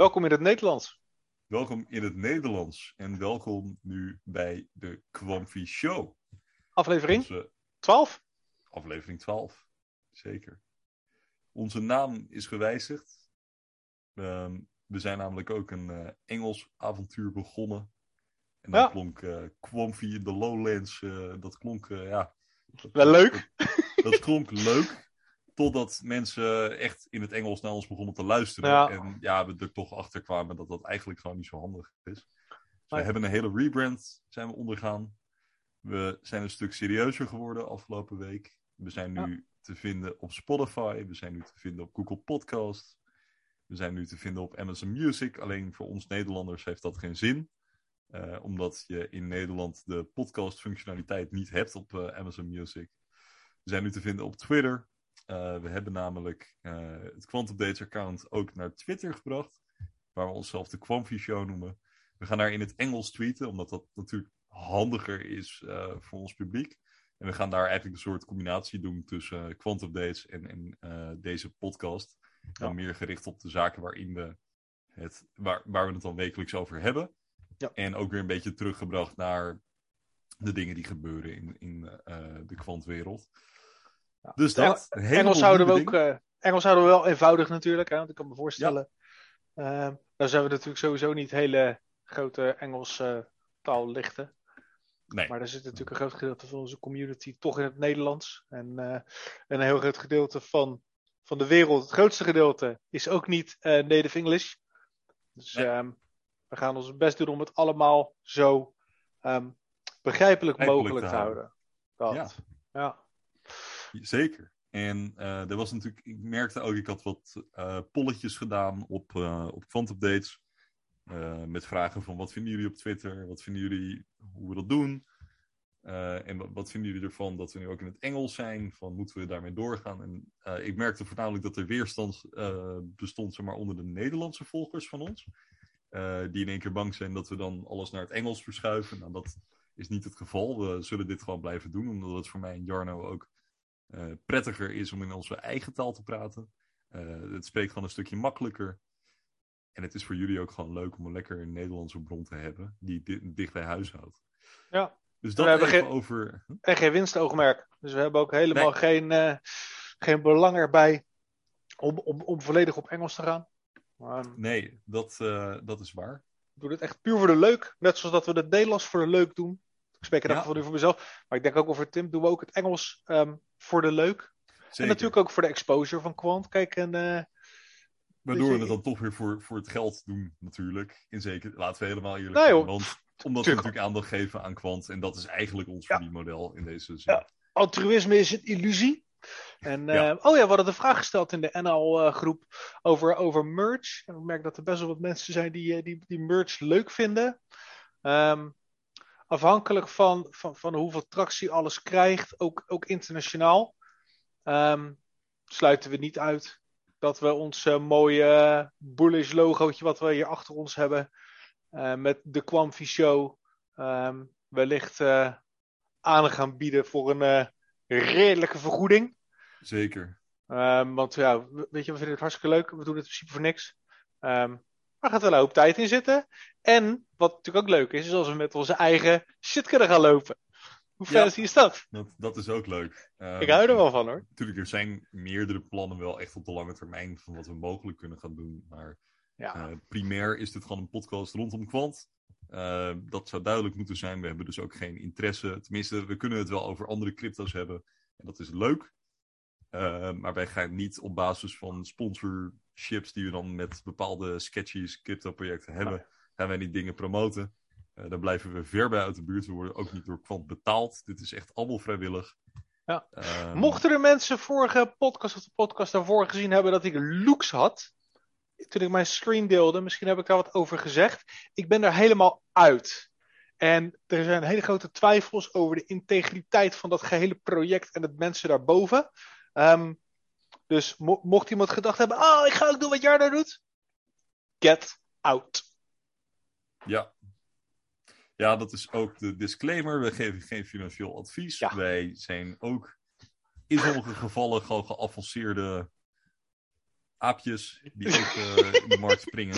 Welkom in het Nederlands. Welkom in het Nederlands en welkom nu bij de Kwamfi Show. Aflevering Onze 12? aflevering 12, zeker. Onze naam is gewijzigd. Ehm, we zijn namelijk ook een eh, Engels avontuur begonnen. En dat Ja. klonk eh Kwamfi in the Lowlands, eh, dat klonk, eh, ja... dat- Wel leuk. Dat klonk leuk, totdat mensen echt in het Engels naar ons begonnen te luisteren. Ja. En ja, we er toch achter kwamen dat dat eigenlijk gewoon niet zo handig is. Dus we hebben een hele rebrand zijn we ondergaan. We zijn een stuk serieuzer geworden afgelopen week. We zijn nu te vinden op Spotify. We zijn nu te vinden op Google Podcast. We zijn nu te vinden op Amazon Music. Alleen voor ons Nederlanders heeft dat geen zin. Eh, omdat je in Nederland de podcast functionaliteit niet hebt op eh, Amazon Music. We zijn nu te vinden op Twitter. Eh, we hebben namelijk eh, het Quantum Dates account ook naar Twitter gebracht. Waar we onszelf de Quamfi Show noemen. We gaan daar in het Engels tweeten, omdat dat natuurlijk handiger is eh, voor ons publiek. En we gaan daar eigenlijk een soort combinatie doen tussen Quantum Dates en, en deze podcast. Dan meer gericht op de zaken waarin we het, waar, waar we het dan wekelijks over hebben. Ja. En ook weer een beetje teruggebracht naar de dingen die gebeuren in, in de kwantwereld. Ja. Dus dat. Engels houden we ook eh, Engels houden we wel eenvoudig natuurlijk. Hè, want ik kan me voorstellen. eh, daar zijn we natuurlijk sowieso niet hele grote Engels eh, taallichten. Nee, Maar er zit natuurlijk een groot gedeelte van onze community toch in het Nederlands. En een heel groot gedeelte van, van de wereld, het grootste gedeelte, is ook niet native English. Dus Nee. ehm, we gaan ons best doen om het allemaal zo ehm, begrijpelijk, Begrijpelijk mogelijk te te houden. Dat. Ja. Ja. Zeker. En eh er was natuurlijk, ik merkte ook, ik had wat eh, polletjes gedaan op, eh op Quantupdates. eh met vragen van wat vinden jullie op Twitter? Wat vinden jullie hoe we dat doen? En wat, vinden jullie ervan dat we nu ook in het Engels zijn? Van moeten we daarmee doorgaan? En ik merkte voornamelijk dat er weerstand bestond zeg maar, onder de Nederlandse volgers van ons. Die in één keer bang zijn dat we dan alles naar het Engels verschuiven. Nou, dat is niet het geval. We zullen dit gewoon blijven doen, omdat het voor mij en Jarno ook prettiger is om in onze eigen taal te praten. Eh, het spreekt gewoon een stukje makkelijker. En het is voor jullie ook gewoon leuk om een lekker Nederlandse bron te hebben, die di- dicht bij huis houdt. Ja. Dus we dat hebben even geen- over... Hm? En geen winstoogmerk. Dus we hebben ook helemaal Nee. geen, eh, geen belang erbij om, om, om volledig op Engels te gaan. Maar, ehm, Nee, dat, eh, dat is waar. Ik doe dit echt puur voor de leuk. Net zoals dat we het Nederlands voor de leuk doen. Ik spreek Ja. geval nu voor mezelf. Maar ik denk ook over Tim doen we ook het Engels ehm, voor de leuk. Zeker. En natuurlijk ook voor de exposure van Quant. Kijk, en eh, Waardoor weet we het dan toch weer voor, voor het geld doen, natuurlijk. In zeker, laten we helemaal eerlijk Nee, zijn. Want omdat Tuurlijk. we natuurlijk aandacht geven aan kwant. En dat is eigenlijk ons Ja. verdienmodel in deze zin. Ja. altruïsme is een illusie. En, eh. Oh ja, we hadden de vraag gesteld in de NL-groep over, over merch. En ik merk dat er best wel wat mensen zijn die, eh, die, die merch leuk vinden. Ehm, afhankelijk van, van, van hoeveel tractie alles krijgt, ook, ook internationaal, ehm, sluiten we niet uit dat we ons eh, mooie bullish logootje wat we hier achter ons hebben, eh, met de Quamfi Show, ehm, wellicht eh, aan gaan bieden voor een redelijke vergoeding. Zeker. Ehm, want ja, we- weet je, we vinden het hartstikke leuk. We doen het in principe voor niks. Ehm, maar er gaat wel een hoop tijd in zitten. En wat natuurlijk ook leuk is, is als we met onze eigen shit kunnen gaan lopen. Hoe Ja. fancy is dat? Dat, dat is ook leuk. Ehm, Ik hou er wel van hoor. Natuurlijk, er zijn meerdere plannen wel echt op de lange termijn van wat we mogelijk kunnen gaan doen. Maar Ja, eh, primair is dit gewoon een podcast rondom kwant. Eh, dat zou duidelijk moeten zijn. We hebben dus ook geen interesse. Tenminste, we kunnen het wel over andere crypto's hebben. En dat is leuk. Eh, maar wij gaan niet op basis van sponsorships die we dan met bepaalde sketchy crypto-projecten hebben, gaan wij die dingen promoten. Eh daar blijven we ver bij uit de buurt. We worden ook niet door kwant betaald. Dit is echt allemaal vrijwillig. Ja. Ehm, Mochten er mensen vorige podcast of de podcast daarvoor gezien hebben dat ik looks had, toen ik mijn screen deelde, misschien heb ik daar wat over gezegd. Ik ben er helemaal uit. En er zijn hele grote twijfels over de integriteit van dat gehele project en het mensen daarboven. Ehm, dus mo- mocht iemand gedacht hebben, oh, ik ga ook doen wat Jarno doet. Get out. Ja. Ja, dat is ook de disclaimer. We geven geen financieel advies. Ja. Wij zijn ook in sommige gevallen gewoon geavanceerde aapjes die ook uh, in de markt springen.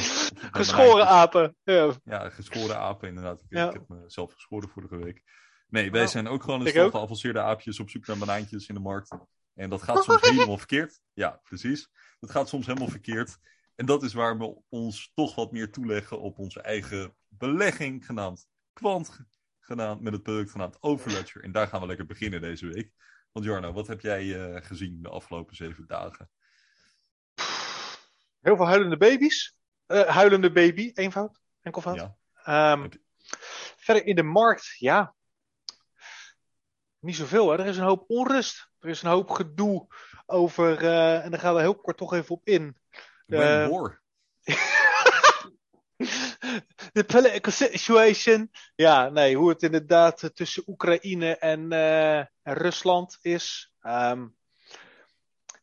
Geschoren apen. Ja. ja, geschoren apen inderdaad. Ik, ja. ik heb mezelf geschoren vorige week. Nee, wij zijn ook gewoon een stel geavanceerde aapjes op zoek naar banaantjes in de markt. En dat gaat soms helemaal verkeerd. Ja, precies. Dat gaat soms helemaal verkeerd. En dat is waar we ons toch wat meer toeleggen op onze eigen belegging, genaamd Quant, genaamd, met het product genaamd Overledger. En daar gaan we lekker beginnen deze week. Want Jarno, wat heb jij uh, gezien de afgelopen zeven dagen? Heel veel huilende baby's. Uh, huilende baby, eenvoud, enkelvoud. Ja. Um, verder in de markt, ja. Niet zoveel, hè. Er is een hoop onrust. Er is een hoop gedoe over, uh, en daar gaan we heel kort toch even op in. Uh, war. de political situation. Ja, nee, hoe het inderdaad tussen Oekraïne en, uh, en Rusland is. Um,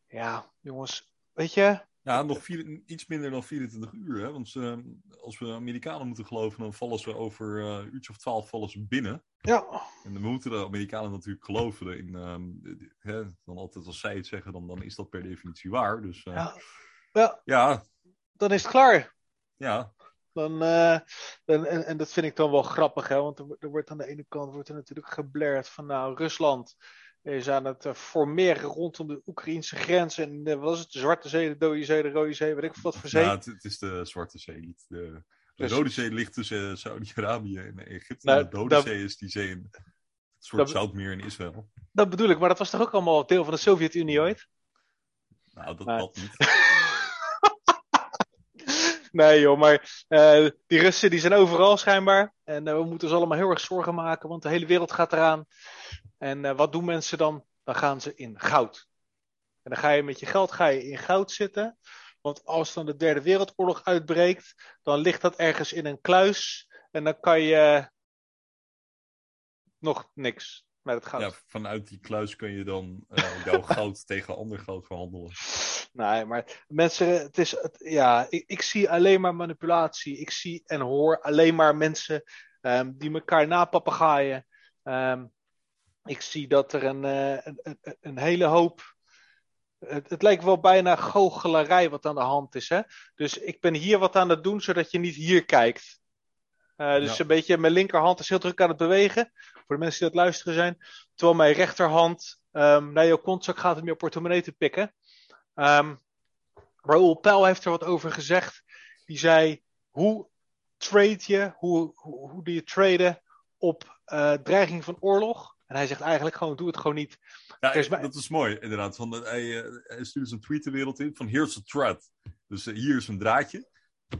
ja, jongens, weet je, ja, nog vier, iets minder dan 24 uur. Hè? Want uh, als we Amerikanen moeten geloven, dan vallen ze over uh, een uurtje of twaalf vallen ze binnen. Ja. En dan moeten de Amerikanen natuurlijk geloven. In, uh, hè, dan altijd als zij het zeggen, dan, dan is dat per definitie waar. Dus, eh, ja. ja. ja. Dan is het klaar. Ja. Dan, en, en, en, dat vind ik dan wel grappig, hè? want er, er, wordt aan de ene kant wordt er natuurlijk geblerd van nou, Rusland is aan het uh, formeren rondom de Oekraïnse grens. En uh, wat is het? De Zwarte Zee, de Dode Zee, de Rode Zee, weet ik wat voor zee. Ja, het, het is de Zwarte Zee, niet de... De dus- Rode Zee ligt tussen Saudi-Arabië en Egypte. Nou, de Dode Zee is die zee het soort dat, zoutmeer in Israël. Dat bedoel ik, maar dat was toch ook allemaal deel van de Sovjet-Unie ooit? Nou, dat valt niet. nee joh, maar uh, die Russen die zijn overal schijnbaar. En we moeten ons allemaal heel erg zorgen maken, want de hele wereld gaat eraan. En uh, wat doen mensen dan? Dan gaan ze in goud. En dan ga je met je geld ga je in goud zitten. Want als dan de derde wereldoorlog uitbreekt, dan ligt dat ergens in een kluis. En dan kan je nog niks met het goud. Ja, vanuit die kluis kun je dan uh, jouw goud tegen ander goud verhandelen. Nee, maar mensen, het is, het, ja, ik, ik, zie alleen maar manipulatie. Ik zie en hoor alleen maar mensen um, die elkaar napapagaaien. Um, ik zie dat er een, uh, een, een, een, hele hoop. Het, het, lijkt wel bijna goochelarij wat aan de hand is. Hè? Dus ik ben hier wat aan het doen, zodat je niet hier kijkt. Uh, dus ja. een beetje mijn linkerhand is heel druk aan het bewegen. Voor de mensen die het luisteren zijn. Terwijl mijn rechterhand um, naar jouw kontzak gaat om je portemonnee te pikken. Um, Raoul Pell heeft er wat over gezegd. Die zei: hoe trade je, hoe, hoe, hoe doe je traden op uh, dreiging van oorlog? En hij zegt eigenlijk gewoon, doe het gewoon niet. Ja, is dat is mooi, inderdaad. Van, hij, uh, hij stuurde zijn tweet de wereld in van here's a thread. Dus hier is een draadje.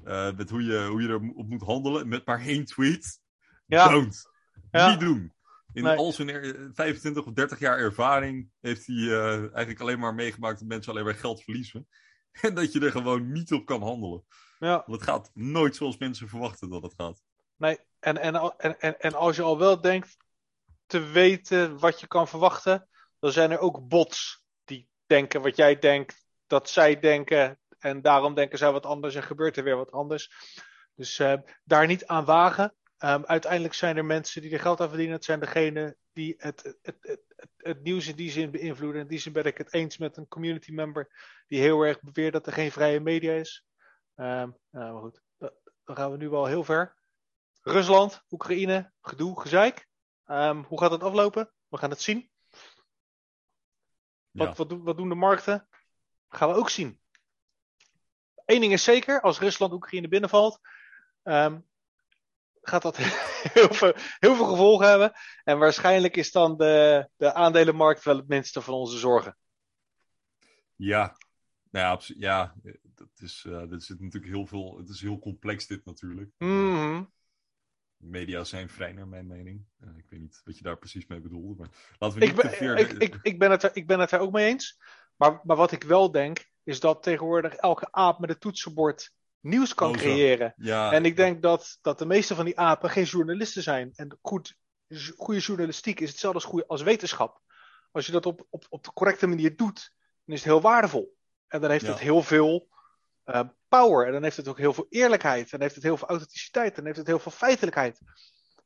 Uh, met hoe je, hoe je erop moet handelen. Met maar één tweet. Ja. Don't. Ja. Niet doen. In nee. al zijn 25 of 30 jaar ervaring heeft hij eigenlijk alleen maar meegemaakt dat mensen alleen maar geld verliezen. En dat je er gewoon niet op kan handelen. Ja. Want het gaat nooit zoals mensen verwachten dat het gaat. Nee, en, en, en, en als je al wel denkt, te weten wat je kan verwachten, dan zijn er ook bots die denken wat jij denkt, dat zij denken. En daarom denken zij wat anders en gebeurt er weer wat anders. Dus uh, daar niet aan wagen. Um, uiteindelijk zijn er mensen die er geld aan verdienen. Het zijn degenen die het, het, het, het, het nieuws in die zin beïnvloeden. In die zin ben ik het eens met een community member die heel erg beweert dat er geen vrije media is. Um, nou, maar goed, dan gaan we nu wel heel ver. Rusland, Oekraïne, gedoe, gezeik. Um, hoe gaat het aflopen? We gaan het zien. Wat, ja. wat, wat, doen de markten? Gaan we ook zien. Eén ding is zeker, als Rusland Oekraïne binnenvalt, um, gaat dat heel veel, heel veel gevolgen hebben. En waarschijnlijk is dan de, de aandelenmarkt wel het minste van onze zorgen. Ja, nou ja, ja dat is, uh, dat zit natuurlijk heel veel. Het is heel complex, dit natuurlijk. Mm -hmm media zijn vrij, naar mijn mening. Uh, ik weet niet wat je daar precies mee bedoelde. Maar laten we niet ik ben, ver... ik, ik, ik, ben het er, ik ben het er ook mee eens. Maar, maar wat ik wel denk, is dat tegenwoordig elke aap met een toetsenbord nieuws kan oh, creëren. Ja, en ik denk dat, dat de meeste van die apen geen journalisten zijn. En goed, goede journalistiek is hetzelfde als, goede, als wetenschap. Als je dat op, op, op de correcte manier doet, dan is het heel waardevol. En dan heeft ja. het heel veel uh, power. En dan heeft het ook heel veel eerlijkheid. En dan heeft het heel veel authenticiteit. En dan heeft het heel veel feitelijkheid.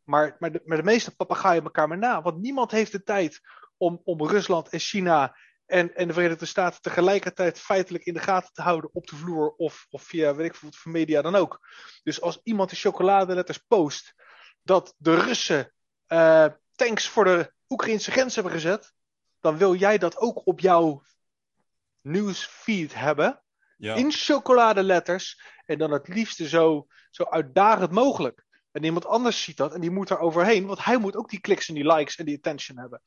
Maar, maar, de, maar de meeste papegaaien elkaar maar na. Want niemand heeft de tijd om, om Rusland en China en, en de Verenigde Staten tegelijkertijd feitelijk in de gaten te houden op de vloer of, of via weet ik veel, voor media dan ook. Dus als iemand de chocoladeletters post dat de Russen uh, tanks voor de Oekraïnse grens hebben gezet, dan wil jij dat ook op jouw nieuwsfeed hebben. Ja. In chocoladeletters. En dan het liefste zo, zo uitdagend mogelijk. En iemand anders ziet dat en die moet er overheen, want hij moet ook die kliks en die likes en die attention hebben.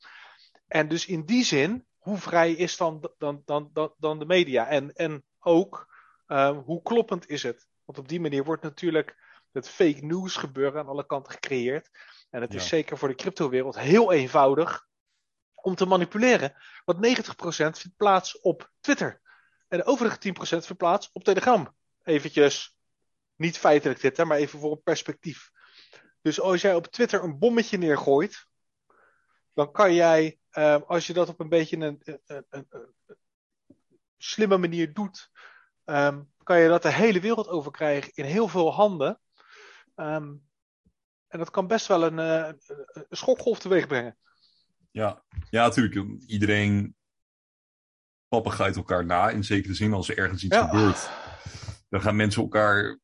En dus in die zin, hoe vrij is dan, dan, dan, dan, dan de media? En, en ook, uh, hoe kloppend is het? Want op die manier wordt natuurlijk het fake news gebeuren aan alle kanten gecreëerd. En het is zeker voor de cryptowereld heel eenvoudig om te manipuleren. Want 90% vindt plaats op Twitter. En de overige 10% vindt plaats op Telegram. Eventjes, niet feitelijk dit, hè, maar even voor een perspectief. Dus als jij op Twitter een bommetje neergooit, dan kan jij, uh, als je dat op een beetje een, een, een, een slimme manier doet, um, kan je dat de hele wereld over krijgen in heel veel handen. Um, en dat kan best wel een, uh, een schokgolf teweeg brengen. Ja, ja natuurlijk. Iedereen papegaait elkaar na. In zekere zin, als er ergens iets gebeurt, dan gaan mensen elkaar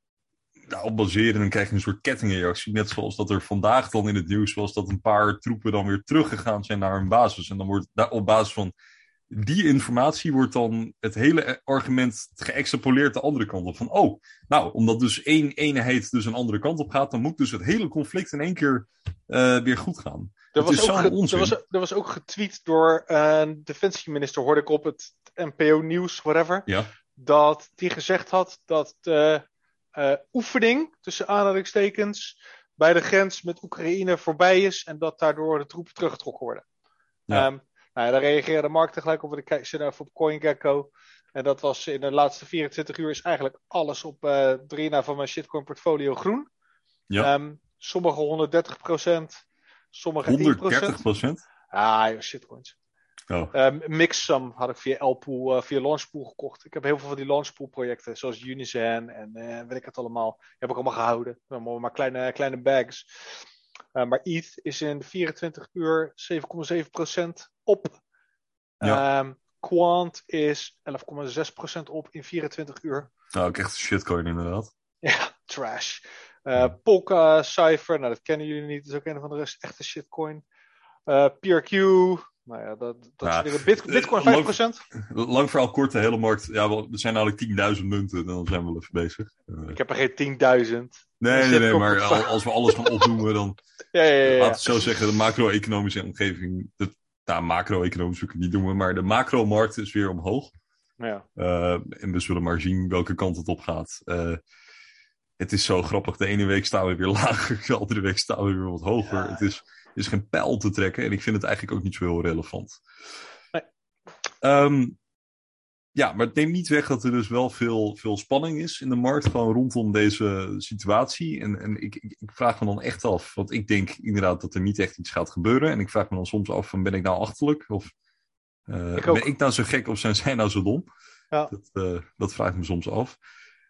daarop baseren. En dan krijg je een soort kettingreactie. Net zoals dat er vandaag dan in het nieuws was dat een paar troepen dan weer teruggegaan zijn naar hun basis. En dan wordt daar op basis van die informatie wordt dan het hele argument geëxtrapoleerd de andere kant op. Van, oh, nou, omdat dus één eenheid dus een andere kant op gaat, dan moet dus het hele conflict in één keer uh, weer goed gaan. Er was, ook er, was, er was ook getweet door een defensieminister, hoorde ik op het NPO Nieuws, whatever, ja. dat die gezegd had dat de uh, oefening, tussen aanhalingstekens, bij de grens met Oekraïne voorbij is en dat daardoor de troepen teruggetrokken worden. Ja. Um, nou, daar reageerde de markt tegelijk op. Ik kijk even op CoinGecko. En dat was in de laatste 24 uur is eigenlijk alles op uh, drie na van mijn shitcoin portfolio groen. Ja. Um, sommige 130% sommige 130 procent? Ah, shitcoins. Oh. Um, Mixsum had ik via uh, via Launchpool gekocht. Ik heb heel veel van die Launchpool projecten, zoals Unizen en uh, weet ik het allemaal. heb ik allemaal gehouden. Allemaal maar kleine, kleine bags. Uh, maar ETH is in 24 uur 7,7% op. Ja. Um, Quant is 11,6% op in 24 uur. Nou, ook echt shitcoin inderdaad. Ja, trash. Uh, Polka Cypher, nou dat kennen jullie niet, dat is ook een van de rest echte shitcoin. Uh, PRQ, nou ja, dat, dat ja, is weer Bit Bitcoin 5%. Lang, lang vooral kort, de hele markt. Ja, er zijn eigenlijk 10.000 munten en dan zijn we wel even bezig. Uh, ik heb er geen 10.000. Nee, nee, nee, maar als we alles gaan opnoemen, dan. ja, ja, ja, ja. Laat het zo zeggen, de macro-economische omgeving. De, nou, macro-economisch ik niet noemen, maar de macro-markt is weer omhoog. Ja. Uh, en we zullen maar zien welke kant het op gaat. Uh, het is zo grappig. De ene week staan we weer lager, de andere week staan we weer wat hoger. Ja. Het is, is geen pijl te trekken en ik vind het eigenlijk ook niet zo heel relevant. Nee. Um, ja, maar het neemt niet weg dat er dus wel veel, veel spanning is in de markt, gewoon rondom deze situatie. En, en ik, ik, ik, vraag me dan echt af, want ik denk inderdaad dat er niet echt iets gaat gebeuren. En ik vraag me dan soms af, van, ben ik nou achterlijk? Of uh, ik ben ik nou zo gek of zijn zij nou zo dom? Ja. Dat, uh, dat vraag ik me soms af.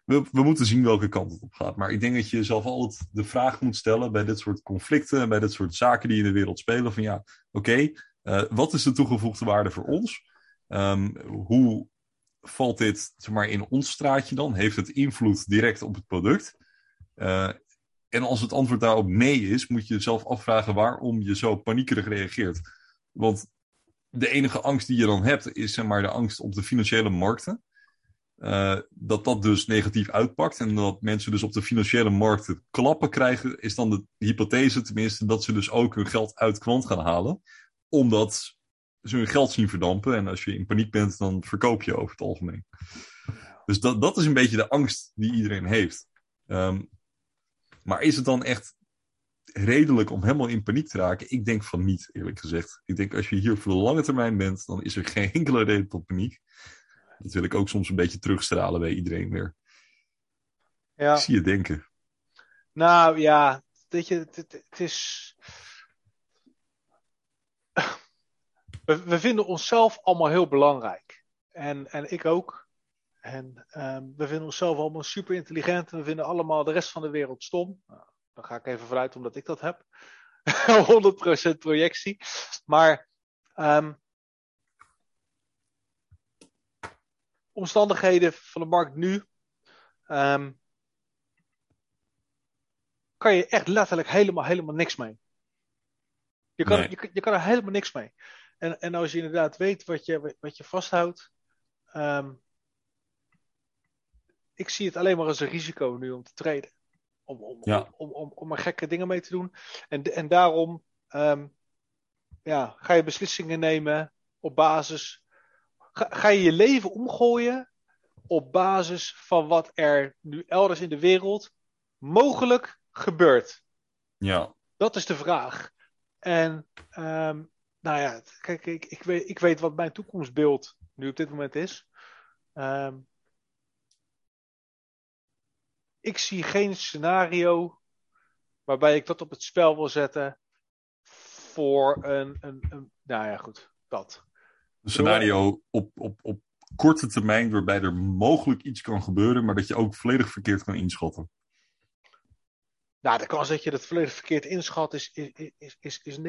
We, moeten zien welke kant het op gaat. Maar ik denk dat je jezelf altijd de vraag moet stellen bij dit soort conflicten en bij dit soort zaken die in de wereld spelen. Van ja, oké, uh, wat is de toegevoegde waarde voor ons? Um, hoe valt dit zeg maar, in ons straatje dan? Heeft het invloed direct op het product? Uh, en als het antwoord daarop nee is, moet je jezelf afvragen waarom je zo paniekerig reageert. Want de enige angst die je dan hebt, is zeg maar, de angst op de financiële markten. Uh, dat dat dus negatief uitpakt en dat mensen dus op de financiële markten klappen krijgen, is dan de hypothese tenminste dat ze dus ook hun geld uit kwant gaan halen. Omdat ze hun geld zien verdampen. En als je in paniek bent, dan verkoop je over het algemeen. Dus dat, dat is een beetje de angst die iedereen heeft. Um, maar is het dan echt redelijk om helemaal in paniek te raken? Ik denk van niet, eerlijk gezegd. Ik denk als je hier voor de lange termijn bent, dan is er geen enkele reden tot paniek. Dat wil ik ook soms een beetje terugstralen bij iedereen weer. Ja. Ik zie je denken. Nou ja, weet je, het, het is we, we, vinden onszelf allemaal heel belangrijk. En, en ik ook. En um, we vinden onszelf allemaal super intelligent. En we vinden allemaal de rest van de wereld stom. Nou, daar ga ik even vanuit omdat ik dat heb. 100% projectie. Maar um, omstandigheden van de markt nu. ehm, kan je echt letterlijk helemaal, helemaal niks mee. Je kan, Nee. je, kan- je kan er helemaal niks mee. En, en als je inderdaad weet wat je, wat je vasthoudt. ehm, ik zie het alleen maar als een risico nu om te treden. Om, om, Ja. om, om, om er gekke dingen mee te doen. En, en daarom ehm, ja, ga je beslissingen nemen op basis. Ga, ga je je leven omgooien op basis van wat er nu elders in de wereld mogelijk gebeurt? Ja, Dat is de vraag. En ehm, nou ja, kijk, ik, ik, weet, ik weet wat mijn toekomstbeeld nu op dit moment is. Ehm, ik zie geen scenario waarbij ik dat op het spel wil zetten voor een, een, een nou ja, goed, dat. Een scenario op, op, op korte termijn waarbij er mogelijk iets kan gebeuren, maar dat je ook volledig verkeerd kan inschatten. Nou, de kans dat je dat volledig verkeerd inschat is, is, is, is, is 99%.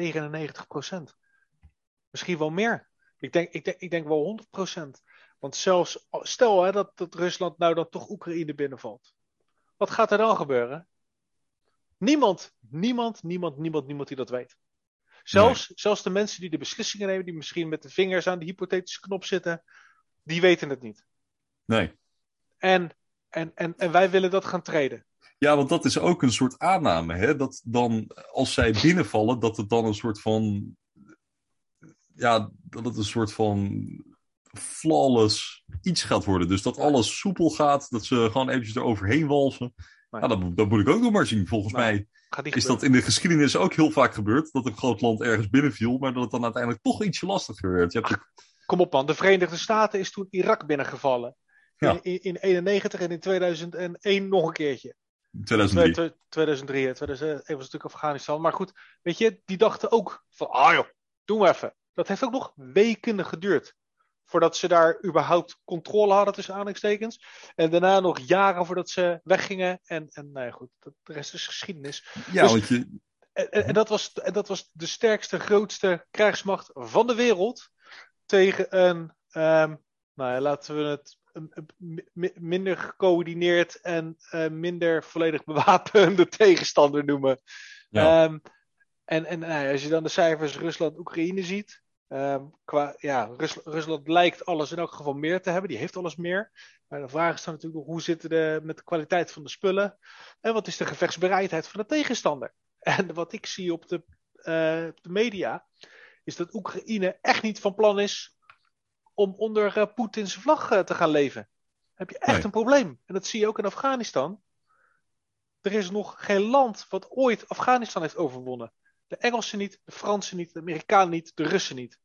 Misschien wel meer. Ik denk, ik denk, ik denk wel 100%. Want zelfs, stel hè, dat, dat Rusland nou dan toch Oekraïne binnenvalt. Wat gaat er dan gebeuren? Niemand, niemand, niemand, niemand, niemand die dat weet. Zelfs, zelfs de mensen die de beslissingen nemen, die misschien met de vingers aan de hypothetische knop zitten, die weten het niet. Nee. En, en, en, en wij willen dat gaan treden. Ja, want dat is ook een soort aanname, hè? Dat dan, als zij binnenvallen, dat het dan een soort van. Ja, dat het een soort van flawless iets gaat worden. Dus dat alles soepel gaat, dat ze gewoon eventjes eroverheen walsen. Ja, dat, dat moet ik ook nog maar zien. Volgens Nee. mij is gebeuren. dat in de geschiedenis ook heel vaak gebeurd. Dat een groot land ergens binnenviel, maar dat het dan uiteindelijk toch ietsje lastiger werd. Je hebt ook- Kom op man, de Verenigde Staten is toen Irak binnengevallen. Ja. In, in, in 91 en in 2001 nog een keertje. 2003. Twee- 2003, hè, 2001 was natuurlijk Afghanistan. Maar goed, weet je, die dachten ook van, ah joh, doen we even. Dat heeft ook nog weken geduurd. Voordat ze daar überhaupt controle hadden tussen aanhalingstekens. En daarna nog jaren voordat ze weggingen. En, en nou ja, goed, de rest is geschiedenis. Ja, Dus- want je, En, dat was, en dat was de sterkste, grootste krijgsmacht van de wereld. Tegen een, ehm, nou ja, laten we het een- een mi- mi- minder gecoördineerd en eh, minder volledig bewapende tegenstander noemen. Ja. Ehm, en en nou ja, als je dan de cijfers Rusland-Oekraïne ziet. Ehm, qua, ja, Rus- Rusland lijkt alles in elk geval meer te hebben. Die heeft alles meer. Maar de vraag is dan natuurlijk nog hoe zit het eh, met de kwaliteit van de spullen? En wat is de gevechtsbereidheid van de tegenstander? En wat ik zie op de, eh, op de media, is dat Oekraïne echt niet van plan is om onder eh, Poetins vlag te gaan leven. Dan heb je echt Nee. een probleem. En dat zie je ook in Afghanistan. Er is nog geen land wat ooit Afghanistan heeft overwonnen. De Engelsen niet, de Fransen niet, de Amerikanen niet, de Russen niet.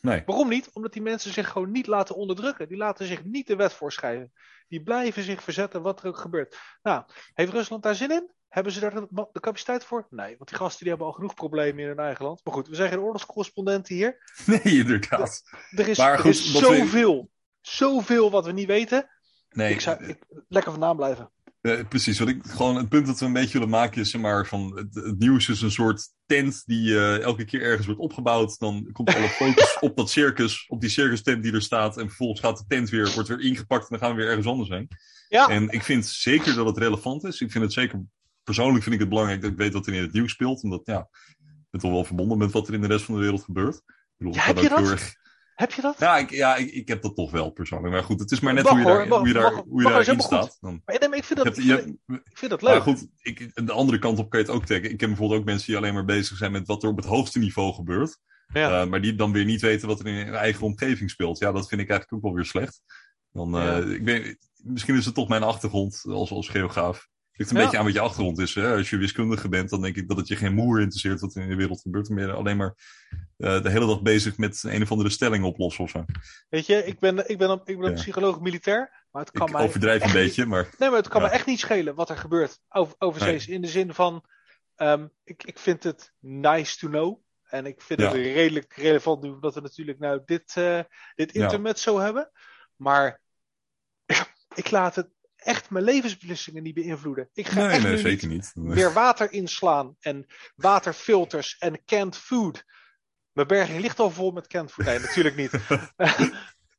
nee. Waarom niet? Omdat die mensen zich gewoon niet laten onderdrukken. Die laten zich niet de wet voorschrijven. Die blijven zich verzetten wat er ook gebeurt. Nou, heeft Rusland daar zin in? Hebben ze daar de, capaciteit voor? Nee, want die gasten die hebben al genoeg problemen in hun eigen land. Maar goed, we zijn geen oorlogscorrespondenten hier. Nee, inderdaad. Er is, Maar er goed, is wat we- zoveel, zoveel wat we niet weten. Nee, Ik zou ik, lekker vandaan blijven. Eh, precies, wat ik, gewoon het punt dat we een beetje willen maken is zeg maar, van het, het nieuws is een soort tent die eh, elke keer ergens wordt opgebouwd. Dan komt alle focus op dat circus, op die circus tent die er staat. En vervolgens gaat de tent weer, wordt weer ingepakt en dan gaan we weer ergens anders heen. Ja, En ik vind zeker dat het relevant is. Ik vind het zeker, persoonlijk vind ik het belangrijk dat ik weet wat er in het nieuws speelt. Omdat ja, ik ben toch wel verbonden met wat er in de rest van de wereld gebeurt. Ik bedoel, Ja, ik heb je ook heel dat? erg- heb je dat? Ja, ik, ja ik, ik heb dat toch wel persoonlijk. Maar goed, het is maar net Mag hoe je, daar, mag- hoe je, daar, mag- hoe je daarin staat. Dan, Maar, nee, maar ik vind dat, ik vind, je hebt- ik vind dat leuk. maar goed, ik, de andere kant op kan je het ook trekken. Ik ken bijvoorbeeld ook mensen die alleen maar bezig zijn met wat er op het hoogste niveau gebeurt. Ja. Eh, maar die dan weer niet weten wat er in hun eigen omgeving speelt. Ja, dat vind ik eigenlijk ook wel weer slecht. Dan, eh, Ja. ik ben, misschien is het toch mijn achtergrond als, als geograaf. Het ligt een Ja. beetje aan wat je achtergrond is. Hè? Als je wiskundige bent, dan denk ik dat het je geen moer interesseert wat er in de wereld gebeurt. Dan ben je alleen maar eh, de hele dag bezig met een of andere stelling oplossen of zo. Weet je, ik ben, ik ben, een- ik ben Ja. psycholoog militair. Maar het kan Ik mij overdrijf een niet- beetje, maar Nee, maar het kan Ja. me echt niet schelen wat er gebeurt over, overzees. In de zin van, ehm, ik, ik vind het nice to know. En ik vind het redelijk relevant nu, omdat we natuurlijk nou dit, eh dit Ja. internet zo hebben. Maar ik laat het echt mijn levensbeslissingen niet beïnvloeden. Ik ga nee, echt nee nu zeker niet niet. meer water inslaan en waterfilters en canned food. Mijn berging ligt al vol met canned food. Nee, natuurlijk niet.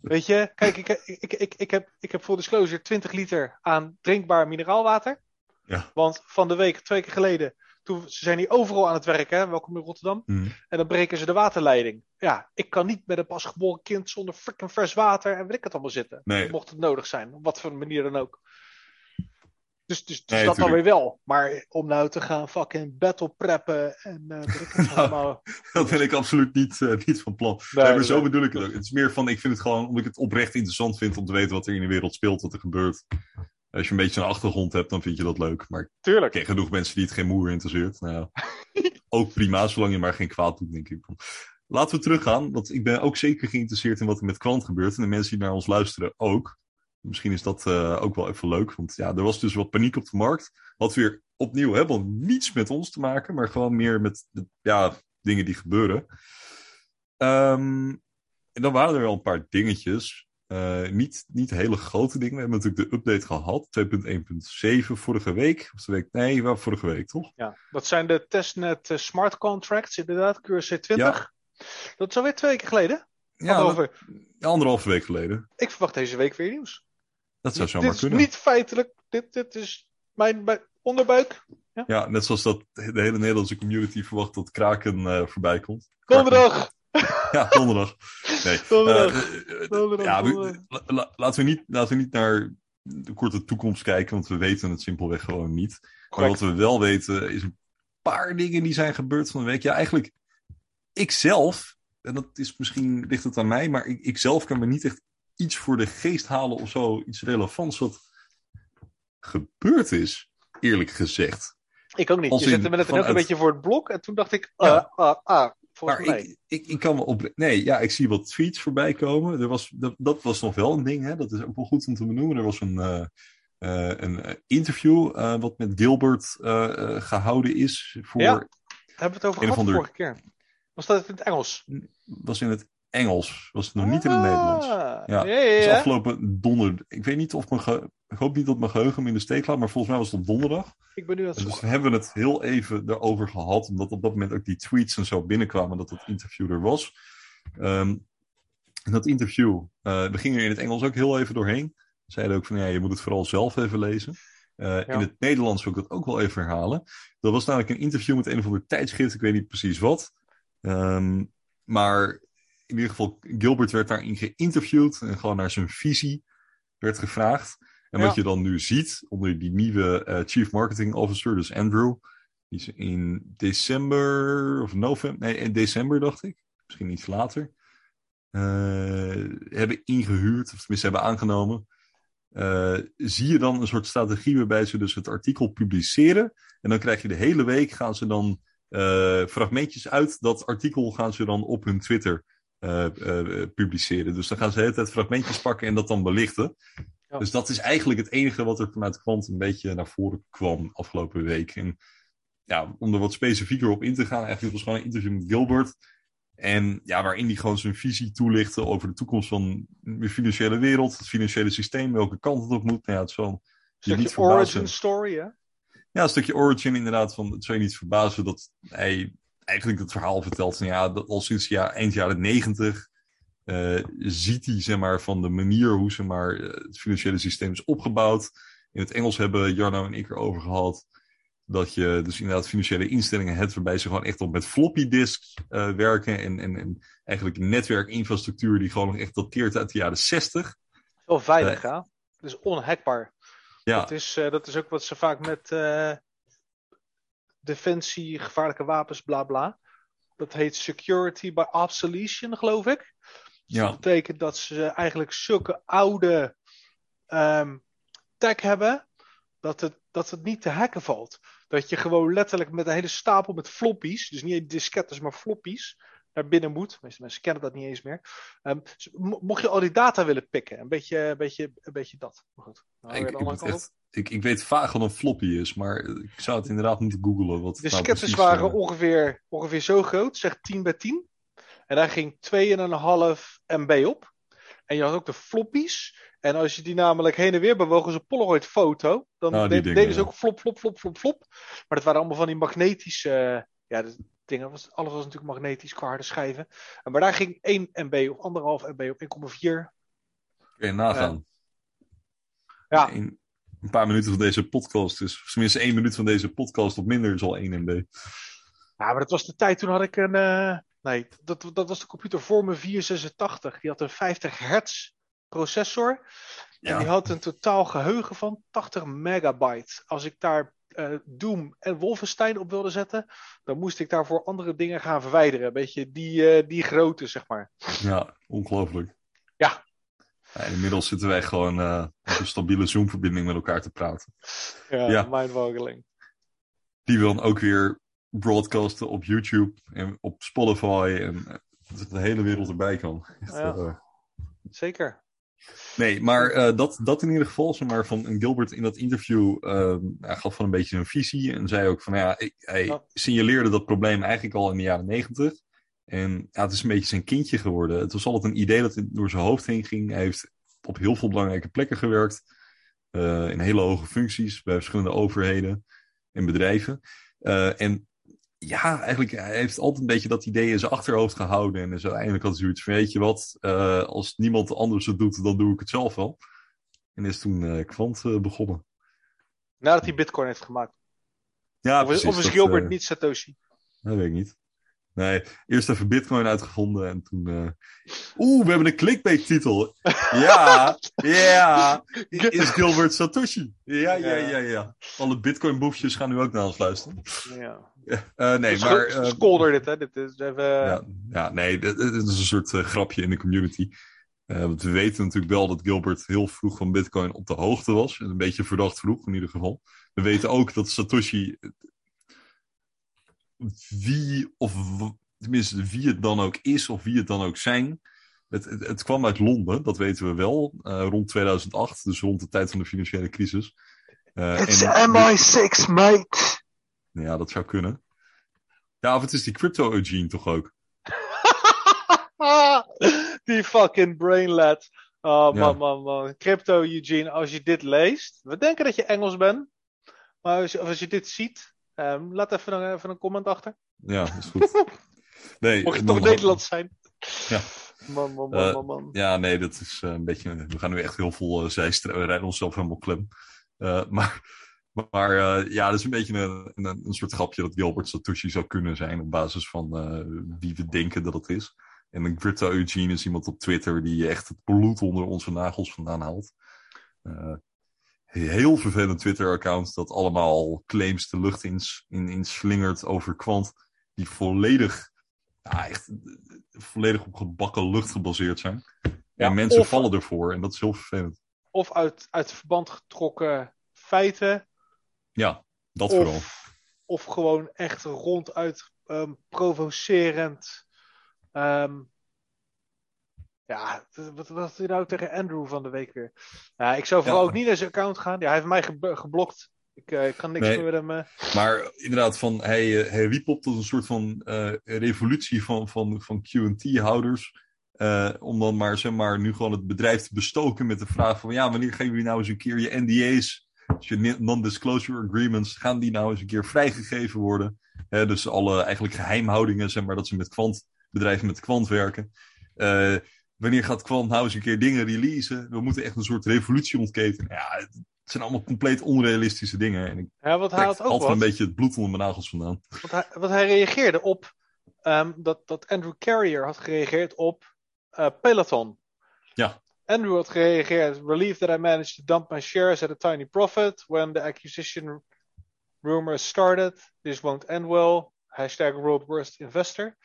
Weet je, kijk, ik, ik, ik, ik, heb, ik heb voor disclosure 20 liter aan drinkbaar mineraalwater. Ja. Want van de week, twee keer geleden, toen, ze zijn hier overal aan het werken, hè? welkom in Rotterdam. Hm. En dan breken ze de waterleiding. Ja, ik kan niet met een pasgeboren kind zonder freaking vers water en weet ik het allemaal zitten. Nee. Mocht het nodig zijn, op wat voor manier dan ook. Dus, dus, dus Nee, dat dan weer wel. Maar om nou te gaan fucking battle preppen en het Nou, allemaal. Dat ben ik absoluut niet, eh, niet van plan. Nee, Nee, maar zo bedoel ik het ook. Het is meer van, ik vind het gewoon, omdat ik het oprecht interessant vind om te weten wat er in de wereld speelt, wat er gebeurt. Als je een beetje een achtergrond hebt, dan vind je dat leuk. Maar ik Tuurlijk. ken genoeg mensen die het geen moer interesseert. Nou, ook prima, zolang je maar geen kwaad doet, denk ik. Laten we teruggaan, want ik ben ook zeker geïnteresseerd in wat er met kwant gebeurt. En de mensen die naar ons luisteren ook. Misschien is dat eh, ook wel even leuk, want ja, er was dus wat paniek op de markt. Had weer opnieuw helemaal niets met ons te maken, maar gewoon meer met de, ja, dingen die gebeuren. Ehm, en dan waren er wel een paar dingetjes. Eh, niet, niet hele grote dingen. We hebben natuurlijk de update gehad, 2.1.7 vorige week. Of de week, nee, wel vorige week, toch? Ja, dat zijn de testnet eh, smart contracts, inderdaad, QRC20. Ja. Dat is alweer twee weken geleden. Ja, Anderhalve- dat- anderhalve week geleden. Ik verwacht deze week weer nieuws. Dat zou dit zomaar is kunnen. niet feitelijk. Dit, dit is mijn, mijn onderbuik. Ja, net zoals dat de hele Nederlandse community verwacht dat Kraken eh, voorbij komt. Donderdag! Ja, donderdag. Nee. Donderdag. eh, eh, Donderdag, ja, we- donderdag. la- la- laten, we niet, laten we niet naar de korte toekomst kijken, want we weten het simpelweg gewoon niet. Maar wat we wel weten is een paar dingen die zijn gebeurd van de week. Ja, eigenlijk, ik zelf, en dat is misschien ligt het aan mij, maar ik, ik zelf kan me niet echt iets voor de geest halen of zo, iets relevants wat gebeurd is, eerlijk gezegd. Ik ook niet. Als Je zette me net ook een beetje voor het blok. En toen dacht ik, Ja. ah, ah, ah, volgens Maar mij. ik, ik, ik kan me op. Nee, ja, ik zie wat tweets voorbij komen. Er was, dat, dat was nog wel een ding, hè? dat is ook wel goed om te benoemen. Er was een, eh, eh, een interview eh, wat met Gilbert eh, eh, gehouden is. Voor, Ja. Daar hebben we het over gehad de vorige keer. Was dat in het Engels? Was in het Engels, was het nog niet in het Nederlands. Ah, Ja, ja, afgelopen donderdag. Ik weet niet of mijn ge- ik hoop niet dat mijn geheugen me in de steek laat, maar volgens mij was het op donderdag. Ik ben nu aan het En dus hebben we het heel even erover gehad, omdat op dat moment ook die tweets en zo binnenkwamen dat het interview er was. En dat interview, eh, we gingen er in het Engels ook heel even doorheen. Zeiden ook van ja, je moet het vooral zelf even lezen. Eh, In het Nederlands wil ik dat ook wel even herhalen. Dat was namelijk een interview met een of ander tijdschrift, ik weet niet precies wat. Ehm, maar in ieder geval, Gilbert werd daarin geïnterviewd en gewoon naar zijn visie werd gevraagd. En Ja. wat je dan nu ziet onder die nieuwe eh, Chief Marketing Officer, dus Andrew, die is in december of november, nee, in december dacht ik, misschien iets later, eh, hebben ingehuurd, of tenminste hebben aangenomen. Eh, zie je dan een soort strategie waarbij ze dus het artikel publiceren. En dan krijg je de hele week gaan ze dan fragmentjes uit dat artikel gaan ze dan op hun Twitter eh, eh, publiceren. Dus dan gaan ze de hele tijd fragmentjes pakken en dat dan belichten. Ja. Dus dat is eigenlijk het enige wat er vanuit Quant een beetje naar voren kwam afgelopen week. En ja, om er wat specifieker op in te gaan, eigenlijk was gewoon een interview met Gilbert. En ja, waarin hij gewoon zijn visie toelichtte over de toekomst van de financiële wereld, het financiële systeem, welke kant het op moet. Nou ja, het zal je Stukje niet origin story, hè? Ja, een stukje origin inderdaad. Van, het zou je niet verbazen dat hij eigenlijk het verhaal vertelt van ja, dat al sinds ja, eind jaren negentig eh, ziet hij zeg maar, van de manier hoe ze maar, eh, het financiële systeem is opgebouwd. In het Engels hebben Jarno en ik erover gehad dat je dus inderdaad financiële instellingen hebt waarbij ze gewoon echt op met floppy disks eh, werken en, en, en eigenlijk netwerkinfrastructuur die gewoon nog echt dateert uit de jaren zestig. Wel veilig, hè? Het is onhackbaar. Ja, Dat, is, dat is ook wat ze vaak met defensie, gevaarlijke wapens, bla bla. Dat heet security by obsolescence, geloof ik. Dus Ja. Dat betekent dat ze eigenlijk zulke oude ehm, tech hebben, dat het, dat het niet te hacken valt. Dat je gewoon letterlijk met een hele stapel met floppies, dus niet diskettes, maar floppies, naar binnen moet. De meeste mensen kennen dat niet eens meer. Ehm, dus mo- mocht je al die data willen pikken, een beetje, een beetje, een beetje dat. Maar goed. Nou, ik, weer de ik, andere moet kant op. echt, ik, ik weet vaag wat een floppy is, maar ik zou het inderdaad moeten googlen. Wat De nou waren eh, ongeveer, ongeveer zo groot, zeg 10 bij 10. En daar ging 2,5 MB op. En je had ook de floppies. En als je die namelijk heen en weer bewoog als een Polaroid foto, dan die de- deden ze ook flop, flop, flop, flop, flop. Maar dat waren allemaal van die magnetische ja, de dingen. Was, alles was natuurlijk magnetisch qua harde schijven. En maar daar ging 1 MB of 1,5 MB op 1,4. Kun je nagaan. Ja. Een paar minuten van deze podcast, dus tenminste één minuut van deze podcast of minder is al 1 MB. Ja, maar dat was de tijd toen had ik een. eh, nee, dat, dat was de computer voor mijn 486. Die had een 50 hertz processor. En Ja. die had een totaal geheugen van 80 megabyte. Als ik daar eh, Doom en Wolfenstein op wilde zetten, dan moest ik daarvoor andere dingen gaan verwijderen. Een beetje die, eh, die grootte, zeg maar. Ja, ongelooflijk. Ja. Ja, inmiddels zitten wij gewoon eh, op een stabiele Zoom-verbinding met elkaar te praten. Ja, Ja. mindboggling. Die we dan ook weer broadcasten op YouTube en op Spotify. En eh, dat de hele wereld erbij kan. Echt, Ja. eh, Zeker. Nee, maar dat, dat in ieder geval, maar, van Gilbert in dat interview eh, hij gaf van een beetje een visie en zei ook van, ja, ik, hij Ja. signaleerde dat probleem eigenlijk al in de jaren negentig. En ja, het is een beetje zijn kindje geworden. Het was altijd een idee dat door zijn hoofd heen ging. Hij heeft op heel veel belangrijke plekken gewerkt, eh, in hele hoge functies bij verschillende overheden en bedrijven. Eh, en ja, eigenlijk, hij heeft altijd een beetje dat idee in zijn achterhoofd gehouden. En dus uiteindelijk had hij zoiets van, weet je wat, eh, als niemand anders het doet, dan doe ik het zelf wel. En is toen Kwant begonnen. Nadat hij Bitcoin heeft gemaakt. Ja, of, is- precies, of is dat, Gilbert niet Satoshi? Dat weet ik niet. Nee, eerst even Bitcoin uitgevonden en toen... eh, Oeh, we hebben een clickbait-titel. Ja, ja. Is Gilbert Satoshi? Ja, ja, ja, ja. Alle Bitcoin-boefjes gaan nu ook naar ons luisteren. Ja. Eh, nee, Dus maar... Skolder dit, hè? Dit is even. ja, ja, nee, dit, dit is een soort grapje in de community. Want we weten natuurlijk wel dat Gilbert heel vroeg van Bitcoin op de hoogte was. Een beetje verdacht vroeg in ieder geval. We weten ook dat Satoshi, wie of tenminste wie het dan ook is of wie het dan ook zijn. Het, het, het kwam uit Londen, dat weten we wel, eh, rond 2008, dus rond de tijd van de financiële crisis. Eh, It's en- MI6, mate. Ja, dat zou kunnen. Ja, of het is die crypto-Eugene toch ook. Die fucking brainlet. Oh man, Ja. man, man. Crypto Eugene, als je dit leest. We denken dat je Engels bent. Maar als je, of als je dit ziet. Ehm, laat even een, even een comment achter. Ja, is goed. Nee, Mocht je toch Nederlands zijn. Ja. Man, man, man, Eh, man, man. Ja, nee, dat is eh, een beetje. We gaan nu echt heel veel uh, zijstra- We rijden onszelf helemaal klem. Eh, maar maar eh, ja, dat is een beetje een, een, een soort grapje dat Gilbert Satoshi zou kunnen zijn. op basis van eh, wie we denken dat het is. En een Crypto Eugene is iemand op Twitter die echt het bloed onder onze nagels vandaan haalt. Eh, heel vervelend Twitter-account dat allemaal claims de lucht in, in, in slingert over kwant. Die volledig, ja, echt volledig op gebakken lucht gebaseerd zijn. Ja, en mensen of- vallen ervoor en dat is heel vervelend. Of uit, uit verband getrokken feiten. Ja, dat vooral. Of, of gewoon echt ronduit ehm, provocerend. ehm, ja, wat had hij nou tegen Andrew van de week weer? Ja, ik zou vooral Ja. ook niet naar zijn account gaan. Ja, hij heeft mij ge- geblokt. Ik, eh, ik kan niks Nee. meer met hem. eh. Maar inderdaad, van, hij, eh, hij riep op tot een soort van revolutie van, van, van QT-houders. Om dan maar, zeg maar, nu gewoon het bedrijf te bestoken met de vraag van, ja, wanneer geven jullie nou eens een keer je NDA's, dus je non-disclosure agreements, gaan die nou eens een keer vrijgegeven worden? Dus alle eigenlijk geheimhoudingen, zeg maar, dat ze met kwant, bedrijven met kwant werken. Wanneer gaat kwant nou eens een keer dingen releasen? We moeten echt een soort revolutie ontketenen. Ja, het zijn allemaal compleet onrealistische dingen. En ik Ja, want hij had ook altijd wat. een beetje het bloed onder mijn nagels vandaan. Want hij, want hij reageerde op ehm, dat, dat Andrew Carrier had gereageerd op eh, Peloton. Ja. Andrew had gereageerd, relieved that I managed to dump my shares at a tiny profit when the acquisition rumors started. This won't end well. Hashtag world worst investor.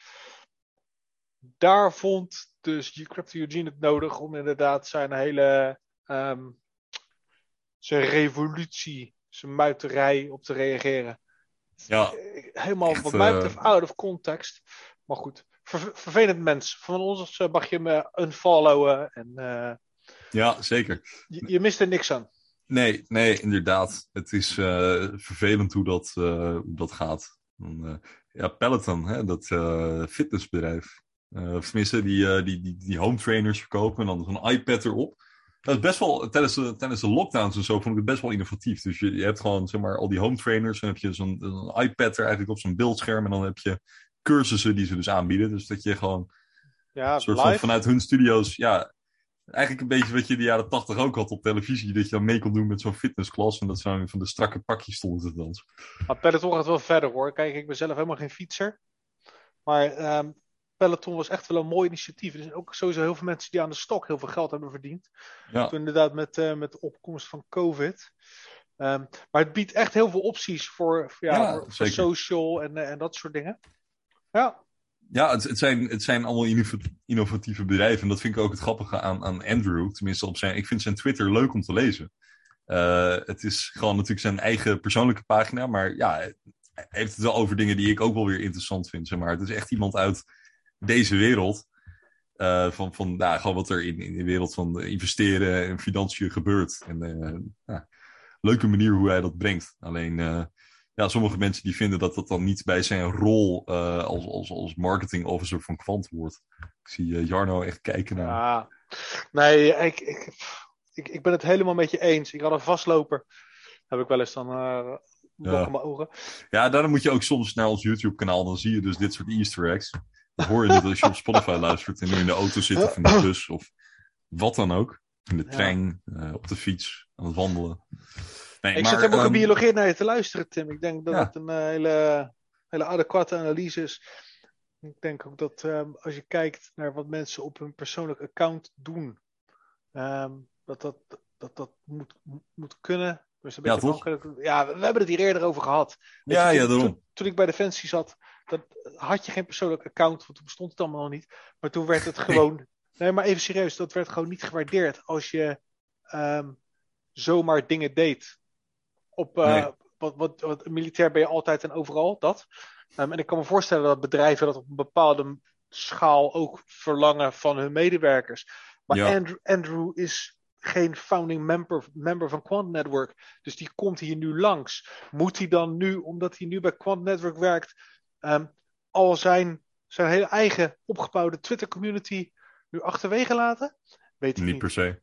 Daar vond dus Crypto Eugene het nodig om inderdaad zijn hele ehm, zijn revolutie, zijn muiterij op te reageren. Ja, Helemaal echt, wat mij eh, out of context. Maar goed, ver- vervelend mens. Van ons mag je me unfollowen en eh, ja, zeker. je, je mist er niks aan. Nee, nee, inderdaad. Het is eh, vervelend hoe dat, hoe dat gaat. Ja, Peloton, hè, dat fitnessbedrijf. Eh, of tenminste, die, eh, die, die, die home trainers verkopen en dan zo'n iPad erop. Dat is best wel, tijdens de, tijdens de lockdowns en zo, vond ik het best wel innovatief. Dus je, je hebt gewoon, zeg maar, al die home trainers. Dan heb je zo'n iPad er eigenlijk op zo'n beeldscherm. En dan heb je cursussen die ze dus aanbieden. Dus dat je gewoon Ja, soort van vanuit hun studio's, ja, Eigenlijk een beetje wat je in de jaren tachtig ook had op televisie. Dat je dan mee kon doen met zo'n fitnessklas. En dat ze van de strakke pakjes stonden te dansen. Maar Peloton gaat wel verder hoor. Kijk, ik ben zelf helemaal geen fietser. Maar ehm, Peloton was echt wel een mooi initiatief. Er zijn ook sowieso heel veel mensen die aan de stok heel veel geld hebben verdiend. Ja. Toen inderdaad met, eh, met de opkomst van COVID. Ehm, maar het biedt echt heel veel opties voor, voor, ja, voor, voor social en, eh, en dat soort dingen. Ja, Ja, het, het, zijn, het zijn allemaal innova- innovatieve bedrijven. En dat vind ik ook het grappige aan, aan Andrew. Tenminste, op zijn, ik vind zijn Twitter leuk om te lezen. Eh, het is gewoon natuurlijk zijn eigen persoonlijke pagina. Maar ja, hij heeft het wel over dingen die ik ook wel weer interessant vind. Zeg maar. Het is echt iemand uit deze wereld. eh, van van nou, gewoon wat er in, in de wereld van investeren en financiën gebeurt. En eh, ja, leuke manier hoe hij dat brengt. Alleen, eh, ja, sommige mensen die vinden dat dat dan niet bij zijn rol als, als, als marketing officer van Kwant hoort. Ik zie Jarno echt kijken naar. ja. Nee, ik, ik, ik, ik ben het helemaal met je eens. Ik had een vastloper. Heb ik wel eens dan Ja. ja. mijn ogen. Ja, daarom moet je ook soms naar ons YouTube-kanaal. Dan zie je dus dit soort Easter eggs. Hoor je het als je op Spotify luistert en nu in de auto zit of in de bus of wat dan ook. In de Ja. trein, eh, op de fiets, aan het wandelen. Nee, Ik maar, zit helemaal ehm, gebiologeerd naar je te luisteren, Tim. Ik denk dat Ja. het een eh, hele, hele adequate analyse is. Ik denk ook dat ehm, als je kijkt naar wat mensen op hun persoonlijk account doen, ehm, dat, dat, dat dat moet, moet kunnen. Dus een Ja, beetje toch? Ja, we, hebben het hier eerder over gehad. Ja, je, ja, toen, daarom. Toen, toen ik bij Defensie zat, dat, had je geen persoonlijk account, want toen bestond het allemaal nog niet. Maar toen werd het gewoon. Nee, maar even serieus, dat werd gewoon niet gewaardeerd als je ehm, zomaar dingen deed. Op, eh, Nee. wat, wat, wat, militair ben je altijd en overal, dat. Ehm, en ik kan me voorstellen dat bedrijven dat op een bepaalde schaal ook verlangen van hun medewerkers. Maar Ja. Andrew, Andrew is geen founding member, member van Quant Network. Dus die komt hier nu langs. Moet hij dan nu, omdat hij nu bij Quant Network werkt, ehm, al zijn, zijn hele eigen opgebouwde Twitter community nu achterwege laten? Weet ik Niet niet. per se.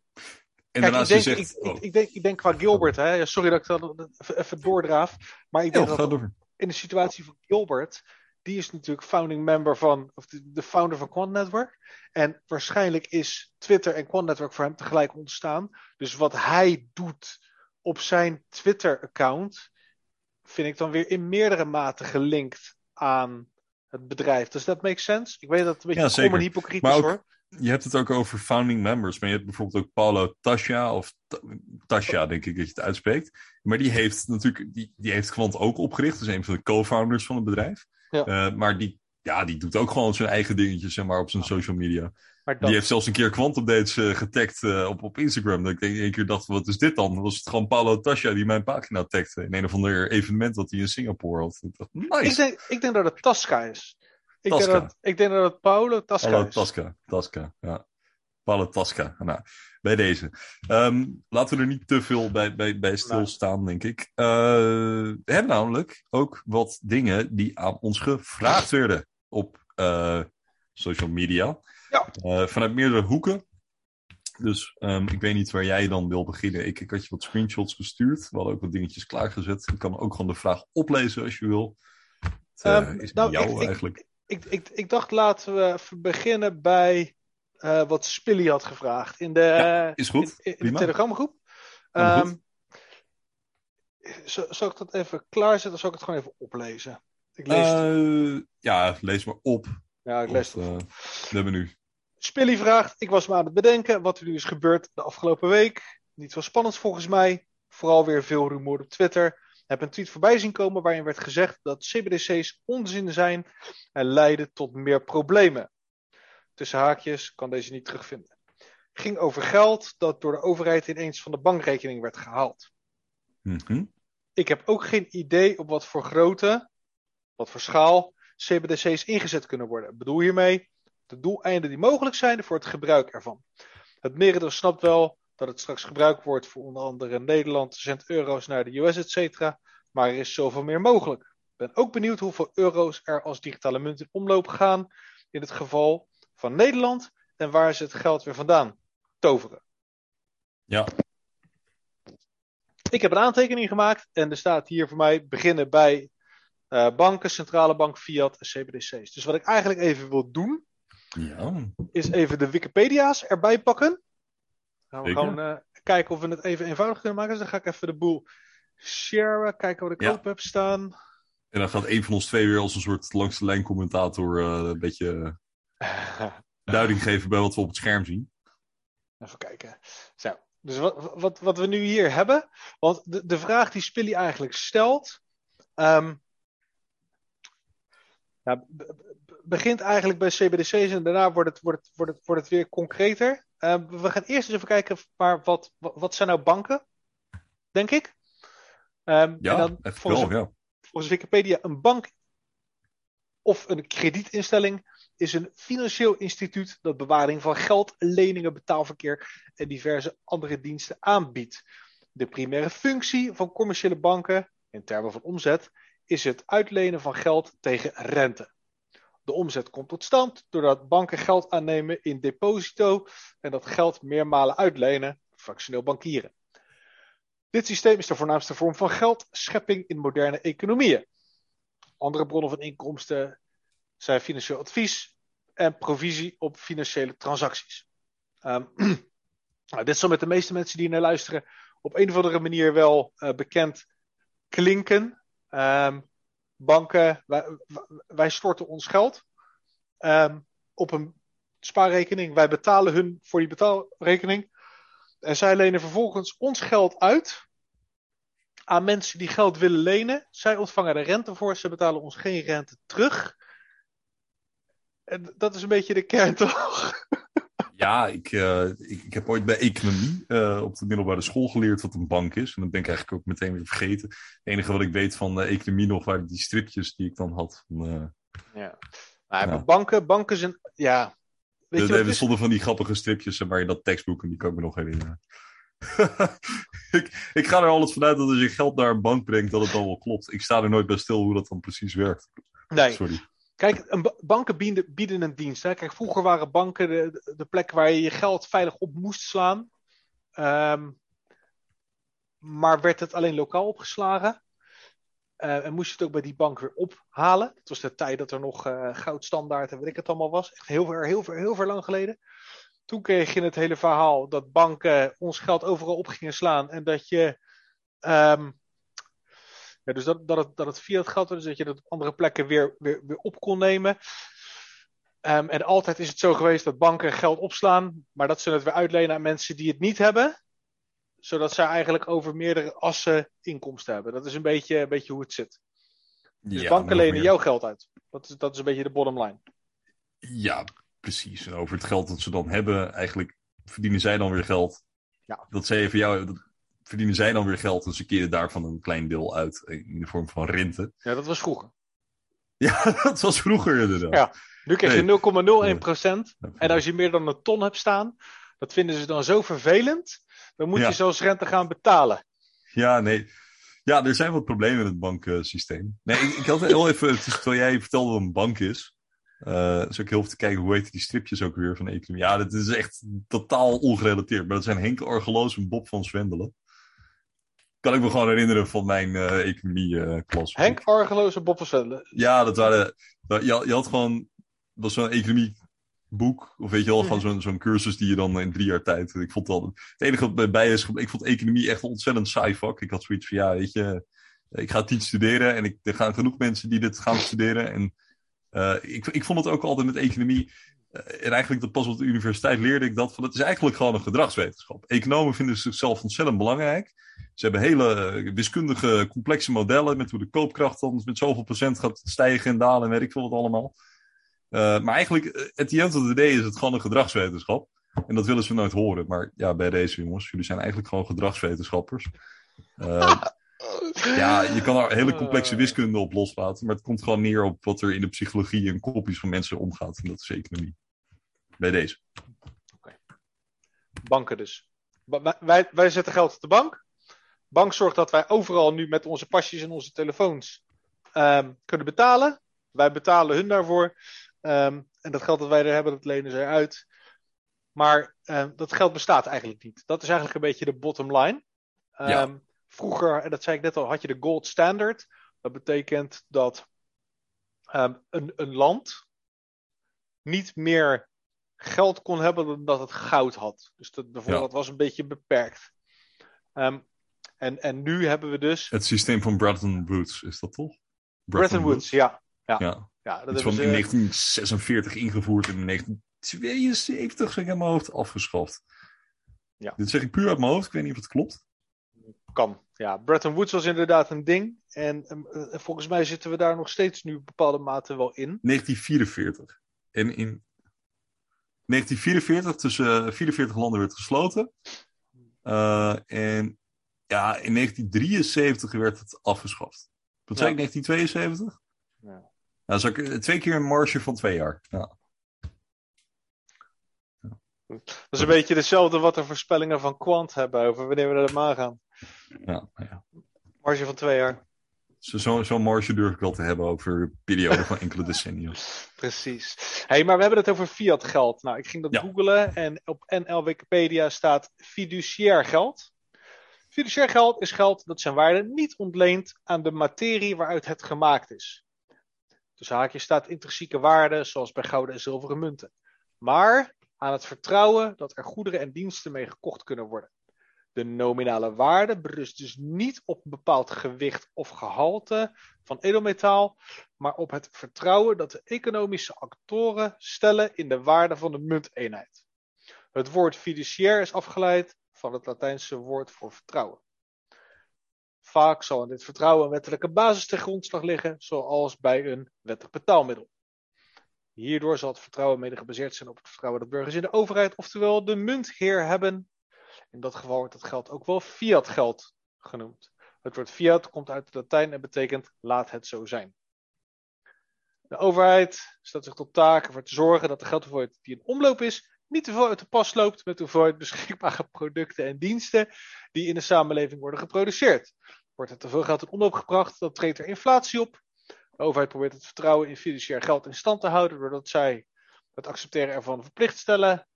En Kijk, ik denk, ik, zegt... ik, oh, ik, denk, ik denk qua Gilbert, hè, sorry dat ik dat even- doordraaf. Maar ik denk dat door. in de situatie van Gilbert, die is natuurlijk founding member van, of de, de founder van Quant Network. En waarschijnlijk is Twitter en Quant Network voor hem tegelijk ontstaan. Dus wat hij doet op zijn Twitter-account, vind ik dan weer in meerdere mate gelinkt aan het bedrijf. Does that make sense? Ik weet dat het een beetje Ja, hypocriet Maar is ook- hoor. Je hebt het ook over founding members. Maar je hebt bijvoorbeeld ook Paulo Tasja, of Ta- Tasja denk ik dat je het uitspreekt. Maar die heeft natuurlijk, die, die heeft Kwant ook opgericht. Dat is een van de co-founders van het bedrijf. Ja. Eh, maar die, ja, die doet ook gewoon zijn eigen dingetjes zeg maar, op zijn social media. Maar dat, Die heeft zelfs een keer Quantum-dates eh, getagd eh, op, op Instagram. Dat ik denk, één keer dacht, wat is dit dan? Was het gewoon Paulo Tasja die mijn pagina tagde. In een of ander evenement dat hij in Singapore had. Ik dacht, ik, nice. denk, ik denk dat het Tasca is. Ik Tasca. denk, dat, ik denk dat het Paulo Tasca is. Tasca, Tasca, ja. Paulo Tasca, nou, bij deze. Ehm, laten we er niet te veel bij, bij, bij stilstaan, denk ik. Eh, we hebben namelijk ook wat dingen die aan ons gevraagd werden op eh, social media. Ja. Eh, vanuit meerdere hoeken. Dus ehm, ik weet niet waar jij dan wil beginnen. Ik, ik had je wat screenshots gestuurd. We hadden ook wat dingetjes klaargezet. Ik kan ook gewoon de vraag oplezen als je wil. Het eh, Ehm, is nou, jou ik- eigenlijk. Ik, ik, ik dacht laten we even beginnen bij wat Spilly had gevraagd in de, Ja, is goed. in, in de telegramgroep. Zal, zal ik dat even klaarzetten of zal ik het gewoon even oplezen? Ik lees het. Eh, ja, lees maar op. Ja, ik lees Of, het. eh, we hebben nu. Spilly vraagt: Ik was me aan het bedenken wat er nu is gebeurd de afgelopen week. Niet zo spannend volgens mij. Vooral weer veel rumoer op Twitter. Heb een tweet voorbij zien komen waarin werd gezegd dat CBDC's onzin zijn en leiden tot meer problemen. Tussen haakjes kan deze niet terugvinden. Ging over geld dat door de overheid ineens van de bankrekening werd gehaald. Mhm. Ik heb ook geen idee op wat voor grootte, wat voor schaal CBDC's ingezet kunnen worden. Ik bedoel hiermee de doeleinden die mogelijk zijn voor het gebruik ervan. Het merendeel snapt wel dat het straks gebruikt wordt voor onder andere Nederland, zendt euro's naar de US, etc. Maar er is zoveel meer mogelijk. Ik ben ook benieuwd hoeveel euro's er als digitale munt in omloop gaan in het geval van Nederland en waar ze het geld weer vandaan toveren. Ja. Ik heb een aantekening gemaakt en er staat hier voor mij beginnen bij eh, banken, centrale bank, fiat en CBDC's. Dus wat ik eigenlijk even wil doen, Ja. is even de Wikipedia's erbij pakken. Gaan we gewoon uh, kijken of we het even eenvoudig kunnen maken. Dus dan ga ik even de boel sharen, kijken wat ik ja. open heb staan. En dan gaat een van ons twee weer als een soort langs de lijn commentator uh, een beetje duiding geven bij wat we op het scherm zien. Even kijken. Zo, dus wat, wat, wat we nu hier hebben. Want de, de vraag die Spilly eigenlijk stelt. Um, ja, begint eigenlijk bij CBDC's en daarna wordt het, wordt het, wordt het, wordt het weer concreter. Uh, we gaan eerst eens even kijken maar wat, wat, wat zijn nou banken, denk ik. Um, ja, en dan, volgens, wel, ja. volgens Wikipedia een bank of een kredietinstelling is een financieel instituut dat bewaring van geld, leningen, betaalverkeer en diverse andere diensten aanbiedt. De primaire functie van commerciële banken, in termen van omzet, is het uitlenen van geld tegen rente. De omzet komt tot stand doordat banken geld aannemen in deposito en dat geld meermalen uitlenen, fractioneel bankieren. Dit systeem is de voornaamste vorm van geldschepping in moderne economieën. Andere bronnen van inkomsten zijn financieel advies en provisie op financiële transacties. Um, nou, dit zal met de meeste mensen die naar luisteren op een of andere manier wel uh, bekend klinken. Um, banken, wij, wij, storten ons geld um, op een spaarrekening. Wij betalen hun voor die betaalrekening. En zij lenen vervolgens ons geld uit aan mensen die geld willen lenen. Zij ontvangen er rente voor, ze betalen ons geen rente terug. En dat is een beetje de kern, toch? Ja, ik, uh, ik, ik, heb ooit bij economie uh, op de middelbare school geleerd wat een bank is. En dat ben ik eigenlijk ook meteen weer vergeten. Het enige wat ik weet van uh, economie nog waren die stripjes die ik dan had. Van, ja. Maar ja. banken, banken zijn. Ja. Weet de, je er stonden van die grappige stripjes waar je dat tekstboek en die kan ik me nog herinneren. ik, ik ga er altijd vanuit dat als je geld naar een bank brengt, dat het dan wel klopt. Ik sta er nooit bij stil hoe dat dan precies werkt. Nee. Sorry. Kijk, banken bieden, een dienst. Kijk, vroeger waren banken de, de plek waar je je geld veilig op moest slaan. Um, maar werd het alleen lokaal opgeslagen. Uh, en moest je het ook bij die bank weer ophalen. Het was de tijd dat er nog uh, goudstandaard en weet ik het allemaal was. Echt heel ver, heel ver, heel ver lang geleden. Toen kreeg je het hele verhaal dat banken ons geld overal op gingen slaan. En dat je um, ja, dus dat, dat, het, dat het via het geld dus dat je dat op andere plekken weer, weer, weer op kon nemen. Um, en altijd is het zo geweest dat banken geld opslaan, maar dat ze het weer uitlenen aan mensen die het niet hebben. Zodat zij eigenlijk over meerdere assen inkomsten hebben. Dat is een beetje, een beetje hoe het zit. Dus ja, banken lenen jouw geld uit. Dat is, dat is een beetje de bottom line. Ja, precies. En over het geld dat ze dan hebben, eigenlijk verdienen zij dan weer geld. Ja. Dat ze even jou, verdienen zij dan weer geld en ze keren daarvan een klein deel uit in de vorm van rente. Ja, dat was vroeger. Ja, dat was vroeger inderdaad. Ja, nu krijg je 0,01%. En als je meer dan een ton hebt staan, dat vinden ze dan zo vervelend, dan moet je zelfs rente gaan betalen. Ja, nee. Ja, er zijn wat problemen in het banksysteem. Nee, ik, ik had heel even, terwijl jij vertelde wat een bank is, uh, is ook heel veel te kijken, hoe heet die stripjes ook weer van economie. Ja, dat is echt totaal ongerelateerd. Maar dat zijn Henk Argeloos en Bob van Zwendelen kan ik me gewoon herinneren van mijn uh, economieklas. Henk Argeloos en Bob van Ja, dat waren. Je, je had gewoon. Dat was zo'n economieboek. Of weet je wel, gewoon zo'n zo'n cursus die je dan in drie jaar tijd. Ik vond het, het enige wat bij is. Ik vond economie echt een ontzettend saai vak. Ik had zoiets van ja, weet je. Ik ga het niet studeren en ik, er gaan genoeg mensen die dit gaan studeren. En uh, ik, ik vond het ook altijd met economie. Eh, en eigenlijk dat pas op de universiteit leerde ik dat. Van, het is eigenlijk gewoon een gedragswetenschap. Economen vinden zichzelf ontzettend belangrijk. Ze hebben hele eh, wiskundige, complexe modellen. met hoe de koopkracht dan met zoveel procent gaat stijgen en dalen. en weet ik veel wat allemaal. Uh, maar eigenlijk, at the end of the day is het gewoon een gedragswetenschap. En dat willen ze nooit horen. Maar ja, bij deze jongens, jullie zijn eigenlijk gewoon gedragswetenschappers. Uh, ja, je kan er hele complexe wiskunde op loslaten. Maar het komt gewoon neer op wat er in de psychologie en kopjes van mensen omgaat. En dat is economie bij deze. Okay. Banken dus. Wij, wij zetten geld op de bank. Bank zorgt dat wij overal nu met onze pasjes en onze telefoons um, kunnen betalen. Wij betalen hun daarvoor. Um, en dat geld dat wij er hebben, dat lenen zij uit. Maar um, dat geld bestaat eigenlijk niet. Dat is eigenlijk een beetje de bottom line. Ja. Vroeger, en dat zei ik net al, had je de gold standard. Dat betekent dat een, een land niet meer geld kon hebben dan dat het goud had. Dus dat, de voorraad was een beetje beperkt. Ehm, en, en nu hebben we dus. Het systeem van Bretton Woods, is dat toch? Bretton, Woods, ja. Ja. ja. ja dat is van in 1946 ingevoerd en in 1972, zeg ik in mijn hoofd, afgeschaft. Ja. Dit zeg ik puur uit mijn hoofd, ik weet niet of het klopt. Kan. Ja, Bretton Woods was inderdaad een ding. En uh, volgens mij zitten we daar nog steeds nu bepaalde mate wel in. 1944. En in 1944 tussen 44 landen werd gesloten. Uh, en ja, in 1973 werd het afgeschaft. Wat zei ik, 1972? Ja. Nou, zou ik, twee keer een marge van twee jaar. Ja. Dat is een beetje hetzelfde wat de voorspellingen van Quant hebben over wanneer we naar de maan gaan. Ja, ja. Marge van twee jaar. Zo'n zo marge durf ik wel te hebben over een periode van enkele decennia. Precies. hey, maar we hebben het over fiat geld. Nou, ik ging dat ja. googlen en op NL Wikipedia staat fiduciair geld. Fiduciair geld is geld dat zijn waarde niet ontleent aan de materie waaruit het gemaakt is. Dus haakje staat intrinsieke waarde, zoals bij gouden en zilveren munten. Maar aan het vertrouwen dat er goederen en diensten mee gekocht kunnen worden. De nominale waarde berust dus niet op een bepaald gewicht of gehalte van edelmetaal, maar op het vertrouwen dat de economische actoren stellen in de waarde van de munteenheid. Het woord fiduciair is afgeleid van het Latijnse woord voor vertrouwen. Vaak zal in dit vertrouwen een wettelijke basis ten grondslag liggen, zoals bij een wettig betaalmiddel. Hierdoor zal het vertrouwen mede gebaseerd zijn op het vertrouwen dat burgers in de overheid, oftewel de muntheer, hebben. In dat geval wordt het geld ook wel fiat geld genoemd. Het woord fiat komt uit het Latijn en betekent laat het zo zijn. De overheid stelt zich tot taak ervoor te zorgen dat de geldhoeveelheid die in omloop is, niet te veel uit de pas loopt met de hoeveelheid beschikbare producten en diensten die in de samenleving worden geproduceerd. Wordt er te veel geld in omloop gebracht, dan treedt er inflatie op. De overheid probeert het vertrouwen in financieel geld in stand te houden, doordat zij het accepteren ervan verplicht stellen.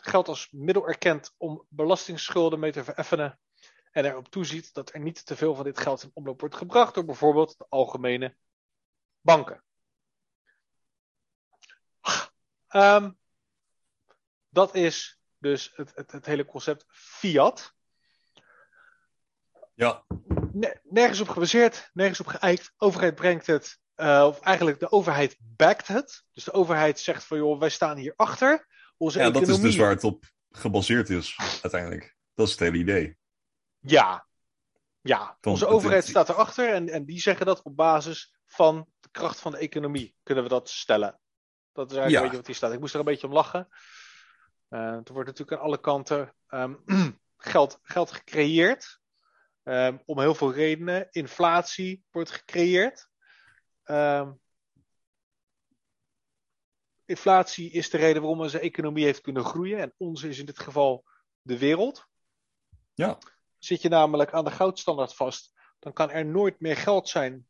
Geld als middel erkent om belastingsschulden mee te vereffenen. En erop toeziet dat er niet te veel van dit geld in omloop wordt gebracht door bijvoorbeeld de algemene banken. Um, dat is dus het, het, het hele concept fiat. Ja. Nergens op gebaseerd, nergens op geëikt. overheid brengt het, uh, of eigenlijk de overheid backt het. Dus de overheid zegt van joh, wij staan hier achter. Onze ja, economie... dat is dus waar het op gebaseerd is, uiteindelijk. Dat is het hele idee. Ja. Ja, van, onze overheid staat erachter en, en die zeggen dat op basis van de kracht van de economie kunnen we dat stellen. Dat is eigenlijk ja. een beetje wat hier staat. Ik moest er een beetje om lachen. Uh, er wordt natuurlijk aan alle kanten um, geld, geld gecreëerd. Um, om heel veel redenen. Inflatie wordt gecreëerd. Um, inflatie is de reden waarom onze economie heeft kunnen groeien. En onze is in dit geval de wereld. Ja. Zit je namelijk aan de goudstandaard vast, dan kan er nooit meer geld zijn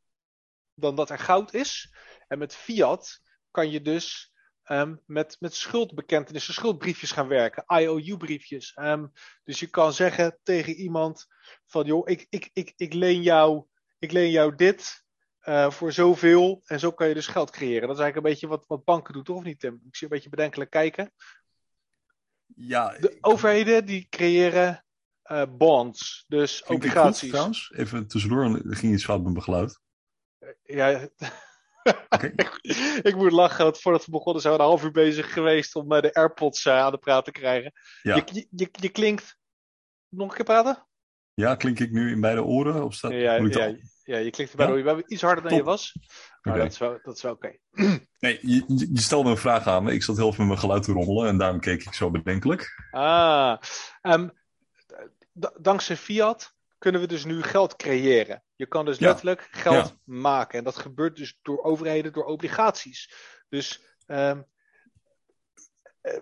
dan dat er goud is. En met fiat kan je dus Um, met, met schuldbekentenissen, schuldbriefjes gaan werken, IOU-briefjes. Um, dus je kan zeggen tegen iemand van, joh, ik, ik, ik, ik, leen, jou, ik leen jou dit uh, voor zoveel en zo kan je dus geld creëren. Dat is eigenlijk een beetje wat, wat banken doen, toch of niet, Tim? Ik zie een beetje bedenkelijk kijken. Ja. De overheden die creëren uh, bonds, dus Klinkt obligaties. Goed, trouwens, even tussendoor, er ging iets fout met mijn geluid. Ja, Okay. ik moet lachen, want voordat we begonnen zijn we een half uur bezig geweest om de AirPods uh, aan de praat te krijgen. Ja. Je, je, je, klinkt. Nog een keer praten? Ja, klink ik nu in beide oren? Of staat, ja, ja, ja, je klinkt in beide ja? oren. Iets harder dan Top. je was. Maar okay. dat is wel, dat is wel oké. Okay. Nee, je, je, stelde een vraag aan me. Ik zat heel veel met mijn geluid te rommelen en daarom keek ik zo bedenkelijk. Ah, um, dankzij Fiat kunnen we dus nu geld creëren. Je kan dus letterlijk geld ja. maken. En dat gebeurt dus door overheden, door obligaties. Dus um,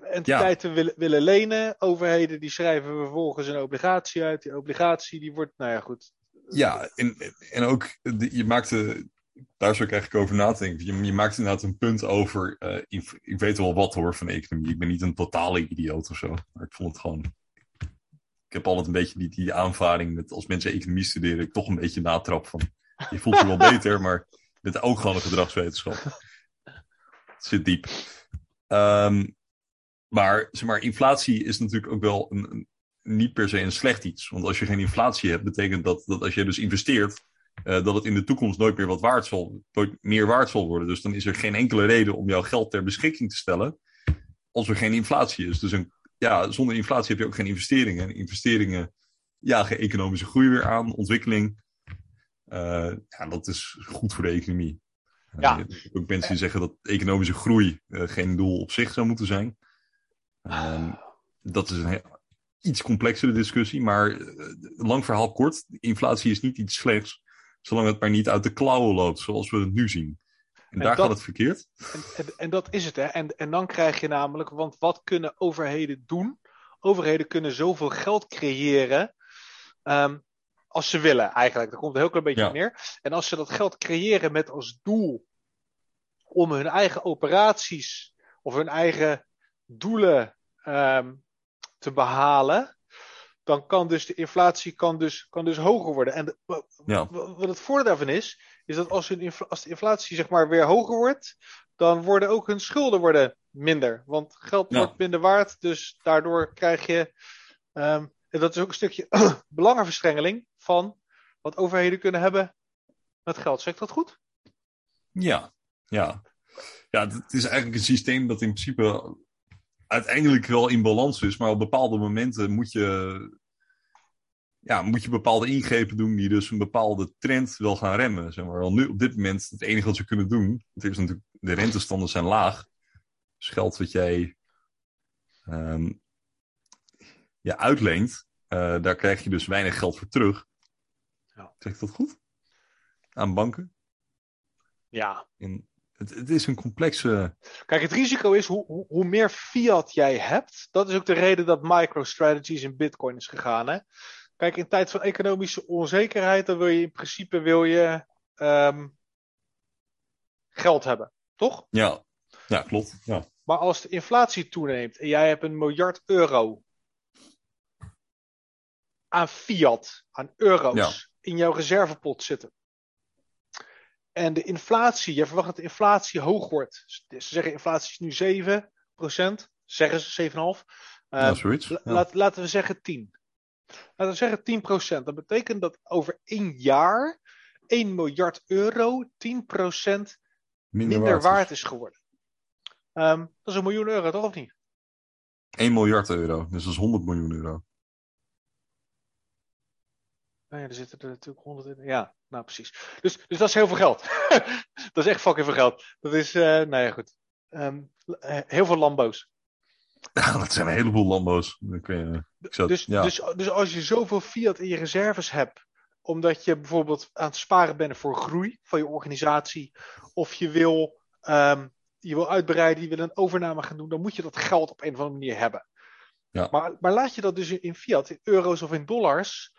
entiteiten ja. willen, willen lenen. Overheden die schrijven vervolgens een obligatie uit. Die obligatie die wordt, nou ja goed. Ja, en, en ook, je maakte, daar zou ik eigenlijk over nadenken. Je, je maakt inderdaad een punt over, uh, ik, ik weet wel wat hoor van de economie. Ik ben niet een totale idioot of zo. Maar ik vond het gewoon ik heb altijd een beetje die, die aanvaring met als mensen economie studeren, ik toch een beetje natrap van. Je voelt je wel beter, maar dit is ook gewoon een gedragswetenschap. Het zit diep. Um, maar, zeg maar inflatie is natuurlijk ook wel een, een, niet per se een slecht iets. Want als je geen inflatie hebt, betekent dat, dat als je dus investeert, uh, dat het in de toekomst nooit meer wat waard zal, nooit meer waard zal worden. Dus dan is er geen enkele reden om jouw geld ter beschikking te stellen als er geen inflatie is. Dus een, ja, zonder inflatie heb je ook geen investeringen. En investeringen jagen economische groei weer aan, ontwikkeling. Uh, ja, dat is goed voor de economie. Ja. Uh, ook mensen die zeggen dat economische groei geen doel op zich zou moeten zijn. Uh, dat is een iets complexere discussie, maar lang verhaal kort. Inflatie is niet iets slechts, zolang het maar niet uit de klauwen loopt, zoals we het nu zien. En, en daar dat, gaat het verkeerd. En, en, en, dat is het, hè. En, en dan krijg je namelijk, want wat kunnen overheden doen? Overheden kunnen zoveel geld creëren um, als ze willen, eigenlijk. Daar komt een heel klein beetje ja. neer. En als ze dat geld creëren met als doel om hun eigen operaties of hun eigen doelen um, te behalen, dan kan dus de inflatie kan dus, kan dus hoger worden. En de, ja. wat het voordeel daarvan is, is dat als, hun, als de inflatie zeg maar weer hoger wordt, dan worden ook hun schulden worden minder. Want geld ja. wordt minder waard, dus daardoor krijg je. Um, en dat is ook een stukje belangenverstrengeling van wat overheden kunnen hebben met geld. Zeg ik dat goed? Ja, ja. Ja, het is eigenlijk een systeem dat in principe uiteindelijk wel in balans is, maar op bepaalde momenten moet je, ja, moet je bepaalde ingrepen doen die dus een bepaalde trend wil gaan remmen. Zeg maar. nu op dit moment het enige wat ze kunnen doen, het is natuurlijk, de rentestanden zijn laag. Dus geld wat jij um, ja, uitleent, uh, daar krijg je dus weinig geld voor terug. Ja. Zeg ik dat goed? Aan banken? Ja. In, het, het, is een complexe. Kijk, het risico is hoe, hoe, hoe, meer fiat jij hebt. Dat is ook de reden dat MicroStrategies in Bitcoin is gegaan. Hè? Kijk, in tijd van economische onzekerheid, dan wil je in principe wil je, um, geld hebben, toch? Ja, ja klopt. Ja. Maar als de inflatie toeneemt en jij hebt een miljard euro aan fiat, aan euro's, ja. in jouw reservepot zitten en de inflatie, je verwacht dat de inflatie hoog wordt. Ze zeggen inflatie is nu 7%, zeggen ze 7,5%. Uh, ja, zoiets. Ja. Laat, laten we zeggen 10. Laten we zeggen 10%. Dat betekent dat over één jaar 1 miljard euro 10% minder, minder waard, waard is geworden. Um, dat is een miljoen euro, toch of niet? 1 miljard euro, dus dat is 100 miljoen euro. Nou ja, er zitten er natuurlijk 100 in. Ja, nou precies. Dus, dus dat is heel veel geld. dat is echt fucking veel geld. Dat is, uh, nou ja, goed. Um, heel veel Lambo's. Ja, dat zijn een heleboel Lambo's. Je, zou, dus, ja. dus, dus als je zoveel fiat in je reserves hebt, omdat je bijvoorbeeld aan het sparen bent voor groei van je organisatie, of je wil, um, je wil uitbreiden, je wil een overname gaan doen, dan moet je dat geld op een of andere manier hebben. Ja. Maar, maar laat je dat dus in fiat, in euro's of in dollars,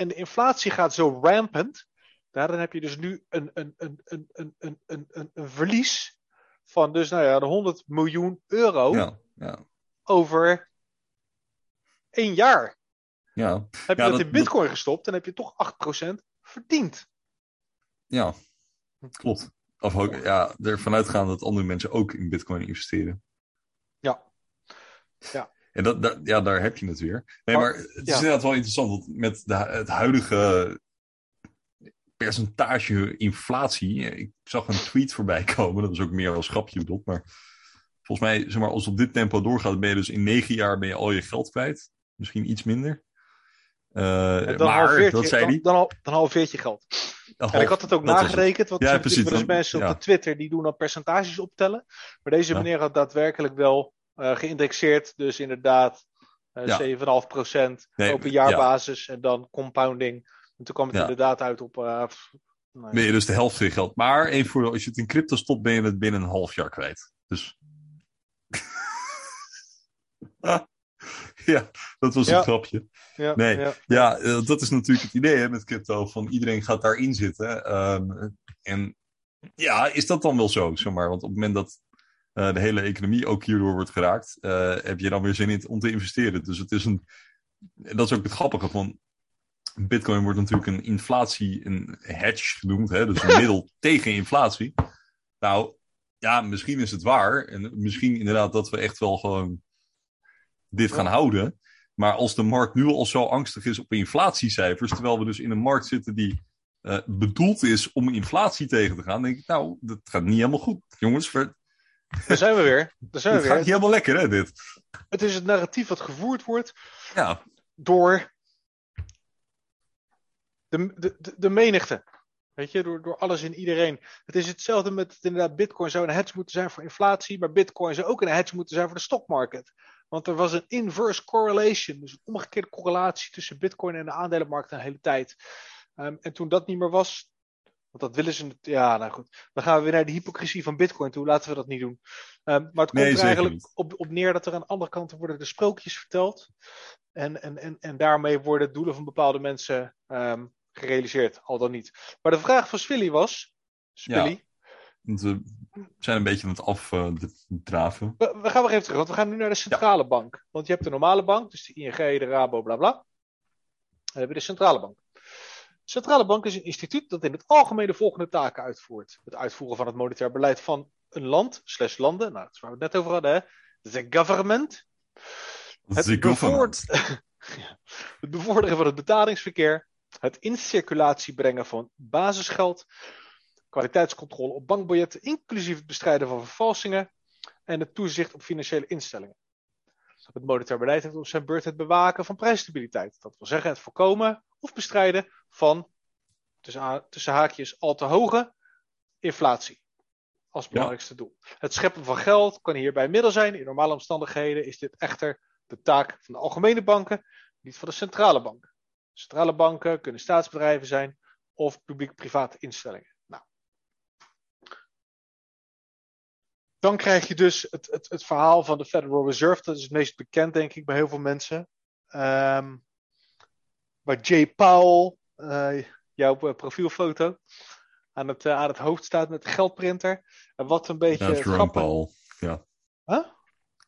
en de inflatie gaat zo rampant, dan heb je dus nu een, een, een, een, een, een, een, een verlies van dus, nou ja, de 100 miljoen euro ja, ja. over één jaar. Ja. Heb je dat, in bitcoin gestopt, dan heb je toch 8% verdiend. Ja, klopt. Of ook, ja, ervan uitgaan dat andere mensen ook in bitcoin investeren. Ja. Ja. En dat, dat, ja, daar heb je het weer. Nee, maar, het is ja. inderdaad wel interessant. Want met de, het huidige percentage inflatie. Ik zag een tweet voorbij komen. Dat was ook meer als grapje bedoeld. Maar volgens mij, zeg maar, als het op dit tempo doorgaat, ben je dus in negen jaar ben je al je geld kwijt. Misschien iets minder. Uh, dan maar, dat zei dan, dan, al, dan halveert je geld. Half, en ik had het ook nagerekend, want ja, er precies, dus mensen ja. op de Twitter die doen dan percentages optellen. Maar deze meneer had daadwerkelijk wel geïndexeerd. Dus inderdaad uh, ja. 7,5 procent nee, op een jaarbasis en dan compounding. En toen kwam het inderdaad uit op. Uh, nee. Ben je dus de helft van je geld. Maar even voor, als je het in crypto stopt, ben je het binnen een half jaar kwijt. Dus. ja, dat was een grapje. Ja, nee, ja, ja. dat is natuurlijk het idee hè, met crypto. Van iedereen gaat daarin zitten. Um, en ja, is dat dan wel zo? Zeg maar? Want op het moment dat de hele economie ook hierdoor wordt geraakt, uh, heb je dan weer zin in om te investeren. Dus het is een. Dat is ook het grappige van. Bitcoin wordt natuurlijk een inflatie, een hedge genoemd, hè? dus een middel tegen inflatie. Nou, ja, misschien is het waar. En misschien inderdaad dat we echt wel gewoon dit gaan houden. Maar als de markt nu al zo angstig is op inflatiecijfers, terwijl we dus in een markt zitten die uh, bedoeld is om inflatie tegen te gaan, denk ik, nou, dat gaat niet helemaal goed. Jongens, ver... daar zijn we weer. Daar zijn gaat niet helemaal lekker, hè, dit? Het is het narratief wat gevoerd wordt Ja, door de, de, de, menigte. Weet je, door, door alles en iedereen. Het is hetzelfde met inderdaad, Bitcoin zou een hedge moeten zijn voor inflatie, maar Bitcoin zou ook een hedge moeten zijn voor de stockmarket. Want er was een inverse correlation, dus een omgekeerde correlatie tussen Bitcoin en de aandelenmarkt een hele tijd. Um, en toen dat niet meer was, want dat willen ze. Ja, nou goed. Dan gaan we weer naar de hypocrisie van Bitcoin toe. Laten we dat niet doen. Um, maar het komt Nee, er eigenlijk op, op neer dat er aan de andere kant worden de sprookjes verteld. En, en, en, en daarmee worden doelen van bepaalde mensen um, gerealiseerd, al dan niet. Maar de vraag van Swilly was. Spilly, want we zijn een beetje aan het afdraven. we, we gaan weer even terug, want we gaan nu naar de centrale bank. Want je hebt de normale bank, dus de ING, de Rabo, bla bla. Dan heb je de centrale bank. Centrale bank is een instituut dat in het algemeen de volgende taken uitvoert: het uitvoeren van het monetair beleid van een land, slash landen, nou, dat is waar we het net over hadden, hè? De government. Het, The government. het bevorderen van het betalingsverkeer, het in circulatie brengen van basisgeld, kwaliteitscontrole op bankbiljetten, inclusief het bestrijden van vervalsingen en het toezicht op financiële instellingen. Het monetair beleid heeft op zijn beurt het bewaken van prijsstabiliteit. Dat wil zeggen het voorkomen of bestrijden van, tussen, tussen haakjes, al te hoge inflatie. Als belangrijkste doel. Het scheppen van geld kan hierbij middel zijn. In normale omstandigheden is dit echter de taak van de algemene banken, niet van de centrale banken. Centrale banken kunnen staatsbedrijven zijn of publiek-private instellingen. Nou. Dan krijg je dus het, het, het verhaal van de Federal Reserve. Dat is het meest bekend, denk ik, bij heel veel mensen. Ehm, waar Jay Powell, eh, jouw eh, profielfoto, aan het, eh, aan het hoofd staat met de geldprinter. En wat een beetje Ja, Jerome grappig... Ja. Huh?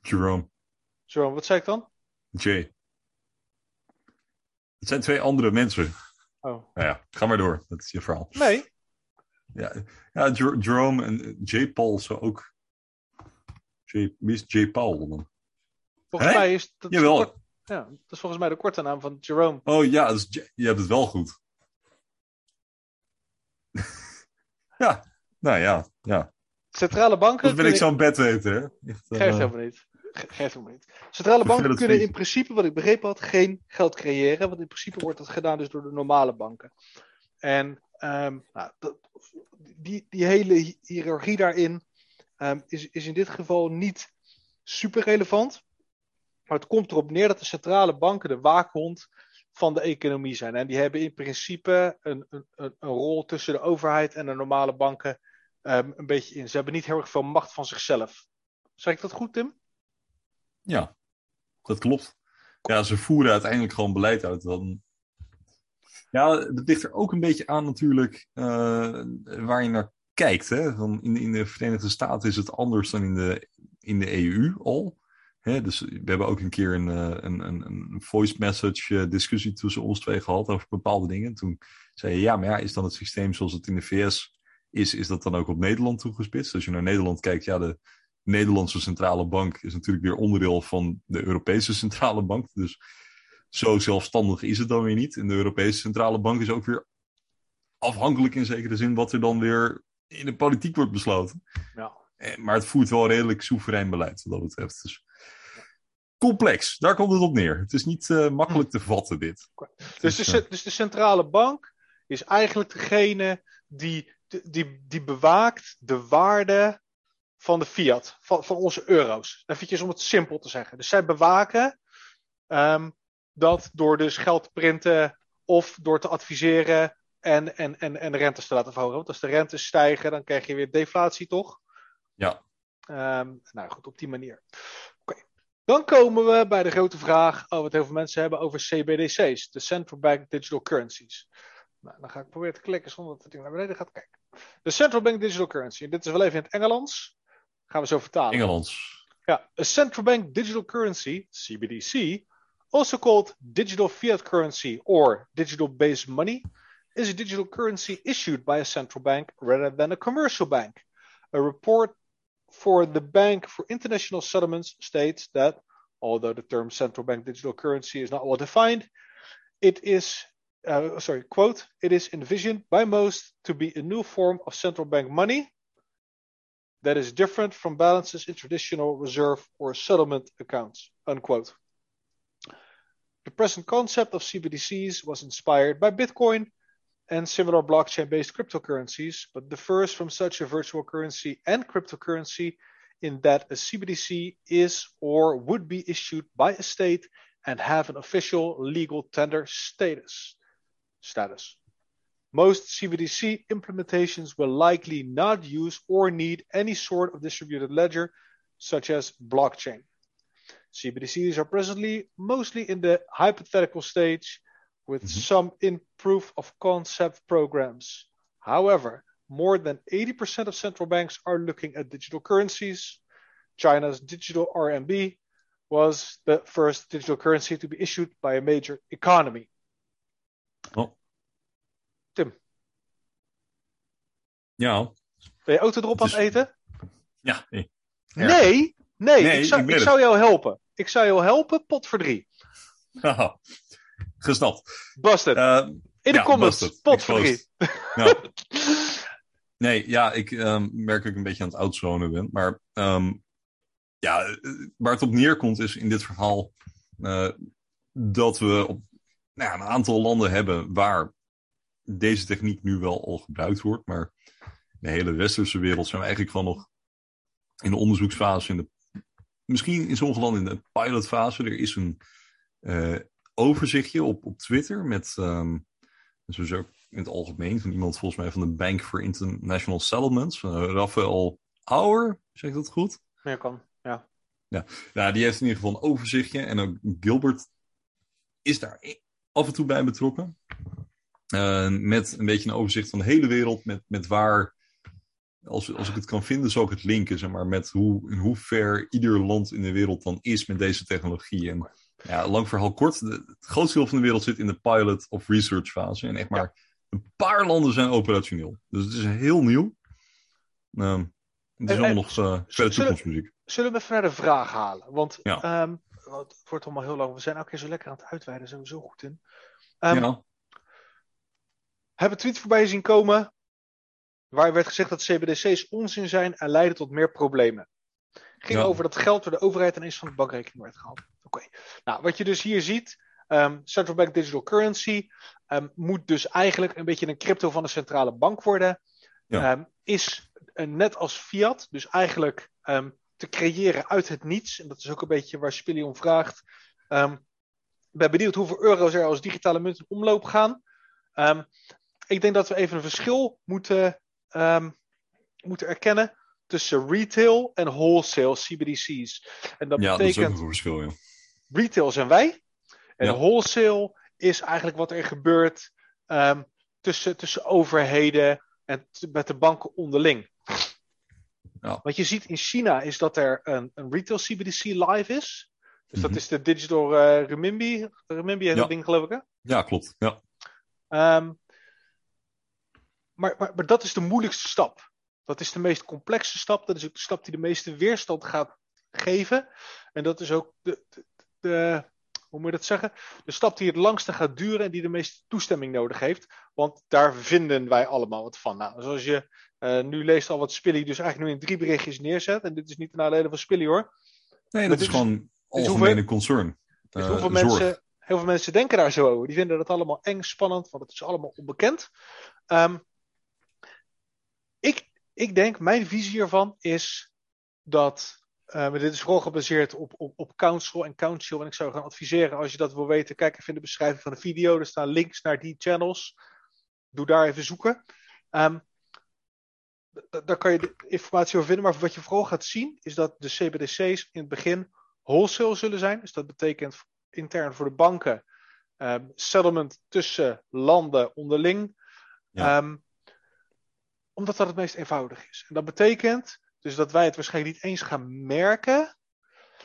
Jerome. Zo, wat zei ik dan? Jay. Het zijn twee andere mensen. Oh. Nou ja, ga maar door. Dat is je verhaal. Nee, Ja, ja Jer- Jerome en Jay Paul zo ook. Jay, wie is Jay Paul dan? volgens Hè? mij is dat, Jawel. Ja, dat is volgens mij de korte naam van Jerome. Oh ja, Jay- je hebt het wel goed. ja, nou ja, ja. Centrale banken. Dat ben ik zo'n bed weten, hè? Echt, eh, Geeft helemaal niet. Ge- Geeft helemaal niet. Centrale banken kunnen in principe, wat ik begrepen had, geen geld creëren. Want in principe wordt dat gedaan dus door de normale banken. En ehm, nou, dat, die, die hele hi- hiërarchie daarin ehm, is, is in dit geval niet super relevant. Maar het komt erop neer dat de centrale banken de waakhond van de economie zijn. En die hebben in principe een, een, een rol tussen de overheid en de normale banken ehm, een beetje in. Ze hebben niet heel erg veel macht van zichzelf. Zeg ik dat goed, Tim? Ja, dat klopt. Ja, ze voeren uiteindelijk gewoon beleid uit. Dan... Ja, dat ligt er ook een beetje aan natuurlijk eh, waar je naar kijkt. Hè? Van in, in de Verenigde Staten is het anders dan in de, in de EU al. Hè? Dus we hebben ook een keer een, eh, een, een, een voice message eh, discussie tussen ons twee gehad over bepaalde dingen. Toen zei je, ja, maar ja, is dan het systeem zoals het in de VS is, is dat dan ook op Nederland toegespitst? Als je naar Nederland kijkt, ja, de Nederlandse centrale bank is natuurlijk weer onderdeel van de Europese centrale bank. Dus zo zelfstandig is het dan weer niet. En de Europese centrale bank is ook weer afhankelijk in zekere zin wat er dan weer in de politiek wordt besloten. Ja. Eh, Maar het voert wel redelijk soeverein beleid wat dat betreft. Dus complex, daar komt het op neer. Het is niet eh, makkelijk te vatten, dit. Dus de, eh, dus de centrale bank is eigenlijk degene die, die, die bewaakt de waarde van de fiat, van, van onze euro's. Eventjes om het simpel te zeggen. Dus zij bewaken ehm, dat door dus geld te printen of door te adviseren en, en, en, en de rentes te laten verhogen. Want als de rentes stijgen, dan krijg je weer deflatie, toch? Ja. Ehm, nou goed, op die manier. Dan komen we bij de grote vraag, oh, wat heel veel mensen hebben over CBDC's, de Central Bank Digital Currencies. Nou, dan ga ik proberen te klikken zonder dat het ding naar beneden gaat kijken. De Central Bank Digital Currency. En dit is wel even in het Engels. Gaan we zo vertalen. Engelands. Ja, a central bank digital currency, CBDC, also called digital fiat currency or digital based money, is a digital currency issued by a central bank rather than a commercial bank. A report for the Bank for International Settlements states that although the term central bank digital currency is not well defined, it is, uh, sorry, quote, it is envisioned by most to be a new form of central bank money that is different from balances in traditional reserve or settlement accounts, unquote. The present concept of CBDCs was inspired by Bitcoin and similar blockchain based cryptocurrencies, but differs from such a virtual currency and cryptocurrency in that a CBDC is or would be issued by a state and have an official legal tender status. status. Most CBDC implementations will likely not use or need any sort of distributed ledger, such as blockchain. CBDCs are presently mostly in the hypothetical stage with Mhm. some in proof of concept programs. However, more than 80% of central banks are looking at digital currencies. China's digital RMB was the first digital currency to be issued by a major economy. Oh. Tim. Ja, Ben je autodrop aan Het eten? ja. erg. Nee, nee, Nee, ik, zou, ik ik zou jou helpen. Ik zou jou helpen, pot voor drie. Haha. Gesnapt. Busted. Eh, In de ja, comments, busted. pot voor drie. Exposed. ja. Nee, ja, ik ehm, merk dat ik een beetje aan het outzonen ben. Maar ehm, ja, waar het op neerkomt is in dit verhaal eh, dat we op nou ja, een aantal landen hebben waar deze techniek nu wel al gebruikt wordt. Maar in de hele westerse wereld zijn we eigenlijk gewoon nog in de onderzoeksfase. In de, misschien in sommige landen in de pilotfase. Er is een eh, overzichtje op, op Twitter met ehm sowieso in het algemeen van iemand volgens mij van de Bank for International Settlements, uh, Rafael Auer, zeg ik dat goed? Ja, kan. Ja. Ja, die heeft in ieder geval een overzichtje en ook Gilbert is daar af en toe bij betrokken. Eh, met een beetje een overzicht van de hele wereld, met, met waar, als, als ik het kan vinden, zal ik het linken, zeg maar, met hoe, in hoe ver ieder land in de wereld dan is met deze technologie. En ja, lang verhaal kort, de- het grootste deel van de wereld zit in de pilot of research fase. En echt maar een paar landen zijn operationeel. Dus het is heel nieuw. Ehm, het is En- allemaal en- nog uh, verder zullen- toekomstmuziek. Zullen we even naar de vraag halen? Want Ja. ehm, want het wordt allemaal heel lang. We zijn elke keer zo lekker aan het uitweiden. Daar zijn we zo goed in. Ehm, ja, Hebben tweets voorbij zien komen. Waar werd gezegd dat CBDC's onzin zijn en leiden tot meer problemen. Ging Ja. over dat geld door de overheid ineens van de bankrekening werd gehaald. Oké. Nou, wat je dus hier ziet. ehm, central bank digital currency ehm, moet dus eigenlijk een beetje een crypto van de centrale bank worden. Ja. Ehm, is net als fiat, dus eigenlijk te creëren uit het niets. En dat is ook een beetje waar Spilly om vraagt. Ik ben benieuwd hoeveel euro's er als digitale munt in omloop gaan. Ik denk dat we even een verschil moeten, moeten erkennen tussen retail en wholesale CBDC's. En dat ja dat is ook betekent een verschil, ja. Retail zijn wij. En Ja. wholesale is eigenlijk wat er gebeurt ehm, tussen, tussen overheden en met de banken onderling. Ja. Wat je ziet in China is dat er een, een retail CBDC live is. Dus dat Mhm. is de digital eh renminbi. Renminbi heet Ja. dat ding geloof ik hè? Ja, klopt. Ja. Ehm, maar, maar, maar dat is de moeilijkste stap. Dat is de meest complexe stap. Dat is ook de stap die de meeste weerstand gaat geven. En dat is ook de, de, de- hoe moet je dat zeggen? De stap die het langste gaat duren en die de meeste toestemming nodig heeft. Want daar vinden wij allemaal wat van. Nou, zoals je eh, nu leest al wat Spilly dus eigenlijk nu in drie berichtjes neerzet. En dit is niet de nadelen van Spilly hoor. Nee, dat is is- gewoon algemene concern. Dus Eh, hoeveel mensen, heel veel mensen denken daar zo over. Die vinden dat allemaal eng, spannend, want het is allemaal onbekend. Ehm, ik, ik denk, mijn visie hiervan is dat. Eh, maar dit is vooral gebaseerd op, op, op counsel en counsel. En ik zou gaan adviseren, als je dat wil weten, kijk even in de beschrijving van de video. Er staan links naar die channels. Doe daar even zoeken. Ehm, daar kan je de informatie over vinden. Maar wat je vooral gaat zien, is dat de CBDC's in het begin wholesale zullen zijn. Dus dat betekent intern voor de banken ehm, settlement tussen landen onderling. Ja. Ehm, omdat dat het meest eenvoudig is. En dat betekent dus dat wij het waarschijnlijk niet eens gaan merken.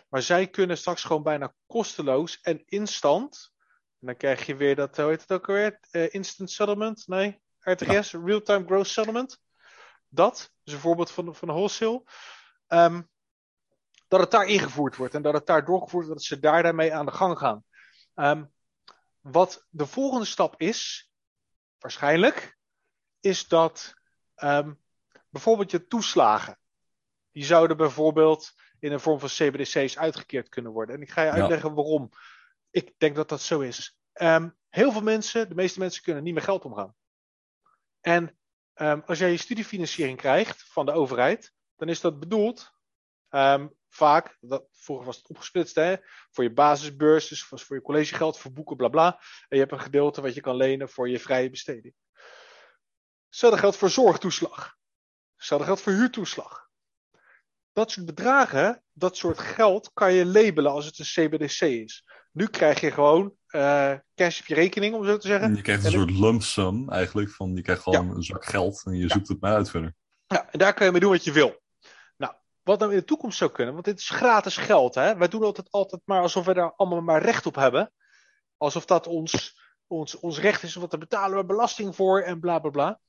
Maar zij kunnen straks gewoon bijna kosteloos en instant. En dan krijg je weer dat, hoe heet het ook alweer? Eh, instant settlement? Nee, RTS, Real-Time Gross Settlement. Dat is een voorbeeld van, van wholesale. Ehm, dat het daar ingevoerd wordt en dat het daar doorgevoerd wordt, dat ze daar daarmee aan de gang gaan. Ehm, wat de volgende stap is, waarschijnlijk, is dat ehm, bijvoorbeeld je toeslagen, die zouden bijvoorbeeld in een vorm van CBDC's uitgekeerd kunnen worden. En ik ga je uitleggen waarom ik denk dat dat zo is. Um, heel veel mensen, de meeste mensen kunnen niet met geld omgaan. En um, als jij je studiefinanciering krijgt van de overheid, dan is dat bedoeld um, vaak, dat, vroeger was het opgesplitst, hè, voor je basisbeurs, dus voor je collegegeld, voor boeken, bla bla. En je hebt een gedeelte wat je kan lenen voor je vrije besteding. Hetzelfde geldt voor zorgtoeslag. Hetzelfde geldt voor huurtoeslag. Dat soort bedragen, dat soort geld, kan je labelen als het een CBDC is. Nu krijg je gewoon uh, cash op je rekening, om zo te zeggen. Je krijgt een soort lump sum eigenlijk. Van, je krijgt gewoon een zak geld en je zoekt het maar uit verder. Ja, en daar kan je mee doen wat je wil. Nou, wat nou in de toekomst zou kunnen, want dit is gratis geld. Hè? Wij doen altijd, altijd maar alsof we daar allemaal maar recht op hebben. Alsof dat ons, ons, ons recht is, want daar betalen we belasting voor en bla bla bla.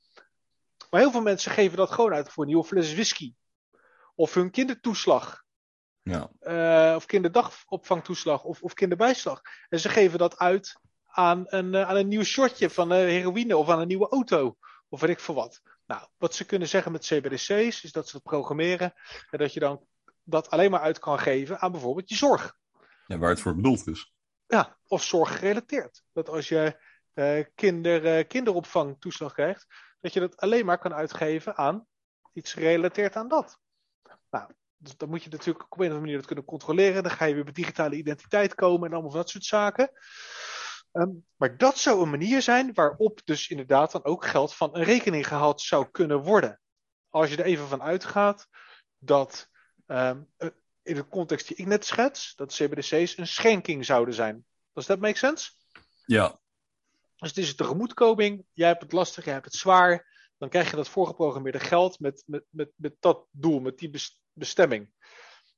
Maar heel veel mensen geven dat gewoon uit voor een nieuwe fles whisky. Of hun kindertoeslag. Ja. Uh, of kinderdagopvangtoeslag of, of kinderbijslag. En ze geven dat uit aan een, uh, aan een nieuw shotje van uh, heroïne of aan een nieuwe auto. Of weet ik veel wat. Nou, wat ze kunnen zeggen met CBDC's is dat ze dat programmeren. En dat je dan dat alleen maar uit kan geven aan bijvoorbeeld je zorg. Ja, waar het voor bedoeld is. Ja, of zorggerelateerd. Dat als je kinder, kinderopvangtoeslag krijgt, dat je dat alleen maar kan uitgeven aan iets gerelateerd aan dat. Nou, dus dan moet je natuurlijk op een of andere manier dat kunnen controleren. Dan ga je weer met digitale identiteit komen en allemaal dat soort zaken. Um, maar dat zou een manier zijn waarop dus inderdaad dan ook geld van een rekening gehaald zou kunnen worden. Als je er even van uitgaat dat um, in de context die ik net schets, dat CBDC's een schenking zouden zijn. Does that make sense? Ja. Dus het is een tegemoetkoming. Jij hebt het lastig, jij hebt het zwaar. Dan krijg je dat voorgeprogrammeerde geld met, met, met, met dat doel, met die bestemming.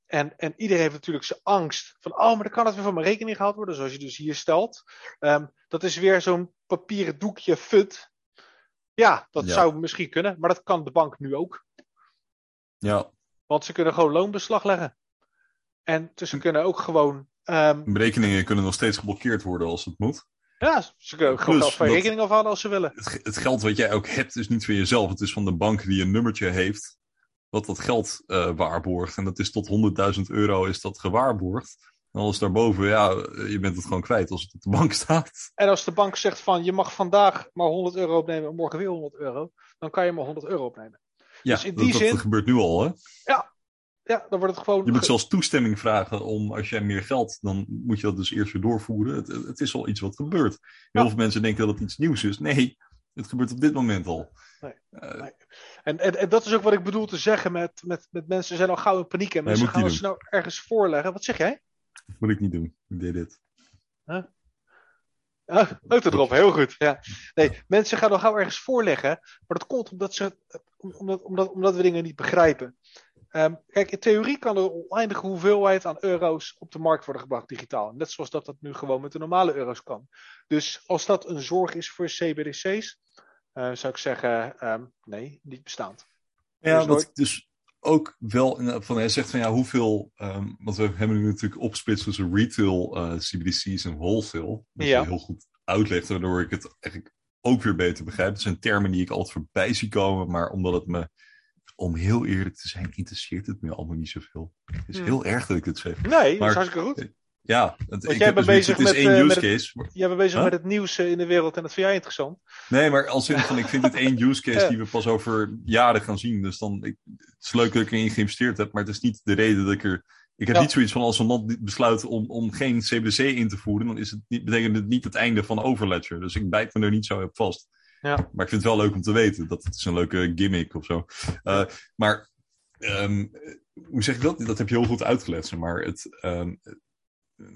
En, en iedereen heeft natuurlijk zijn angst van, oh, maar dan kan het weer van mijn rekening gehaald worden, zoals je dus hier stelt. Um, dat is weer zo'n papieren doekje fut. Ja, dat ja. zou misschien kunnen, maar dat kan de bank nu ook. Ja. Want ze kunnen gewoon loonbeslag leggen. En dus ze kunnen ook gewoon. Um, Rekeningen kunnen nog steeds geblokkeerd worden als het moet. Ja, ze kunnen ook gewoon van je rekening afhalen als ze willen. Het, het, geld wat jij ook hebt is niet van jezelf. Het is van de bank die een nummertje heeft wat dat geld uh, waarborgt. En dat is tot 100.000 euro is dat gewaarborgd. En alles daarboven, ja, je bent het gewoon kwijt als het op de bank staat. En als de bank zegt van je mag vandaag maar 100 euro opnemen en morgen weer 100 euro, dan kan je maar 100 euro opnemen. Ja, dus in die dat, zin, dat gebeurt nu al, hè? Ja, ja, dan wordt het gewoon. Je moet zelfs toestemming vragen om als jij meer geld, dan moet je dat dus eerst weer doorvoeren. Het, het is al iets wat gebeurt. Heel ja. veel mensen denken dat het iets nieuws is. Nee, het gebeurt op dit moment al. Nee, uh, nee. En, en, en, dat is ook wat ik bedoel te zeggen met, met, met mensen zijn al gauw in paniek en mensen gaan snel ergens voorleggen. Wat zeg jij? Dat moet ik niet doen. Ik deed dit. Huh? Ah, ook erop, heel goed. Ja. Nee, mensen gaan al gauw ergens voorleggen, maar dat komt omdat, ze, omdat, omdat, omdat we dingen niet begrijpen. Um, kijk, in theorie kan er een oneindige hoeveelheid aan euro's op de markt worden gebracht digitaal. Net zoals dat dat nu gewoon met de normale euro's kan. Dus als dat een zorg is voor CBDC's, uh, zou ik zeggen, um, nee, niet bestaand. Ja, dus dus ook wel, van, hij zegt van ja, hoeveel, um, want we hebben nu natuurlijk opgesplitst tussen retail uh, CBDC's en wholesale. Dat ja. je heel goed uitlegt, waardoor ik het eigenlijk ook weer beter begrijp. Het zijn termen die ik altijd voorbij zie komen, maar omdat het me om heel eerlijk te zijn, interesseert het me allemaal niet zoveel. Het is heel erg dat ik het zeg. Nee, maar, dat is hartstikke goed. Ja, het, Want jij bent dus bezig met, één use case. jij bent bezig huh? met het nieuws in de wereld en dat vind jij interessant. Nee, maar als in van, ik vind het één use case die we pas over jaren gaan zien. Dus dan, ik, het is leuk dat ik erin geïnvesteerd heb, maar het is niet de reden dat ik er... Ik heb ja. niet zoiets van als een land besluit om, om geen CBDC in te voeren, dan is het niet, betekent het niet het einde van Overledger. Dus ik bijt me er niet zo op vast. Ja. Maar ik vind het wel leuk om te weten. Dat het is een leuke gimmick of zo. Uh, maar um, hoe zeg ik dat? Dat heb je heel goed uitgelegd. Maar het, um,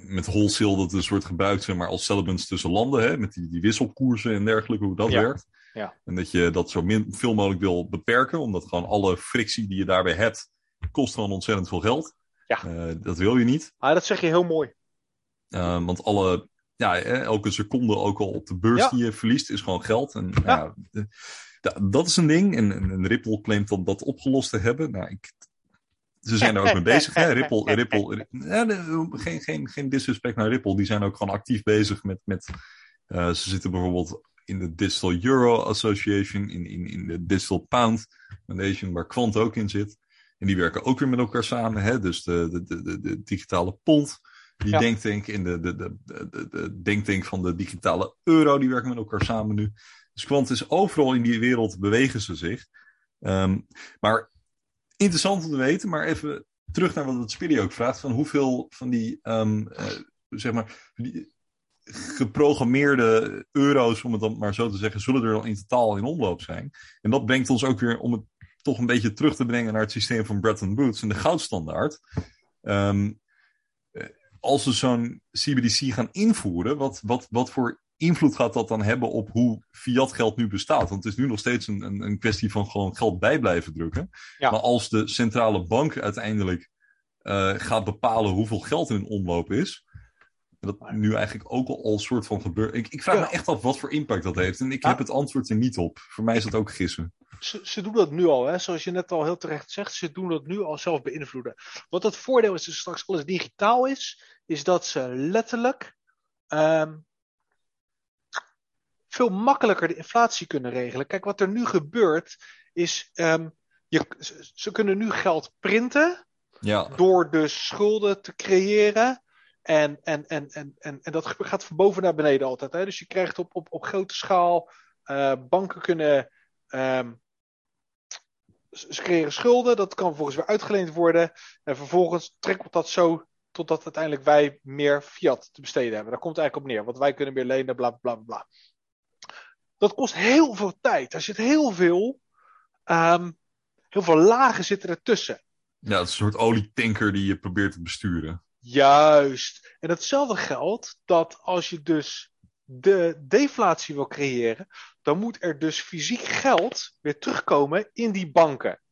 met wholesale dat dus wordt gebruikt zeg maar, als settlements tussen landen. Hè, met die, die wisselkoersen en dergelijke, hoe dat ja. werkt. Ja. En dat je dat zo min, veel mogelijk wil beperken. Omdat gewoon alle frictie die je daarbij hebt, kost gewoon ontzettend veel geld. Ja. Uh, dat wil je niet. Ah, dat zeg je heel mooi. Uh, want alle ja, elke seconde ook al op de beurs Ja. die je verliest is gewoon geld. En Ja. ja, dat is een ding. En, en, Ripple claimt dan dat opgelost te hebben. Nou, ik, ze zijn er ook mee bezig. Hè? Ripple, Ripple, geen, geen, geen disrespect naar Ripple. Die zijn ook gewoon actief bezig met. met uh, ze zitten bijvoorbeeld in de Digital Euro Association, in, in, in de Digital Pound Foundation, waar Quant ook in zit. En die werken ook weer met elkaar samen. Hè? Dus de, de, de, de digitale pond, die ja. denktank in de, de, de, de, de denktank van de digitale euro, die werken met elkaar samen nu. Dus Quant is overal in die wereld bewegen ze zich. Um, maar interessant om te weten, maar even terug naar wat het Speedy ook vraagt: van hoeveel van die, um, uh, zeg maar, die geprogrammeerde euro's, om het dan maar zo te zeggen, zullen er al in totaal in omloop zijn. En dat brengt ons ook weer om het toch een beetje terug te brengen naar het systeem van Bretton Woods en de goudstandaard. Um, als we zo'n CBDC gaan invoeren, wat, wat, wat voor invloed gaat dat dan hebben op hoe fiat geld nu bestaat? Want het is nu nog steeds een, een, een kwestie van gewoon geld bij blijven drukken. Ja. Maar als de centrale bank uiteindelijk uh, gaat bepalen hoeveel geld in omloop is, dat nu eigenlijk ook al een soort van gebeurt. Ik, ik vraag ja. me echt af wat voor impact dat heeft. En ik ja. heb het antwoord er niet op. Voor mij is dat ook gissen. Ze, ze, doen dat nu al, hè? zoals je net al heel terecht zegt. Ze doen dat nu al zelf beïnvloeden. Wat het voordeel is, als straks alles digitaal is, is dat ze letterlijk um, veel makkelijker de inflatie kunnen regelen. Kijk, wat er nu gebeurt, is um, je, ze kunnen nu geld printen. Ja. Door dus schulden te creëren. En, en, en, en, en, en dat gaat van boven naar beneden altijd. Hè? Dus je krijgt op, op, op grote schaal. Uh, banken kunnen. Um, ze creëren schulden, dat kan vervolgens weer uitgeleend worden. En vervolgens trekt dat zo totdat uiteindelijk wij meer fiat te besteden hebben. Daar komt het eigenlijk op neer. Want wij kunnen meer lenen, bla bla bla. Dat kost heel veel tijd. Er zit heel veel. Um, heel veel lagen zitten ertussen. Ja, het is een soort olietanker die je probeert te besturen. Juist. En hetzelfde geldt dat als je dus de deflatie wil creëren, dan moet er dus fysiek geld weer terugkomen in die banken.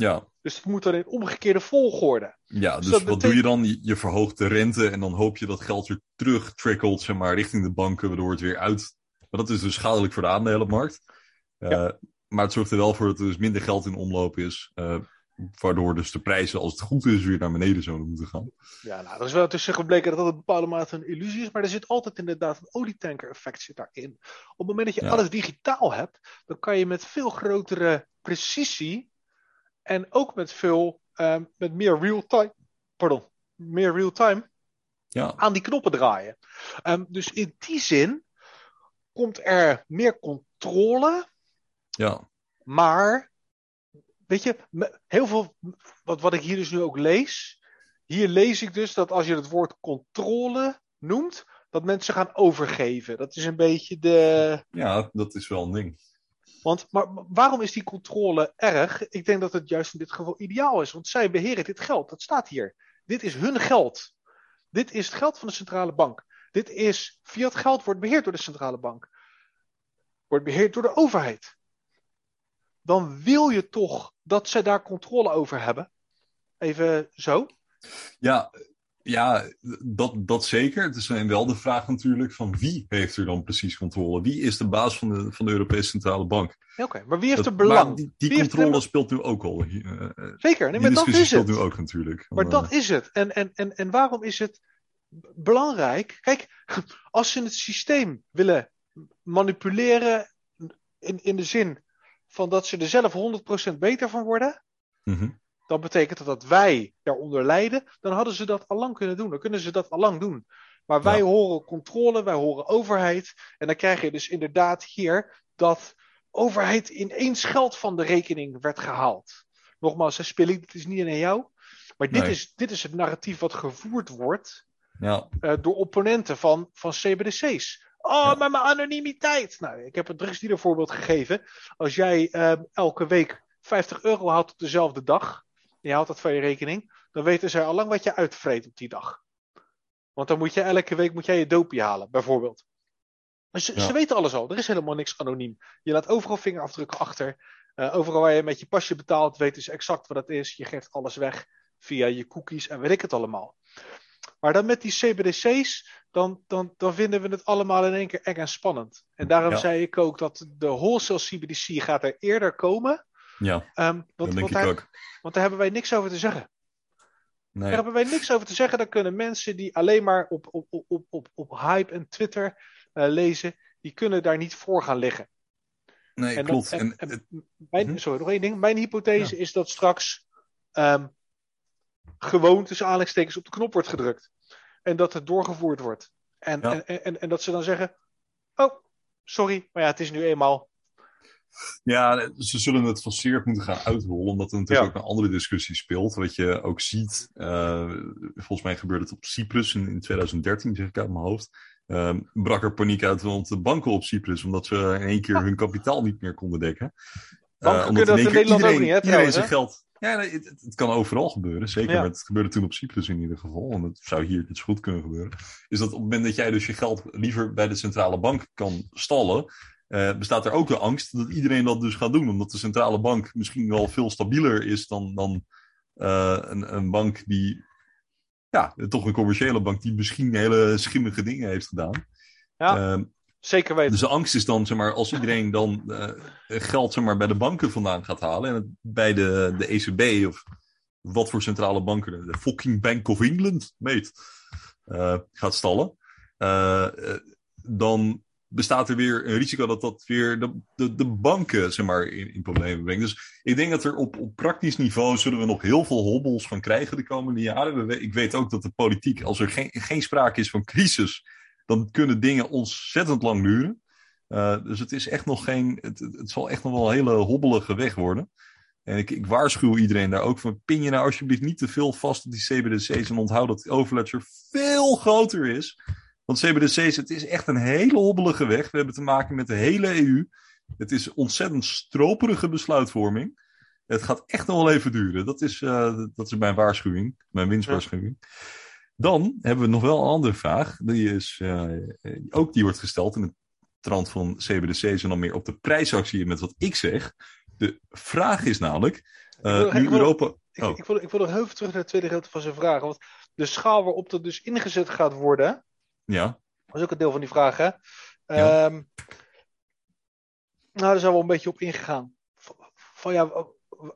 Ja. Dus het moet dan in omgekeerde volgorde. Ja, dus, dus wat betekent... doe je dan? Je verhoogt de rente en dan hoop je dat geld weer terug trickelt, zeg maar, richting de banken, waardoor het weer uit. Maar dat is dus schadelijk voor de aandelenmarkt. Ja. Uh, maar het zorgt er wel voor dat er dus minder geld in omloop is. Uh, Waardoor dus de prijzen, als het goed is, weer naar beneden zouden moeten gaan. Ja, nou, er is wel tussen gebleken dat dat een bepaalde mate een illusie is. Maar er zit altijd inderdaad een olietanker-effect zit daarin. Op het moment dat je ja. alles digitaal hebt, dan kan je met veel grotere precisie. En ook met veel, um, met meer real-time. Pardon, meer real-time. Ja. Aan die knoppen draaien. Um, dus in die zin komt er meer controle. Ja. Maar weet je, heel veel, wat, wat ik hier dus nu ook lees. Hier lees ik dus dat als je het woord controle noemt, dat mensen gaan overgeven. Dat is een beetje de. Ja, dat is wel een ding. Want, maar waarom is die controle erg? Ik denk dat het juist in dit geval ideaal is. Want zij beheren dit geld. Dat staat hier. Dit is hun geld. Dit is het geld van de centrale bank. Dit is, fiat geld wordt beheerd door de centrale bank. Wordt beheerd door de overheid dan wil je toch dat ze daar controle over hebben. Even zo. Ja, ja dat, dat zeker. Het is wel de vraag natuurlijk van wie heeft er dan precies controle? Wie is de baas van de, van de Europese Centrale Bank? Oké, okay, maar wie heeft er belang? Die, die controle er... speelt nu ook al. Uh, zeker, nee, maar dat is speelt het. nu ook natuurlijk. Maar uh, dat is het. En, en, en, en waarom is het belangrijk? Kijk, als ze het systeem willen manipuleren in, in de zin van dat ze er zelf 100% beter van worden, mm-hmm. Dan betekent dat dat wij daaronder lijden, dan hadden ze dat al lang kunnen doen. Dan kunnen ze dat al lang doen. Maar wij ja. horen controle, wij horen overheid. En dan krijg je dus inderdaad hier dat overheid ineens geld van de rekening werd gehaald. Nogmaals, spelen het is niet aan jou. Maar dit, nee. is, dit is het narratief wat gevoerd wordt ja. uh, door opponenten van, van CBDC's. Oh, ja. maar mijn anonimiteit. Nou, ik heb een drugsdealer voorbeeld gegeven. Als jij uh, elke week 50 euro haalt op dezelfde dag, je haalt dat van je rekening, dan weten zij al lang wat je uitvreet op die dag. Want dan moet je elke week moet jij je dopie halen, bijvoorbeeld. Dus ja. ze weten alles al. Er is helemaal niks anoniem. Je laat overal vingerafdrukken achter. Uh, overal waar je met je pasje betaalt, weten ze exact wat het is. Je geeft alles weg via je cookies en weet ik het allemaal. Maar dan met die CBDC's, dan, dan, dan vinden we het allemaal in één keer eng en spannend. En daarom ja. zei ik ook dat de wholesale CBDC gaat er eerder komen Ja, Um, dat want, denk want, ik daar, ook. want daar hebben wij niks over te zeggen. Nee. Daar hebben wij niks over te zeggen. Dan kunnen mensen die alleen maar op, op, op, op, op, hype en Twitter eh, lezen, die kunnen daar niet voor gaan liggen. Nee, En klopt. dat- En, Mijn, Mhm. Sorry, nog één ding. Mijn hypothese is dat straks ehm, gewoon tussen aanhalingstekens op de knop wordt gedrukt. En dat het doorgevoerd wordt. En, Ja. en, en, en dat ze dan zeggen: Oh, sorry, maar ja, het is nu eenmaal. Ja, ze zullen het forceerd moeten gaan uitrollen, omdat er natuurlijk Ja. ook een andere discussie speelt. Wat je ook ziet, eh, volgens mij gebeurde het op Cyprus in, in 2013, zeg ik uit mijn hoofd. Ehm, brak er paniek uit rond de banken op Cyprus, omdat ze in één keer hun kapitaal niet meer konden dekken. Banken Eh, kunnen dat één in Nederland ook niet, hè, iedereen zijn geld. Ja, het, kan overal gebeuren, zeker. Ja. Maar het gebeurde toen op Cyprus in ieder geval. En het zou hier zo goed kunnen gebeuren. Is dat op het moment dat jij dus je geld liever bij de centrale bank kan stallen, eh, bestaat er ook de angst dat iedereen dat dus gaat doen. Omdat de centrale bank misschien wel veel stabieler is dan, dan eh, een, een bank die, ja, toch een commerciële bank die misschien hele schimmige dingen heeft gedaan. Ja. Ehm, Zeker weten. dus de angst is dan, zeg maar, als iedereen dan eh, geld zeg maar, bij de banken vandaan gaat halen en het bij de, de ECB of wat voor centrale banken, de fucking Bank of England, meet, gaat stallen, dan bestaat er weer een risico dat dat weer de, de, de banken zeg maar, in, problemen brengt. Dus ik denk dat er op, op praktisch niveau zullen we nog heel veel hobbels van krijgen de komende jaren. Ik weet ook dat de politiek, als er geen, geen sprake is van crisis, dan kunnen dingen ontzettend lang duren. Uh, dus het is echt nog geen. Het, het zal echt nog wel een hele hobbelige weg worden. En ik, ik waarschuw iedereen daar ook van. Pin je nou alsjeblieft niet te veel vast op die CBDC's. En onthoud dat die overledger veel groter is. Want CBDC's, het is echt een hele hobbelige weg. We hebben te maken met de hele EU. Het is ontzettend stroperige besluitvorming. Het gaat echt nog wel even duren. Dat is, uh, dat is mijn waarschuwing. Mijn winstwaarschuwing. Ja. Dan hebben we nog wel een andere vraag. Die is uh, ook die wordt gesteld in het trant van CBDC's en dan meer op de prijsactie met wat ik zeg. De vraag is namelijk, uh, ik wil, nu ik wil, Europa... Ik, oh. ik, wil, ik wil nog even terug naar het tweede gedeelte van zijn vraag. Want de schaal waarop dat dus ingezet gaat worden, ja. dat is ook een deel van die vraag, hè? Ja. Um, nou, daar zijn we een beetje op ingegaan. Van, van ja,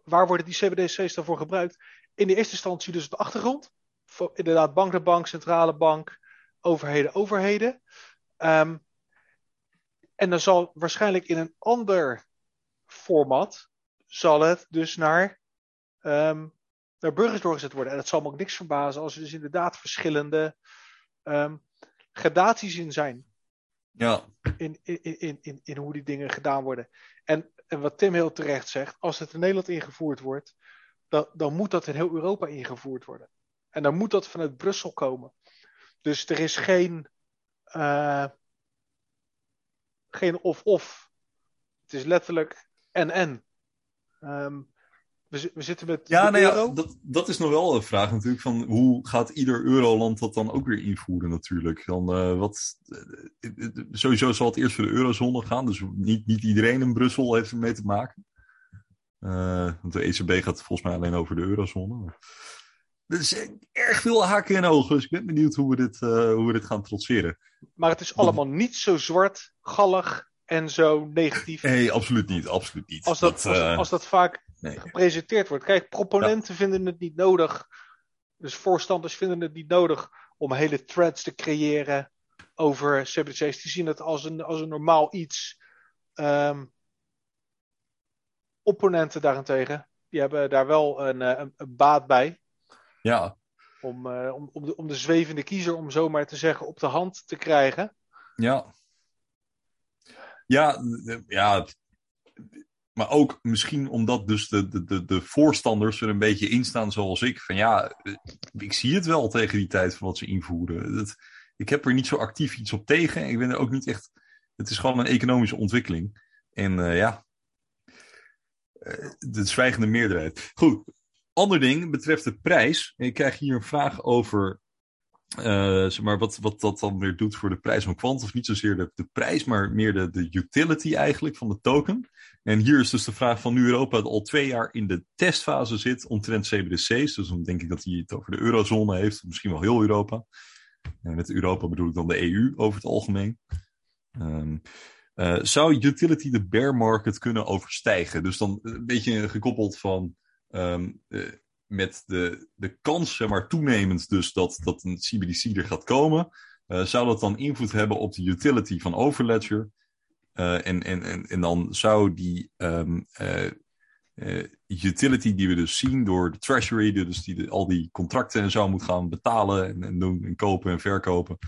waar worden die CBDC's daarvoor gebruikt? In de eerste instantie dus op de achtergrond. Van, inderdaad, bank naar bank, centrale bank, overheden, overheden. Um, en dan zal waarschijnlijk in een ander format zal het dus naar, um, naar burgers doorgezet worden. En dat zal me ook niks verbazen als er dus inderdaad verschillende um, gradaties in zijn. Ja. In, in, in, in, in hoe die dingen gedaan worden. En, en wat Tim heel terecht zegt, als het in Nederland ingevoerd wordt, dan, dan moet dat in heel Europa ingevoerd worden. En dan moet dat vanuit Brussel komen. Dus er is geen. Uh, geen of-of. Het is letterlijk en-en. Um, we, we, zitten met. Ja, nou ja, dat, dat is nog wel een vraag natuurlijk. Van hoe gaat ieder euroland dat dan ook weer invoeren, natuurlijk? Dan, uh, wat, uh, sowieso zal het eerst voor de eurozone gaan. Dus niet, niet iedereen in Brussel heeft ermee te maken. Uh, want de ECB gaat volgens mij alleen over de eurozone. Er is erg veel haken en ogen. Dus ik ben benieuwd hoe we dit, hoe we dit gaan trotseren. Maar het is allemaal niet zo zwart, gallig en zo negatief. Nee, absoluut niet. Absoluut niet. Als dat, dat als, als, dat vaak nee. gepresenteerd wordt. Kijk, proponenten ja. vinden het niet nodig. Dus voorstanders vinden het niet nodig om hele threads te creëren over CBDC's. Die zien het als een, als een normaal iets. Um, opponenten daarentegen, die hebben daar wel een, een, een baat bij. Ja. Om, uh, om, om, de, om de zwevende kiezer, om zo maar te zeggen, op de hand te krijgen. Ja. Ja, ja. Maar ook misschien omdat dus de, de, de, de voorstanders er een beetje in staan zoals ik. Van ja, ik zie het wel tegen die tijd van wat ze invoeren. Dat, ik heb er niet zo actief iets op tegen. Ik ben er ook niet echt... Het is gewoon een economische ontwikkeling. En uh, ja, uh, de zwijgende meerderheid. Goed, ander ding betreft de prijs. Ik krijg hier een vraag over zeg maar wat, wat dat dan weer doet voor de prijs van kwant. Of niet zozeer de, de prijs, maar meer de, de utility eigenlijk van de token. En hier is dus de vraag van nu Europa al twee jaar in de testfase zit omtrent CBDC's. Dus dan denk ik dat hij het over de eurozone heeft. Misschien wel heel Europa. En met Europa bedoel ik dan de EU over het algemeen. Um, zou utility de bear market kunnen overstijgen? Dus dan een beetje gekoppeld van um, met de, de kans, zeg maar, toenemend dus dat, dat een CBDC er gaat komen. Uh, zou dat dan invloed hebben op de utility van Overledger? en, en, en, en dan zou die um, utility die we dus zien door de treasury, dus die al die contracten en zo moet gaan betalen en, en doen en kopen en verkopen.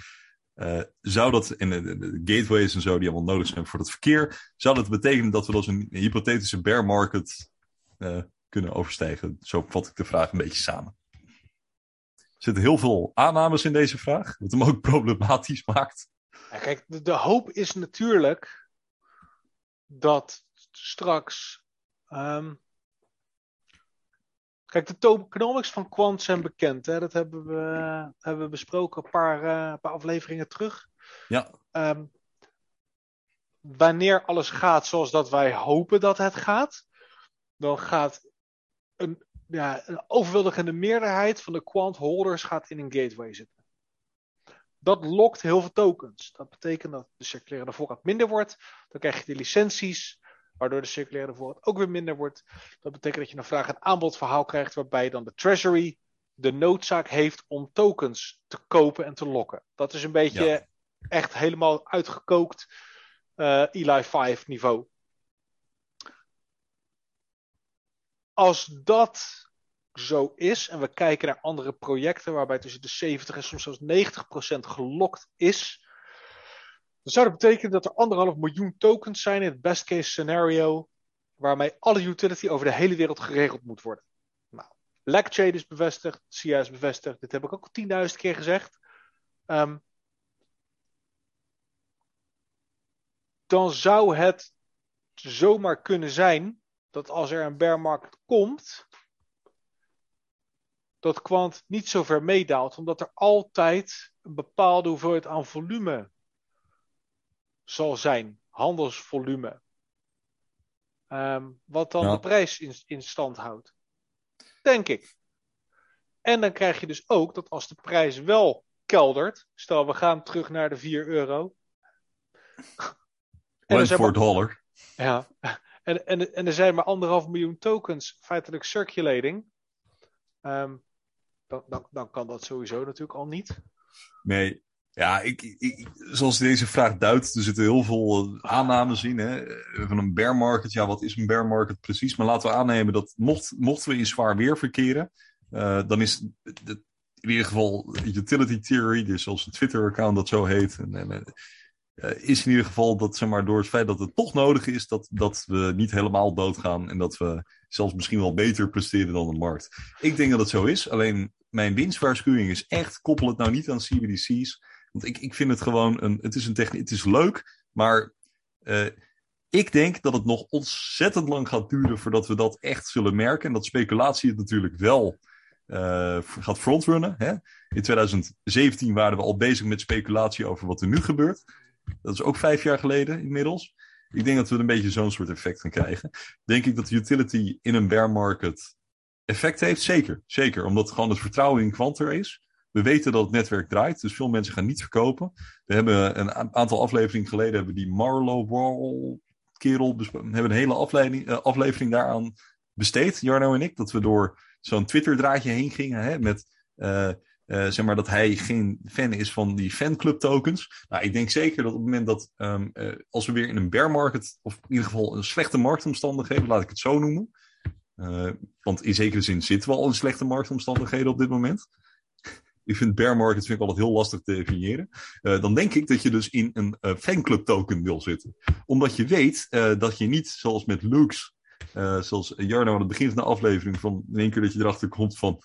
Zou dat, in de, gateways en zo die allemaal nodig zijn voor het verkeer, zou dat betekenen dat we dus een, hypothetische bear market kunnen overstijgen? Zo vat ik de vraag een beetje samen. Er zitten heel veel aannames in deze vraag, wat hem ook problematisch maakt. Ja, kijk, de, de, hoop is natuurlijk dat straks. Um, Kijk, de tokenomics van Quant zijn bekend. Hè? Dat hebben we, hebben we besproken een paar, uh, paar afleveringen terug. Ja. Um, wanneer alles gaat zoals dat wij hopen dat het gaat, dan gaat een, ja, een overweldigende meerderheid van de quant holders gaat in een gateway zitten. Dat lokt heel veel tokens. Dat betekent dat de circulerende voorraad minder wordt. Dan krijg je de licenties waardoor de circulaire voorraad ook weer minder wordt. Dat betekent dat je een vraag- en aanbodverhaal krijgt, waarbij dan de treasury de noodzaak heeft om tokens te kopen en te lokken. Dat is een beetje ja. echt helemaal uitgekookt uh, Eli 5 niveau. Als dat zo is en we kijken naar andere projecten waarbij tussen de 70 en soms zelfs 90 procent gelokt is, dan zou dat betekenen dat er anderhalf miljoen tokens zijn in het best case scenario, waarmee alle utility over de hele wereld geregeld moet worden. Nou, LackChain is bevestigd, SIA is bevestigd, dit heb ik ook al 10.000 keer gezegd. Um, dan zou het zomaar kunnen zijn dat als er een bear market komt, dat kwant niet zo ver meedaalt, omdat er altijd een bepaalde hoeveelheid aan volume zal zijn, handelsvolume. Um, wat dan ja. de prijs in, in stand houdt. Denk ik. En dan krijg je dus ook dat als de prijs wel keldert, stel we gaan terug naar de 4 euro. en voor dollar. Ja, en, en, en er zijn maar anderhalf miljoen tokens feitelijk circulating. Um, dan, dan, dan kan dat sowieso natuurlijk al niet. Nee, ja, ik, ik, zoals deze vraag duidt, er zitten heel veel aannames in. Hè? Van een bear market, ja, wat is een bear market precies? Maar laten we aannemen dat mocht, mochten we in zwaar weer verkeren, uh, dan is in ieder geval utility theory, dus zoals een Twitter-account dat zo heet, en, is in ieder geval dat, zeg maar, door het feit dat het toch nodig is, dat, dat we niet helemaal doodgaan en dat we zelfs misschien wel beter presteren dan de markt. Ik denk dat het zo is, alleen mijn winstwaarschuwing is echt, koppel het nou niet aan CBDC's. Want ik, ik vind het gewoon een. Het is een techniek. Het is leuk, maar. Uh, ik denk dat het nog ontzettend lang gaat duren voordat we dat echt zullen merken. En dat speculatie het natuurlijk wel uh, gaat frontrunnen. Hè? In 2017 waren we al bezig met speculatie over wat er nu gebeurt. Dat is ook vijf jaar geleden inmiddels. Ik denk dat we een beetje zo'n soort effect gaan krijgen. Denk ik dat utility in een bear market effect heeft? Zeker, zeker. Omdat gewoon het vertrouwen in kwant is. We weten dat het netwerk draait, dus veel mensen gaan niet verkopen. We hebben een aantal afleveringen geleden hebben die Marlow Wall kerel hebben een hele aflevering, uh, aflevering daaraan besteed, Jarno en ik, dat we door zo'n Twitter draadje heen gingen hè, met uh, uh, zeg maar dat hij geen fan is van die fanclub tokens. Nou, ik denk zeker dat op het moment dat um, als we weer in een bear market, of in ieder geval een slechte marktomstandigheden, laat ik het zo noemen. want in zekere zin zitten we al in slechte marktomstandigheden op dit moment ik vind bear market vind ik altijd heel lastig te definiëren. Dan denk ik dat je dus in een fanclub token wil zitten. Omdat je weet dat je niet zoals met Lux, zoals Jarno aan het begin van de aflevering, van in één keer dat je erachter komt van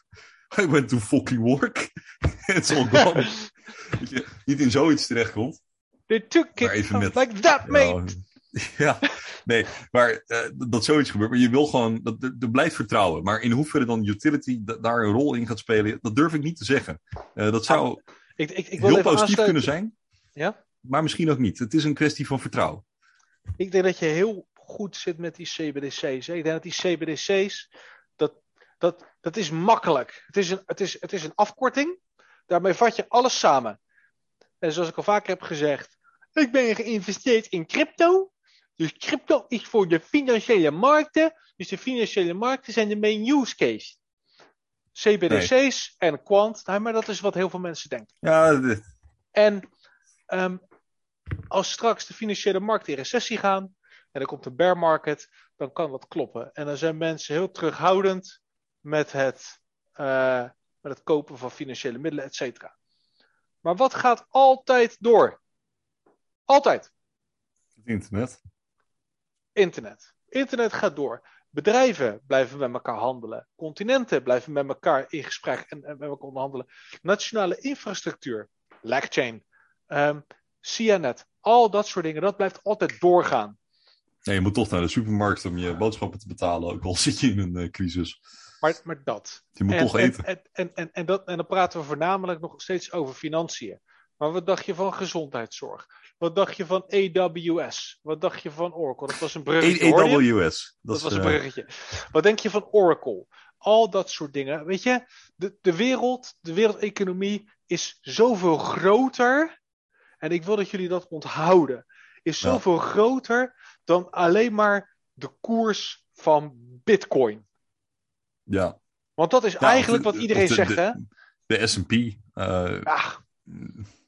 I went to fucking work. It's all gone. dat je niet in zoiets terechtkomt. They took it met, like that, mate. ja, nee, maar uh, dat zoiets gebeurt. Maar je wil gewoon, dat, er, blijft vertrouwen. Maar in hoeverre dan utility daar een rol in gaat spelen, dat durf ik niet te zeggen. Uh, dat zou ah, ik, ik, ik wil heel positief kunnen zijn, ja? maar misschien ook niet. Het is een kwestie van vertrouwen. Ik denk dat je heel goed zit met die CBDC's. Ik denk dat die CBDC's, dat, dat, is makkelijk. Het is, een, het, is, het is een afkorting. Daarmee vat je alles samen. En zoals ik al vaker heb gezegd, ik ben geïnvesteerd in crypto. Dus crypto is voor de financiële markten. Dus de financiële markten zijn de main use case. CBDC's en quant, nou, maar dat is wat heel veel mensen denken. Ja, dit- En ehm, als straks de financiële markten in recessie gaan en er komt een bear market, dan kan dat kloppen. En dan zijn mensen heel terughoudend met het, eh, met het kopen van financiële middelen, et cetera. Maar wat gaat altijd door? Altijd. het internet. Internet. Internet gaat door. Bedrijven blijven met elkaar handelen. Continenten blijven met elkaar in gesprek en, en met elkaar onderhandelen. Nationale infrastructuur. Lackchain. ehm CNET. Al dat soort dingen. Dat blijft altijd doorgaan. Ja, je moet toch naar de supermarkt om je boodschappen te betalen, ook al zit je in een eh, crisis. Maar, maar dat. Je moet en, toch eten. En, en, en, en, dat, en dan praten we voornamelijk nog steeds over financiën. Maar wat dacht je van gezondheidszorg? Wat dacht je van AWS? Wat dacht je van Oracle? Dat was een bruggetje. AWS. Dat, was een eh, bruggetje. Wat denk je van Oracle? Al dat soort dingen. Weet je, de, de wereld, de wereldeconomie is zoveel groter. En ik wil dat jullie dat onthouden. Is Ja. zoveel groter dan alleen maar de koers van Bitcoin. Ja. Want dat is Ja, eigenlijk wat de- iedereen de- zegt, de- hè? De S&P. eh, Ja,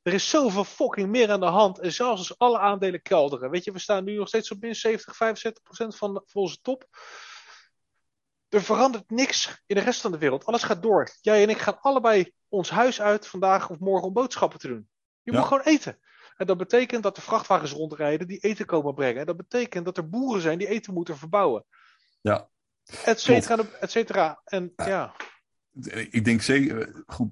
er is zoveel fucking meer aan de hand. En zelfs als alle aandelen kelderen. Weet je, we staan nu nog steeds op min 70, 75 procent van, van onze top. Er verandert niks in de rest van de wereld. Alles gaat door. Jij en ik gaan allebei ons huis uit vandaag of morgen om boodschappen te doen. Je Ja. moet gewoon eten. En dat betekent dat er vrachtwagens rondrijden die eten komen brengen. En dat betekent dat er boeren zijn die eten moeten verbouwen. Ja. Et cetera, et cetera. En ja. ik denk zeker, eh, goed,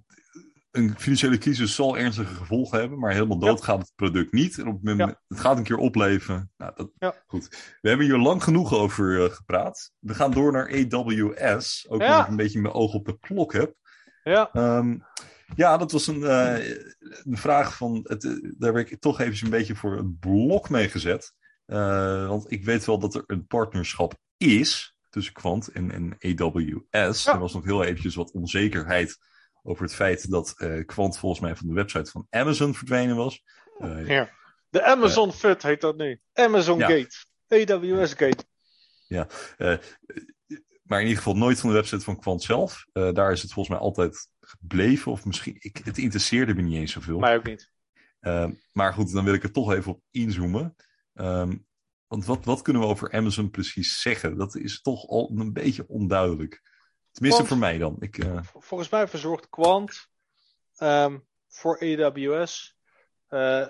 een financiële crisis zal ernstige gevolgen hebben, maar helemaal dood Ja. gaat het product niet. En op het, moment, het gaat een keer opleveren. Nou, dat, Ja. Goed. We hebben hier lang genoeg over eh, gepraat. We gaan door naar AWS, ook omdat ik een beetje mijn oog op de klok heb. Ja, Ehm, ja, dat was een, eh, een vraag van. Het, eh, daar werd ik toch even een beetje voor een blok mee gezet. Eh, want ik weet wel dat er een partnerschap is tussen Quant en, en AWS. Ja. Er was nog heel eventjes wat onzekerheid over het feit dat eh Quant volgens mij van de website van Amazon verdwenen was. Eh, Ja. De Amazon FUD heet dat nu. Amazon Ja. Gate. AWS Gate. eh, maar in ieder geval nooit van de website van Quant zelf. Eh, daar is het volgens mij altijd gebleven. Of misschien, ik, het interesseerde me niet eens zoveel. Mij ook niet. Maar goed, dan wil ik er toch even op inzoomen. Ehm, want wat, wat kunnen we over Amazon precies zeggen? Dat is toch al een beetje onduidelijk. Tenminste voor mij dan. Ik, eh, Volgens mij verzorgt Quant ehm, voor AWS eh,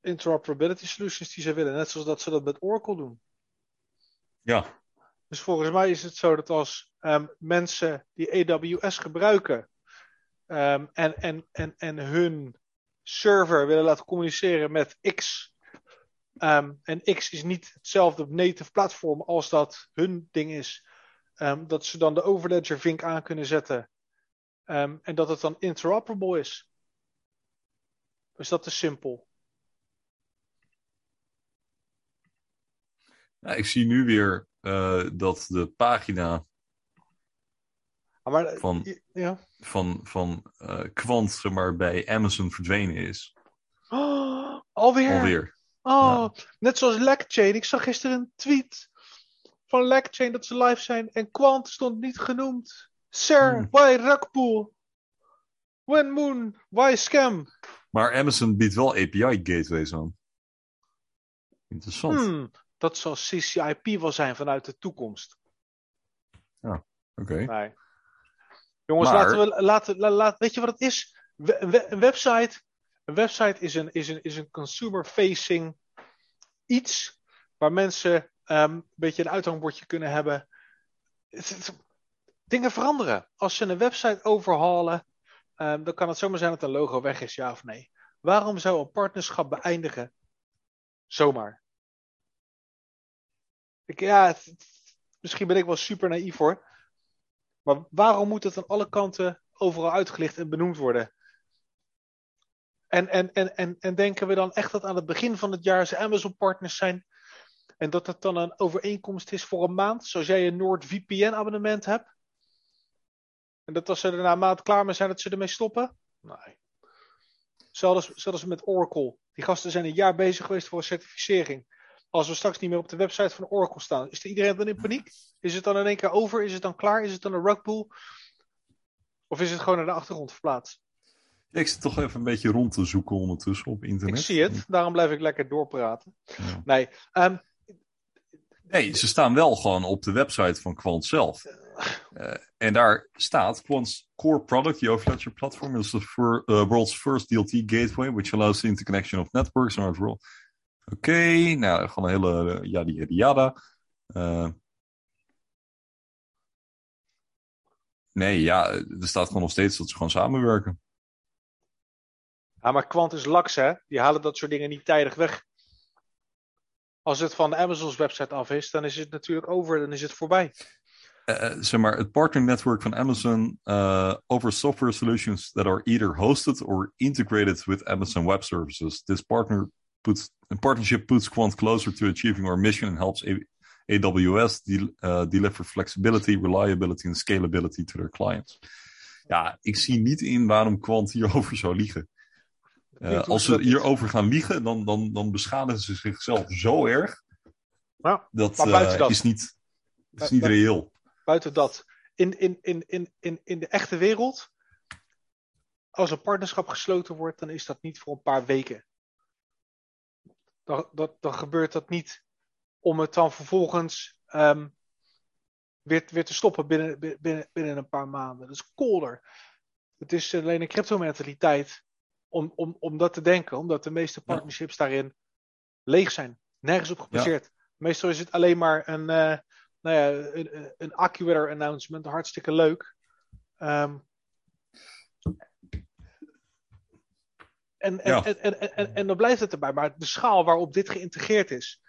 interoperability solutions die ze willen. Net zoals dat ze dat met Oracle doen. ja, Dus volgens mij is het zo dat als ehm, mensen die AWS gebruiken ehm, en, en, en, en hun server willen laten communiceren met X. ehm, en X is niet hetzelfde native platform als dat hun ding is. ehm, dat ze dan de overledger vink aan kunnen zetten. ehm, en dat het dan interoperable is. Dus dat is simpel. Ja, ik zie nu weer eh, dat de pagina Ah, Maar, eh, Van- ja. van, van eh, Quant zeg maar, bij Amazon verdwenen is. Oh, alweer. Alweer. Oh, net zoals Lackchain. Ik zag gisteren een tweet van Lackchain dat ze live zijn en Quant stond niet genoemd. Sir, Hmm. why Rugpool? When Moon, why Scam? Maar Amazon biedt wel API gateways aan. Interessant. Hmm, dat zal CCIP wel zijn vanuit de toekomst. Oké. Nee. Jongens, Maar- laten we laten, la- laat, weet je wat het is? We- we- een website, een website is een, is een, is een consumer-facing iets waar mensen ehm, een beetje een uithangbordje kunnen hebben. Dingen veranderen. Als ze een website overhalen, ehm, dan kan het zomaar zijn dat een logo weg is, ja of nee. Waarom zou een partnerschap beëindigen? Zomaar. Ik, ja, misschien ben ik wel super naïef hoor. Maar waarom moet het aan alle kanten overal uitgelicht en benoemd worden? En, en, en, en, en denken we dan echt dat aan het begin van het jaar ze Amazon partners zijn en dat het dan een overeenkomst is voor een maand, zoals jij een NordVPN abonnement hebt? En dat als ze er na een maand klaar mee zijn, dat ze ermee stoppen? Nee. Zelfs, zelfs met Oracle. Die gasten zijn een jaar bezig geweest voor een certificering. Als we straks niet meer op de website van Oracle staan, is er iedereen dan in paniek? Is het dan in één keer over? Is het dan klaar? Is het dan een rugpool? Of is het gewoon naar de achtergrond verplaatst? Ja, ik zit toch even een beetje rond te zoeken ondertussen op internet. Ik zie het, daarom blijf ik lekker doorpraten. Ja. Nee, um, nee, ze staan wel gewoon op de website van Quant zelf. Uh, en daar staat Quant's core product, the Overledger platform, is the uh, world's first DLT gateway, which allows the interconnection of networks the world. Oké, okay, nou, gewoon een hele uh, yada yada yada. Nee, ja, er staat gewoon nog steeds dat ze gewoon samenwerken. Ja, maar Quant is laks, hè? Die halen dat soort dingen niet tijdig weg. Als het van Amazon's website af is, dan is het natuurlijk over, dan is het voorbij. Uh, zeg maar, het partnernetwerk van Amazon uh, over software solutions that are either hosted or integrated with Amazon Web Services. This partner puts, partnership puts Quant closer to achieving our mission and helps AWS de deliver flexibility, reliability en scalability to their clients. Ja, ik zie niet in waarom Quant hierover zou liegen. Uh, als ze hierover gaan liegen, dan, dan, dan beschadigen ze zichzelf zo erg. Nou, dat, uh, dat is niet, is niet reëel. Buiten dat, in, in, in, in, in, in de echte wereld, als een partnerschap gesloten wordt, dan is dat niet voor een paar weken. Dan, dan, dan gebeurt dat niet om het dan vervolgens um, weer, weer te stoppen binnen, binnen, binnen een paar maanden. Dat is colder. Het is alleen een crypto-mentaliteit om, om, om dat te denken, omdat de meeste partnerships ja. daarin leeg zijn. Nergens op gebaseerd. Ja. Meestal is het alleen maar een, uh, nou ja, een, een AccuWeather announcement, hartstikke leuk. Um, en, en, ja. en, en, en, en, dan blijft het erbij. Maar de schaal waarop dit geïntegreerd is.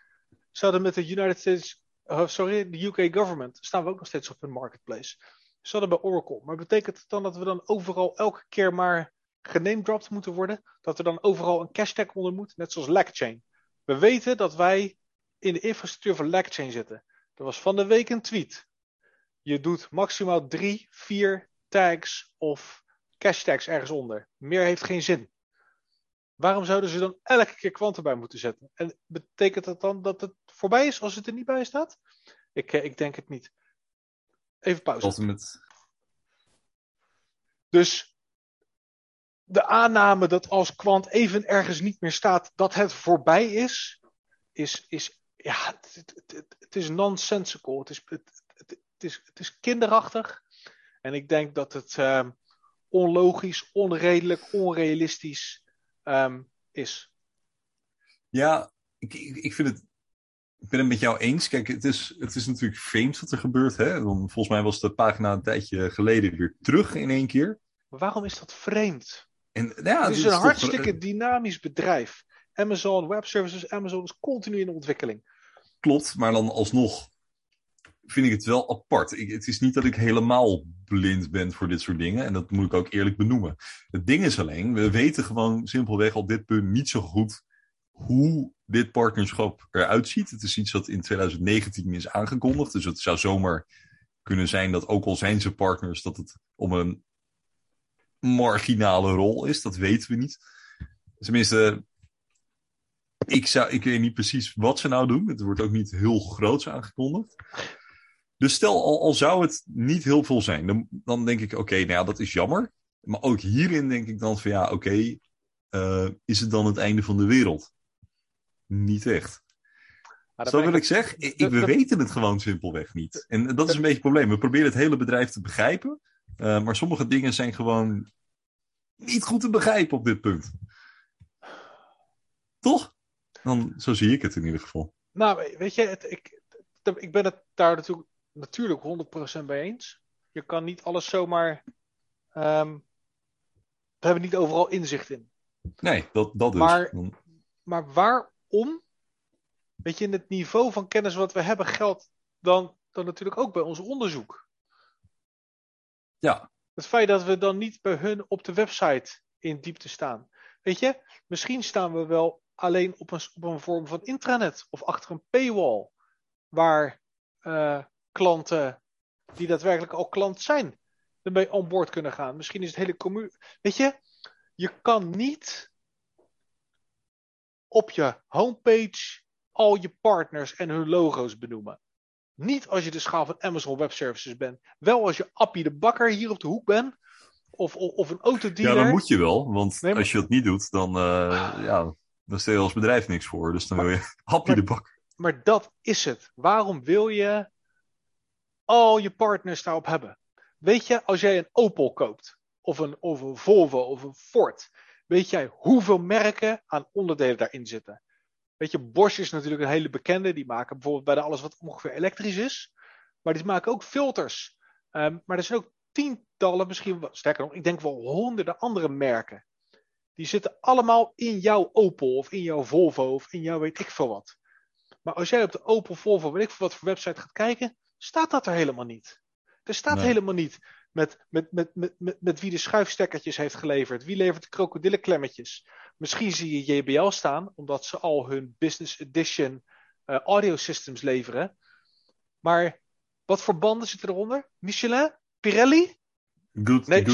Zouden met de United States, uh, sorry, de UK government, staan we ook nog steeds op hun marketplace. Zouden bij Oracle. Maar betekent het dan dat we dan overal elke keer maar genamedropt moeten worden? Dat er dan overal een cache tag onder moet, net zoals LagChain. We weten dat wij in de infrastructuur van LagChain zitten. Er was van de week een tweet. Je doet maximaal drie, vier tags of cache tags ergens onder. Meer heeft geen zin. Waarom zouden ze dan elke keer kwanten bij moeten zetten? En betekent dat dan dat het voorbij is als het er niet bij staat? Ik, ik denk het niet. Even pauze. Dus de aanname dat als kwant even ergens niet meer staat, dat het voorbij is, is, is ja, het, het, het, het is nonsensical. Het is, het, het, is, het is kinderachtig. En ik denk dat het um, onlogisch, onredelijk, onrealistisch um, is. Ja, ik, ik, vind het. Ik ben het met jou eens. Kijk, het is, het is natuurlijk vreemd wat er gebeurt. Hè? Volgens mij was de pagina een tijdje geleden weer terug in één keer. Maar waarom is dat vreemd? En, ja, het is een hartstikke toch... dynamisch bedrijf. Amazon Web Services, Amazon is continu in ontwikkeling. Klopt, maar dan alsnog vind ik het wel apart. Ik, het is niet dat ik helemaal blind ben voor dit soort dingen. En dat moet ik ook eerlijk benoemen. Het ding is alleen, we weten gewoon simpelweg op dit punt niet zo goed hoe dit partnerschap eruit ziet. Het is iets dat in 2019 is aangekondigd. Dus het zou zomaar kunnen zijn dat ook al zijn ze partners, dat het om een marginale rol is. Dat weten we niet. Tenminste, ik, zou, ik weet niet precies wat ze nou doen. Het wordt ook niet heel groots aangekondigd. Dus stel, al, al zou het niet heel veel zijn, dan, dan denk ik, oké, okay, nou ja, dat is jammer. Maar ook hierin denk ik dan van, ja, oké, okay, uh, is het dan het einde van de wereld? Niet echt. Zo wil ik zeggen, ik, we weten het gewoon simpelweg niet. En dat is een beetje het probleem. We proberen het hele bedrijf te begrijpen. Uh, maar sommige dingen zijn gewoon niet goed te begrijpen op dit punt. Toch? Dan, zo zie ik het in ieder geval. Nou, weet je, het, ik, ik ben het daar natuurlijk, natuurlijk 100% mee eens. Je kan niet alles zomaar. Um, we hebben niet overal inzicht in. Nee, dat, dat dus. Maar, maar waarom? Weet je, in het niveau van kennis wat we hebben geldt dan, dan natuurlijk ook bij ons onderzoek. Ja. Het feit dat we dan niet bij hun op de website in diepte staan. Weet je, misschien staan we wel alleen op een, op een vorm van intranet of achter een paywall. Waar uh, klanten die daadwerkelijk al klant zijn, ermee aan boord kunnen gaan. Misschien is het hele commu. Weet je, je kan niet op je homepage al je partners en hun logo's benoemen. Niet als je de schaal van Amazon Web Services bent. Wel als je Appie de Bakker hier op de hoek bent. Of, of, of een autodealer. Ja, dan moet je wel. Want nee, maar... als je dat niet doet, dan, uh, ja, dan stel je als bedrijf niks voor. Dus dan maar, wil je Appie de Bakker. Maar dat is het. Waarom wil je al je partners daarop hebben? Weet je, als jij een Opel koopt, of een, of een Volvo, of een Ford, weet jij hoeveel merken aan onderdelen daarin zitten? Weet je, Bosch is natuurlijk een hele bekende. Die maken bijvoorbeeld bijna alles wat ongeveer elektrisch is. Maar die maken ook filters. Um, maar er zijn ook tientallen, misschien wel, sterker nog, ik denk wel honderden andere merken. Die zitten allemaal in jouw Opel of in jouw Volvo of in jouw weet ik veel wat. Maar als jij op de Opel, Volvo, weet ik veel wat voor website gaat kijken, staat dat er helemaal niet. Er staat nee. helemaal niet met, met, met, met, met, met wie de schuifstekkertjes heeft geleverd. Wie levert de krokodillenklemmetjes. Misschien zie je JBL staan, omdat ze al hun Business Edition uh, audio systems leveren. Maar wat voor banden zitten eronder? Michelin? Pirelli? Good, nee,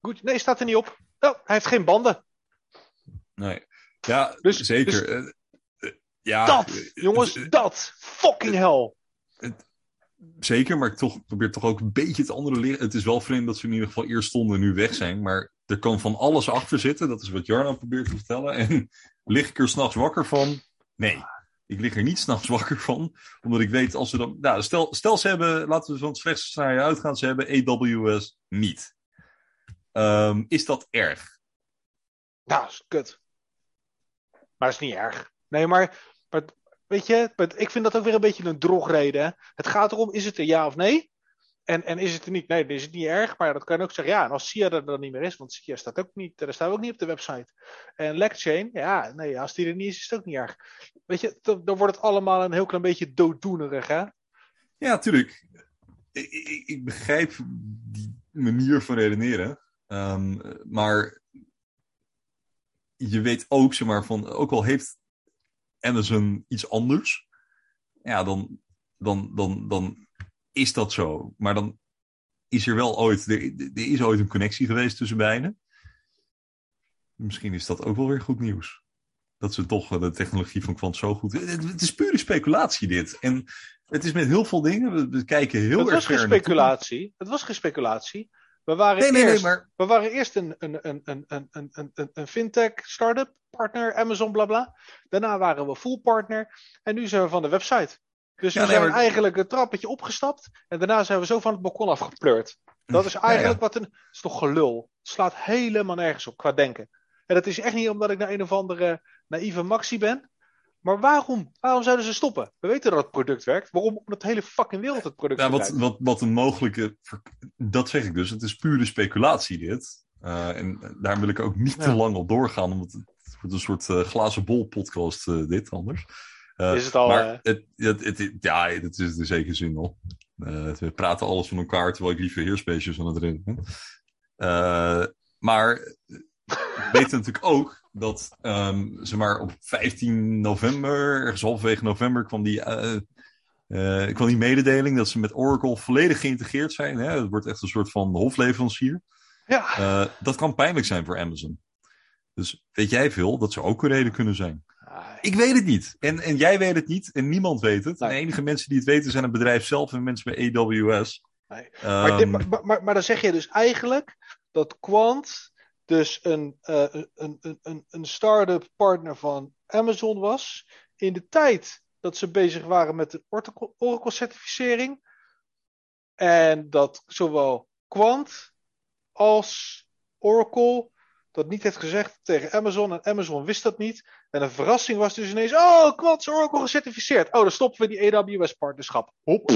good nee, staat er niet op. Oh, hij heeft geen banden. Nee. Ja, dus, zeker. Dus, uh, ja, dat, jongens, dat. Fucking hell. Zeker, maar ik toch, probeer toch ook een beetje het andere leren. Het is wel vreemd dat ze in ieder geval eerst stonden en nu weg zijn. Maar er kan van alles achter zitten. Dat is wat Jarno probeert te vertellen. En lig ik er s'nachts wakker van? Nee. Ik lig er niet s'nachts wakker van. Omdat ik weet als ze dan. Nou, stel, ze hebben. Laten we van het slechtste scenario uitgaan. Ze hebben AWS niet. Um, is dat erg? Nou, is kut. Maar is niet erg. Nee, maar, maar weet je, ik vind dat ook weer een beetje een drogreden. Het gaat erom, is het er ja of nee? En, en is het er niet? Nee, dan is het niet erg. Maar dat kan ook zeggen, ja, en als SIA er dan niet meer is, want SIA staat ook niet, daar staan we ook niet op de website. En Lecchain, ja, nee, als die er niet is, is het ook niet erg. Weet je, dan, wordt het allemaal een heel klein beetje dooddoenerig, hè? Ja, tuurlijk. Ik, ik, ik begrijp die manier van redeneren. Um, maar je weet ook, zeg maar, van, ook al heeft Amazon iets anders, ja, dan, dan, dan, dan is dat zo. Maar dan is er wel ooit, er, er is ooit een connectie geweest tussen beiden. Misschien is dat ook wel weer goed nieuws. Dat ze toch de technologie van Quant zo goed. Het, het is pure speculatie, dit. En het is met heel veel dingen. We, we kijken heel het erg was geen speculatie. Het was geen speculatie. We waren, nee, nee, eerst, nee, maar... we waren eerst een, een, een, een, een, een, een, een fintech startup partner, Amazon, bla bla. Daarna waren we full partner. En nu zijn we van de website. Dus we Ja, zijn maar- eigenlijk een trappetje opgestapt. En daarna zijn we zo van het balkon afgepleurd. Dat is eigenlijk wat een. Het is toch gelul. Het slaat helemaal nergens op qua denken. En dat is echt niet omdat ik naar een of andere naïeve maxi ben. Maar waarom? Waarom zouden ze stoppen? We weten dat het product werkt. Waarom? Omdat de hele fucking wereld het product Ja, wat, wat, wat een mogelijke. Dat zeg ik dus. Het is pure speculatie, dit. Eh, en daar wil ik ook niet te lang op doorgaan, omdat het wordt een soort eh, glazen bol podcast, eh, dit anders. Is het al, maar het, het, het, ja, het is in zekere zin al. We praten alles van elkaar, terwijl ik liever heerspaces aan het rennen ben. Maar we weten natuurlijk ook dat, ehm zeg maar, op 15 november, ergens halverwege november, kwam die, eh, eh, kwam die mededeling dat ze met Oracle volledig geïntegreerd zijn. Hè? Het wordt echt een soort van hofleverancier. Ja, Eh, dat kan pijnlijk zijn voor Amazon. Dus weet jij veel, dat zou ook een reden kunnen zijn. Ah, Ik weet het niet. En, en jij weet het niet. En niemand weet het. Nee. De enige mensen die het weten zijn het bedrijf zelf en mensen bij AWS. Nee. Ehm, Maar, dit- maar, maar, maar dan zeg je dus eigenlijk dat Quant dus een, eh, een, een, een, start-up partner van Amazon was. In de tijd dat ze bezig waren met de Oracle- Oracle-certificering. En dat zowel Quant als Oracle dat niet heeft gezegd tegen Amazon. En Amazon wist dat niet. En een verrassing was dus ineens: oh, Quant is Oracle gecertificeerd. Oh, dan stoppen we die AWS-partnerschap. Hop.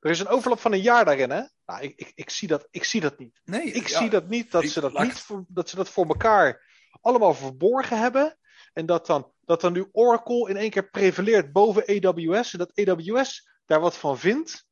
Er is een overlap van een jaar daarin, hè? Nou, ik, ik, ik, zie, dat, ik zie dat niet. nee, Ik ja, zie dat niet, dat, ik- ze dat, niet voor, dat ze dat voor elkaar allemaal verborgen hebben. En dat dan, dat dan nu Oracle in één keer prevaleert boven AWS. En dat AWS daar wat van vindt.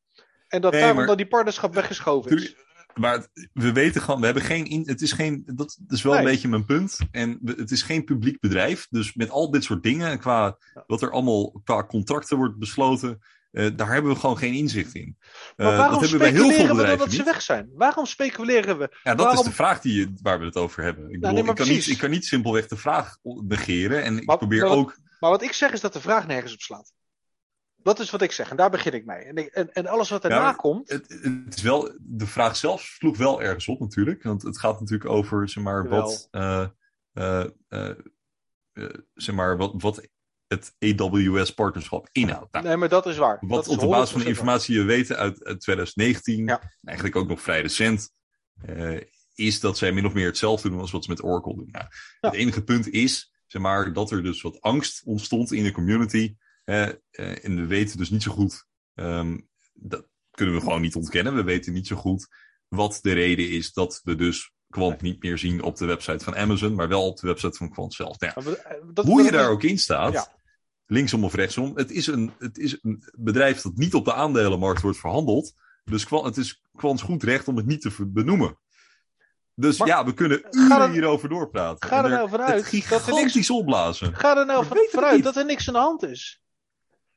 En dat Nee, daarom maar- dan die partnerschap weggeschoven is. Maar we weten gewoon, we hebben geen. Het is geen. Dat, dat is wel Nee. een beetje mijn punt. En we- het is geen publiek bedrijf. Dus met al dit soort dingen, qua Ja. wat er allemaal qua contracten wordt besloten. Uh, daar hebben we gewoon geen inzicht in. Uh, maar waarom dat hebben bij heel veel bedrijven we dat ze weg zijn? Waarom speculeren we? Ja, dat waarom... is de vraag die je, waar we het over hebben. Ik, nou, bedoel, nee, ik, kan niet, ik, kan niet, simpelweg de vraag negeren. En ik maar, probeer maar, ook. Maar wat ik zeg is dat de vraag nergens op slaat. Dat is wat ik zeg en daar begin ik mee. En, en, en alles wat erna ja, komt. Het, het, is wel, de vraag zelf sloeg wel ergens op natuurlijk. Want het gaat natuurlijk over zeg maar, wat, uh, zeg maar, wat, wat het AWS-partnerschap inhoudt. Nou, nee, maar dat is waar. Wat op de basis van de informatie je weten uit, uit 2019, ja. eigenlijk ook nog vrij recent, is dat zij min of meer hetzelfde doen als wat ze met Oracle doen. Nou, ja. Het enige punt is, zeg maar, dat er dus wat angst ontstond in de community. Uh, en we weten dus niet zo goed, um, dat kunnen we gewoon niet ontkennen. We weten niet zo goed wat de reden is dat we dus Quant niet meer zien op de website van Amazon, maar wel op de website van Quant zelf. Nou, ja, dat, hoe je daar ook in staat, ja. Linksom of rechtsom, het is, een, het is een bedrijf dat niet op de aandelenmarkt wordt verhandeld. Dus het is Quants goed recht om het niet te benoemen. Dus maar, ja, we kunnen uren er, hierover doorpraten. Ga er nou vanuit. Gigantisch niks, opblazen. Ga er nou van, vanuit dat er niks aan de hand is.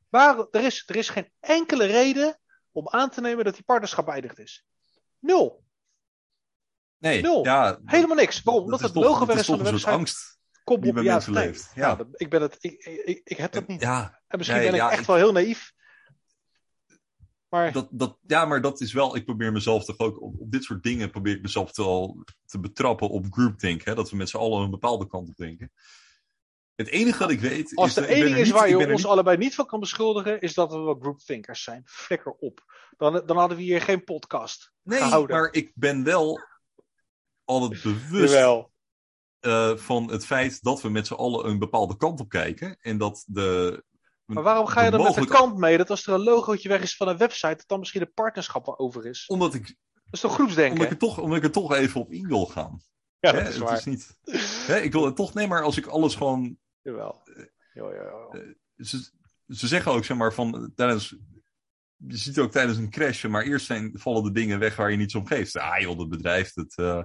Waar, er, is, er is geen enkele reden om aan te nemen dat die partnerschap beëindigd is. Nul. Nee, Nul. Ja, Helemaal niks. Waarom? Omdat het logo weg is van de website. Angst Kom die bij mensen leeft. Ja. Nou, ik, ben het, ik, ik, ik heb dat niet. Ja, en misschien nee, ben ik echt ik- wel heel naïef. Maar dat, dat, ja, maar dat is wel. Ik probeer mezelf toch ook op, op dit soort dingen. probeer ik mezelf wel te betrappen op groupthink. Hè, dat we met z'n allen een bepaalde kant op denken. Het enige wat ik weet. als er dat één ding is waar je ons niet- allebei niet van kan beschuldigen, is dat we wel groupthinkers zijn. Flikker op. Dan, dan hadden we hier geen podcast Nee, gehouden. maar ik ben wel altijd bewust Jawel. Eh, van het feit dat we met z'n allen een bepaalde kant op kijken. En dat de. Maar waarom ga je de dan met de kant mee dat als er een logootje weg is van een website, dat dan misschien een partnerschap wel over is? Omdat ik, Dat is toch groepsdenken? omdat, ik er toch, omdat ik er toch even op in wil gaan. ja, Hè, dat is het waar. is niet. Hè, ik wil het toch. Nee, maar als ik alles gewoon Jawel. Jo, jo, jo. ze, ze zeggen ook, zeg maar, van tijdens. Je ziet ook tijdens een crash, maar eerst zijn, vallen de dingen weg waar je niets om geeft. Ah joh, dat bedrijf, dat, eh,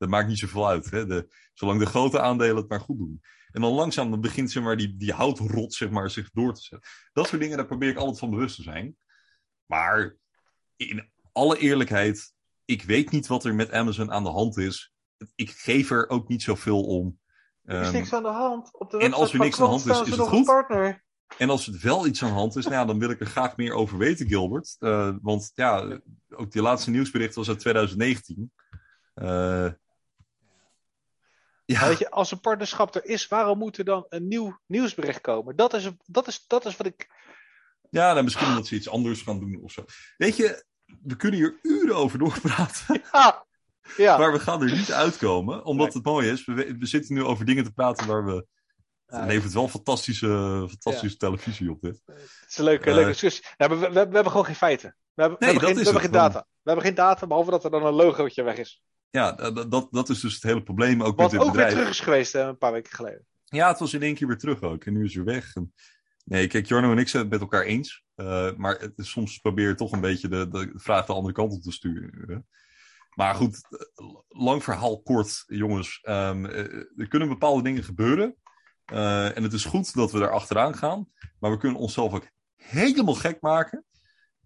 dat maakt niet zoveel uit. Hè? De, zolang de grote aandelen het maar goed doen. En dan langzaam dan begint zeg maar, die, die houtrot zeg maar, zich door te zetten. Dat soort dingen, daar probeer ik altijd van bewust te zijn. Maar in alle eerlijkheid, ik weet niet wat er met Amazon aan de hand is. Ik geef er ook niet zoveel om. Er is Ehm, niks aan de hand. Op de en als er niks aan de hand is, is het goed? partner. En als er wel iets aan de hand is, nou ja, dan wil ik er graag meer over weten, Gilbert. Eh, want ja, ook die laatste nieuwsbericht was uit 2019. Eh, ja, Maar Weet je, als een partnerschap er is, waarom moet er dan een nieuw nieuwsbericht komen? Dat is, dat is, dat is wat ik. ja dan misschien dat ze iets anders gaan doen of zo. Weet je, we kunnen hier uren over doorpraten. Ja. Maar we gaan er niet uitkomen. Omdat Nee. het mooie is, we, we zitten nu over dingen te praten waar we... Het levert wel fantastische, fantastische televisie op dit. Het is een leuke, Eh, leuke discussie. Ja, we, we, we hebben gewoon geen feiten. We hebben, we hebben, geen, we hebben geen data. We hebben geen data, behalve dat er dan een logootje weg is. Ja, dat, dat, is dus het hele probleem ook met Wat dit ook weer terug is geweest een paar weken geleden. Ja, het was in één keer weer terug ook. En nu is hij weg. En... Nee, kijk, Jarno en ik zijn het met elkaar eens. Eh, maar het is, soms probeer je toch een beetje de, de vraag de andere kant op te sturen. Maar goed, eh, lang verhaal kort, jongens. Ehm, eh, er kunnen bepaalde dingen gebeuren. En het is goed dat we daar achteraan gaan. Maar we kunnen onszelf ook helemaal gek maken.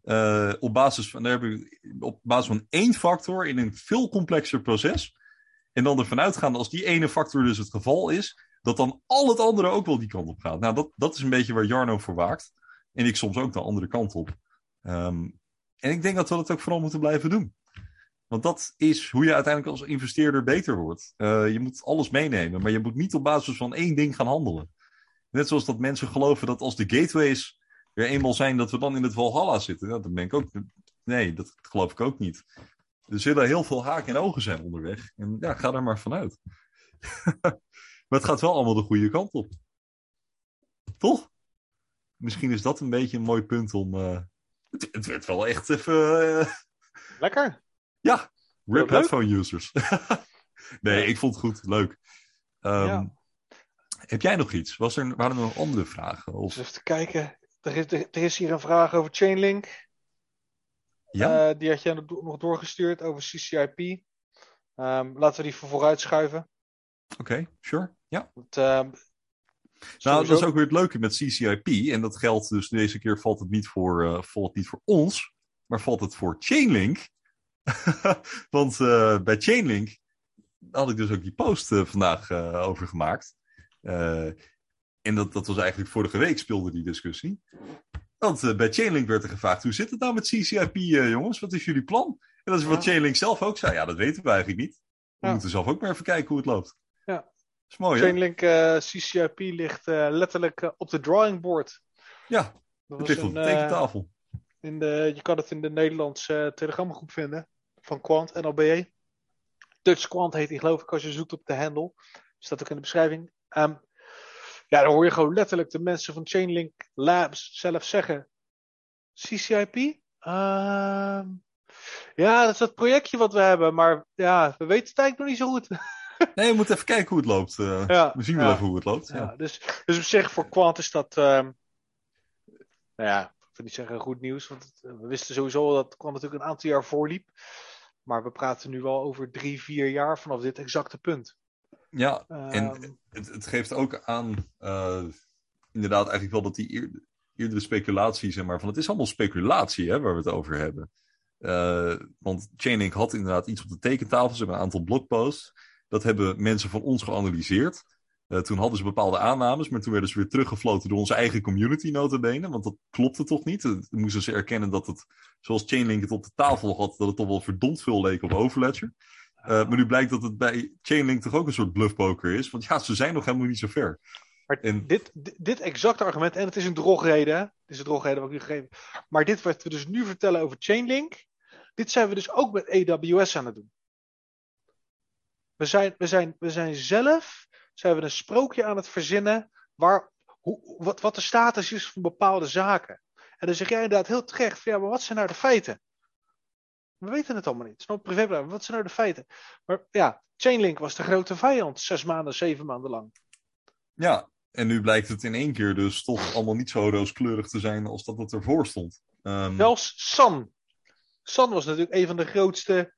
Eh, op, basis van, daar hebben we, op basis van één factor in een veel complexer proces. En dan ervan uitgaan als die ene factor dus het geval is, dat dan al het andere ook wel die kant op gaat. Nou, dat, dat is een beetje waar Jarno voor waakt. En ik soms ook de andere kant op. Ehm, en ik denk dat we dat ook vooral moeten blijven doen. Want dat is hoe je uiteindelijk als investeerder beter wordt. Eh, je moet alles meenemen, maar je moet niet op basis van één ding gaan handelen. Net zoals dat mensen geloven dat als de gateways er eenmaal zijn, dat we dan in het Valhalla zitten. Ja, dat ben ik ook. Nee, dat geloof ik ook niet. Er zullen heel veel haken en ogen zijn onderweg. En ja, ga daar maar vanuit. maar het gaat wel allemaal de goede kant op. Toch? Misschien is dat een beetje een mooi punt om. eh, Het, het werd wel echt even. eh, Lekker. ja, rip headphone users. nee, Ja. ik vond het goed. Leuk. Ehm, Ja. Heb jij nog iets? Was er, waren er nog andere vragen? Of, even te kijken. Er is, er, er is hier een vraag over Chainlink. ja? Eh, die had jij nog do- nog doorgestuurd over CCIP. Ehm, laten we die voor vooruit schuiven. Oké, sure. Ja. Want, ehm, Nou, dat is ook weer het leuke met CCIP. En dat geldt dus deze keer valt het niet voor, uh, valt niet voor ons, maar valt het voor Chainlink. Want uh, bij Chainlink had ik dus ook die post vandaag over gemaakt. En dat, dat was eigenlijk vorige week speelde die discussie. Want bij Chainlink werd er gevraagd: hoe zit het nou met CCIP, jongens? Wat is jullie plan? En dat is wat Chainlink zelf ook zei. Ja, dat weten we eigenlijk niet. We ja. moeten zelf ook maar even kijken hoe het loopt. Ja. is mooi, Chainlink uh, CCIP ligt letterlijk op de drawing board. Ja, dat het ligt op de tekentafel. In de, je kan het in de Nederlandse telegramgroep vinden van Quant, NLBE. Dutch Quant heet die geloof ik als je zoekt op de handle. Staat ook in de beschrijving. Um, ja, dan hoor je gewoon letterlijk de mensen van Chainlink Labs zelf zeggen. CCIP? Uh, ja, dat is dat projectje wat we hebben, maar ja, we weten het eigenlijk nog niet zo goed. nee, we moeten even kijken hoe het loopt. Uh, ja, we zien wel even hoe het loopt. Ja. dus, dus op zich voor Quant is dat, um, nou ja, ik wil niet zeggen goed nieuws, want het, we wisten sowieso dat Quant natuurlijk een aantal jaar voorliep. Maar we praten nu wel over drie, vier jaar vanaf dit exacte punt. Ja, um, en het, het, geeft ook aan, uh, inderdaad, eigenlijk wel dat die eer, eerdere speculatie, zeg maar, van het is allemaal speculatie hè, waar we het over hebben. Uh, want Chainlink had inderdaad iets op de tekentafel. Ze hebben een aantal blogposts. Dat hebben mensen van ons geanalyseerd. Uh, toen hadden ze bepaalde aannames, maar toen werden ze weer teruggefloten door onze eigen community notabene. Want dat klopte toch niet. Toen moesten ze erkennen dat het, zoals Chainlink het op de tafel had, dat het toch wel verdomd veel leek op Overledger. Uh, maar nu blijkt dat het bij Chainlink toch ook een soort bluffpoker is. Want ja, ze zijn nog helemaal niet zo ver. Maar en... dit, dit exacte argument, en het is een drogreden, het is een drogreden wat ik u gegeven maar dit wat we dus nu vertellen over Chainlink, dit zijn we dus ook met AWS aan het doen. We zijn, we zijn, we zijn zelf zijn we een sprookje aan het verzinnen waar, hoe, wat, wat de status is van bepaalde zaken. En dan zeg jij inderdaad heel terecht, ja, maar wat zijn nou de feiten? We weten het allemaal niet. Het is nog privé, wat zijn nou de feiten? Maar ja, Chainlink was de grote vijand, zes maanden, zeven maanden lang. Ja, en nu blijkt het in één keer dus toch allemaal niet zo rooskleurig te zijn als dat het ervoor stond. Um... Zelfs San San was natuurlijk een van de grootste.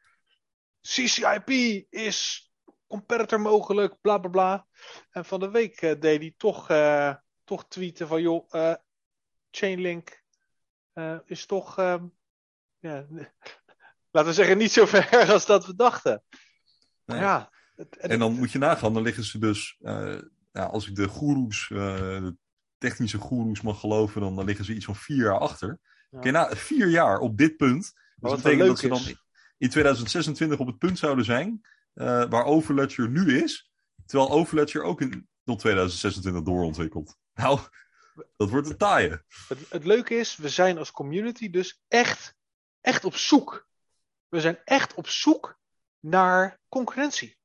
CCIP is competitor mogelijk, bla bla bla. En van de week uh, deed hij toch, uh, toch tweeten van joh, uh, Chainlink is toch, ehm, ja, laten we zeggen, niet zo ver als dat we dachten. Nee. Ja, het, en, en, dan moet je nagaan, dan liggen ze dus, nou, als ik de goeroes, de technische goeroes mag geloven, dan, dan liggen ze iets van vier jaar achter. Ja. Na vier jaar op dit punt dus dat betekent dat ze dan in 2026 op het punt zouden zijn uh, waar Overledger nu is. Terwijl Overledger ook in tot 2026 doorontwikkelt. Nou, dat wordt een taaie. Het, het leuke is, we zijn als community dus echt, echt op zoek. We zijn echt op zoek naar concurrentie.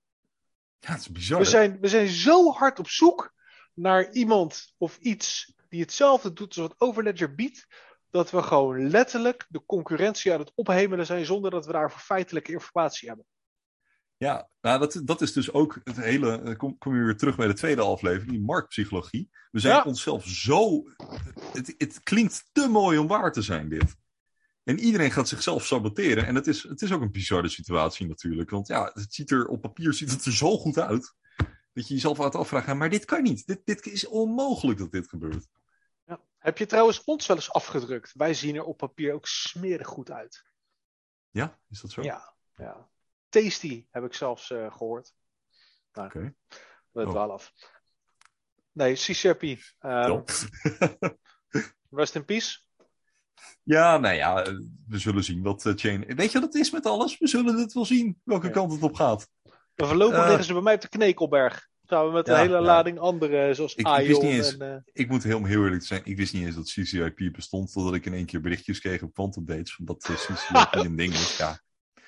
Ja, het is bizar. We zijn, we zijn zo hard op zoek naar iemand of iets die hetzelfde doet als wat Overledger biedt, dat we gewoon letterlijk de concurrentie aan het ophemelen zijn zonder dat we daarvoor feitelijke informatie hebben. Ja, nou dat, dat is dus ook het hele. Eh, kom, kom je weer terug bij de tweede aflevering, die marktpsychologie. We zijn ja. onszelf zo. Het, het klinkt te mooi om waar te zijn, dit. En iedereen gaat zichzelf saboteren. En het is, het is ook een bizarre situatie natuurlijk. Want ja, het ziet er op papier ziet het er zo goed uit. Dat je jezelf gaat afvragen, maar dit kan niet. Dit, dit is onmogelijk dat dit gebeurt. Heb je trouwens ons wel eens afgedrukt? Wij zien er op papier ook smerig goed uit. Ja, is dat zo? Ja, ja. Tasty heb ik zelfs uh, gehoord. Nou, Oké. Okay. Oh. wel af. Nee, C-Sharpy. Um, ehm, rest in peace. Ja, nou ja, we zullen zien wat Chain... Weet je wat het is met alles? We zullen het wel zien, welke ja. kant het op gaat. Maar voorlopig uh, liggen ze bij mij op de Knekelberg. Samen met ja, een hele ja. lading andere, zoals ik, ik, wist niet eens, en, uh... ik moet heel, heel eerlijk zijn, ik wist niet eens dat CCIP bestond, totdat ik in één keer berichtjes kreeg op Quantum Dates, van dat CCIP een ding is. Ja.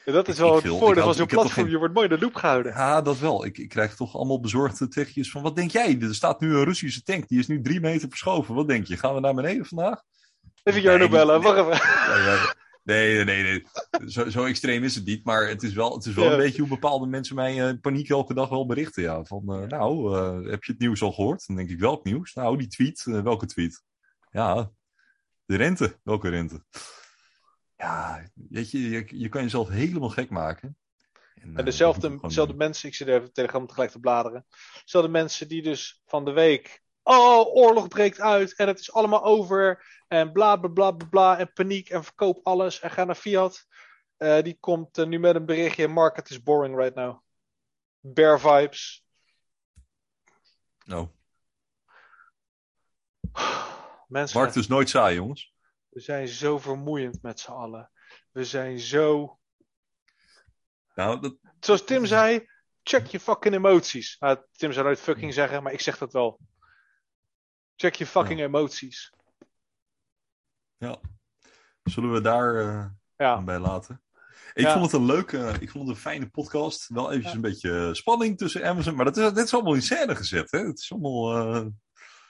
Ja, dat is wel het voordeel van zo'n platform. Geen... Je wordt mooi in de loop gehouden. Ja, dat wel. Ik, ik krijg toch allemaal bezorgde tekjes van... Wat denk jij? Er staat nu een Russische tank. Die is nu drie meter verschoven. Wat denk je? Gaan we naar beneden vandaag? Even Jarno nee, bellen. Wacht even. Nee, nee, nee. Zo, zo, extreem is het niet. Maar het is wel, het is wel ja. een beetje hoe bepaalde mensen mij uh, paniek elke dag wel berichten. Ja. Van, uh, nou, uh, heb je het nieuws al gehoord? Dan denk ik, welk nieuws? Nou, die tweet. welke tweet? Ja, de rente. Welke rente? Ja, weet je, je, je kan jezelf helemaal gek maken. En, en dezelfde, dezelfde mensen, ik zit even Telegram tegelijk te bladeren. Dezelfde mensen die dus van de week oh, oorlog breekt uit en het is allemaal over. En bla bla bla bla, bla en paniek en verkoop alles en ga naar Fiat. Uh, die komt uh, nu met een berichtje: Market is boring right now. Bear vibes. No. Mensen, Markt is nooit saai, jongens. we zijn zo vermoeiend met z'n allen. We zijn zo. Nou, dat, Zoals Tim zei, check je fucking emoties. Nou, Tim zou nooit fucking zeggen, maar ik zeg dat wel. Check je fucking emoties. ja. Zullen we daar eh, Ja, bij laten? Ik Ja. vond het een leuke, ik vond het een fijne podcast. Wel eventjes een beetje spanning tussen Amazon. Maar dat is, dit is allemaal in scène gezet, hè? Het is allemaal... eh,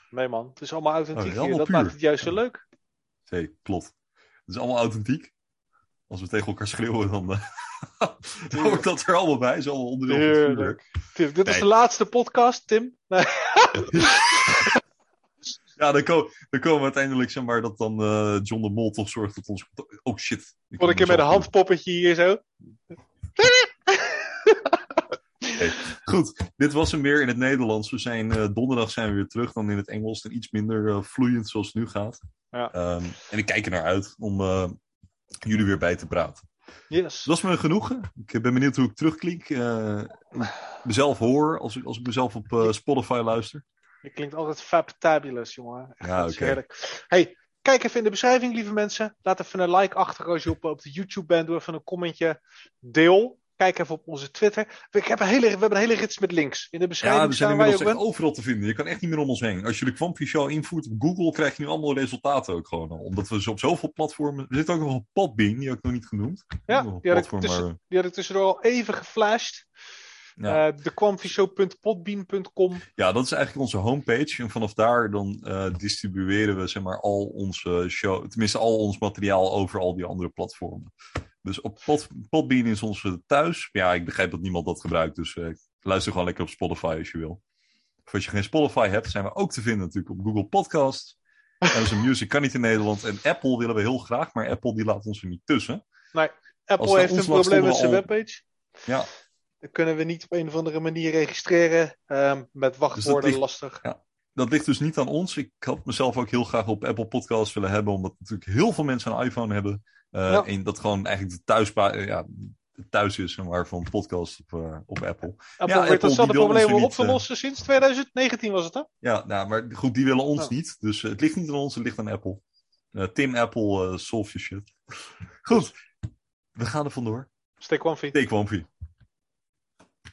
nee man, het is allemaal authentiek Oh, allemaal Dat puur. maakt het juist zo leuk. Nee, klopt. Het is allemaal authentiek. Als we tegen elkaar schreeuwen, dan, eh, dan hoort dat er allemaal bij. is allemaal onderdeel van het Heerlijk. vuurwerk. Tim, dit is de laatste podcast, Tim. Nee. Ja, dan, ko- dan komen we uiteindelijk, zeg maar, dat dan eh, John de Mol toch zorgt dat ons... Oh shit. Vond ik keer met een handpoppetje hier zo. Goed, dit was hem weer in het Nederlands. We zijn, eh, donderdag zijn we weer terug, dan in het Engels. En iets minder eh, vloeiend zoals het nu gaat. Ja. Ehm, en ik kijk er naar uit om jullie weer bij te praten. Yes. Dat is me genoegen. Ik ben benieuwd hoe ik terugklink. mezelf hoor als ik, als ik mezelf op Spotify luister. Je klinkt altijd fabulous, jongen. Echt, Ja, oké. heerlijk. Hey, kijk even in de beschrijving, lieve mensen. Laat even een like achter als je op, op de YouTube bent. Doe even een commentje. Deel. Kijk even op onze Twitter. Ik heb een hele, we hebben een hele rits met links. In de Ja, beschrijving we zijn inmiddels echt overal te vinden. Je kan echt niet meer om ons heen. Als je de Quampy Show invoert op Google, krijg je nu allemaal resultaten ook gewoon. Omdat we dus op zoveel platformen... Er zit ook nog een Podbean, die heb ik nog niet genoemd. Ja, die had, ik tussen, die had ik tussendoor al even geflasht. Ja. Thequamfyshow.podbean.com. Ja, dat is eigenlijk onze homepage. En vanaf daar dan eh, distribueren we zeg maar al onze show, tenminste al ons materiaal over al die andere platformen. Dus op Pod, Podbean is onze thuis. Ja, ik begrijp dat niemand dat gebruikt, dus eh, luister gewoon lekker op Spotify als je wil. Of als je geen Spotify hebt, zijn we ook te vinden natuurlijk op Google Podcast. Amazon Music kan niet in Nederland. En Apple willen we heel graag, maar Apple die laat ons er niet tussen. Als Apple heeft een probleem met zijn al- webpage. Ja, kunnen we niet op een of andere manier registreren. ehm, met wachtwoorden ligt- lastig. dat ligt dus niet aan ons. Ik had mezelf ook heel graag op Apple Podcasts willen hebben, omdat natuurlijk heel veel mensen een iPhone hebben. Ja. En dat gewoon eigenlijk de thuisba- eh, ja, thuis is zeg maar, van podcast op, eh, op Apple. Apple weet die datzelfde probleem op niet, te lossen sinds 2019 was het hè? Ja, nou, maar goed, die willen ons Ja. niet. Dus het ligt niet aan ons, het ligt aan Apple. Tim Apple, eh solve your shit. Goed, we gaan er vandoor. Stay comfy. Take one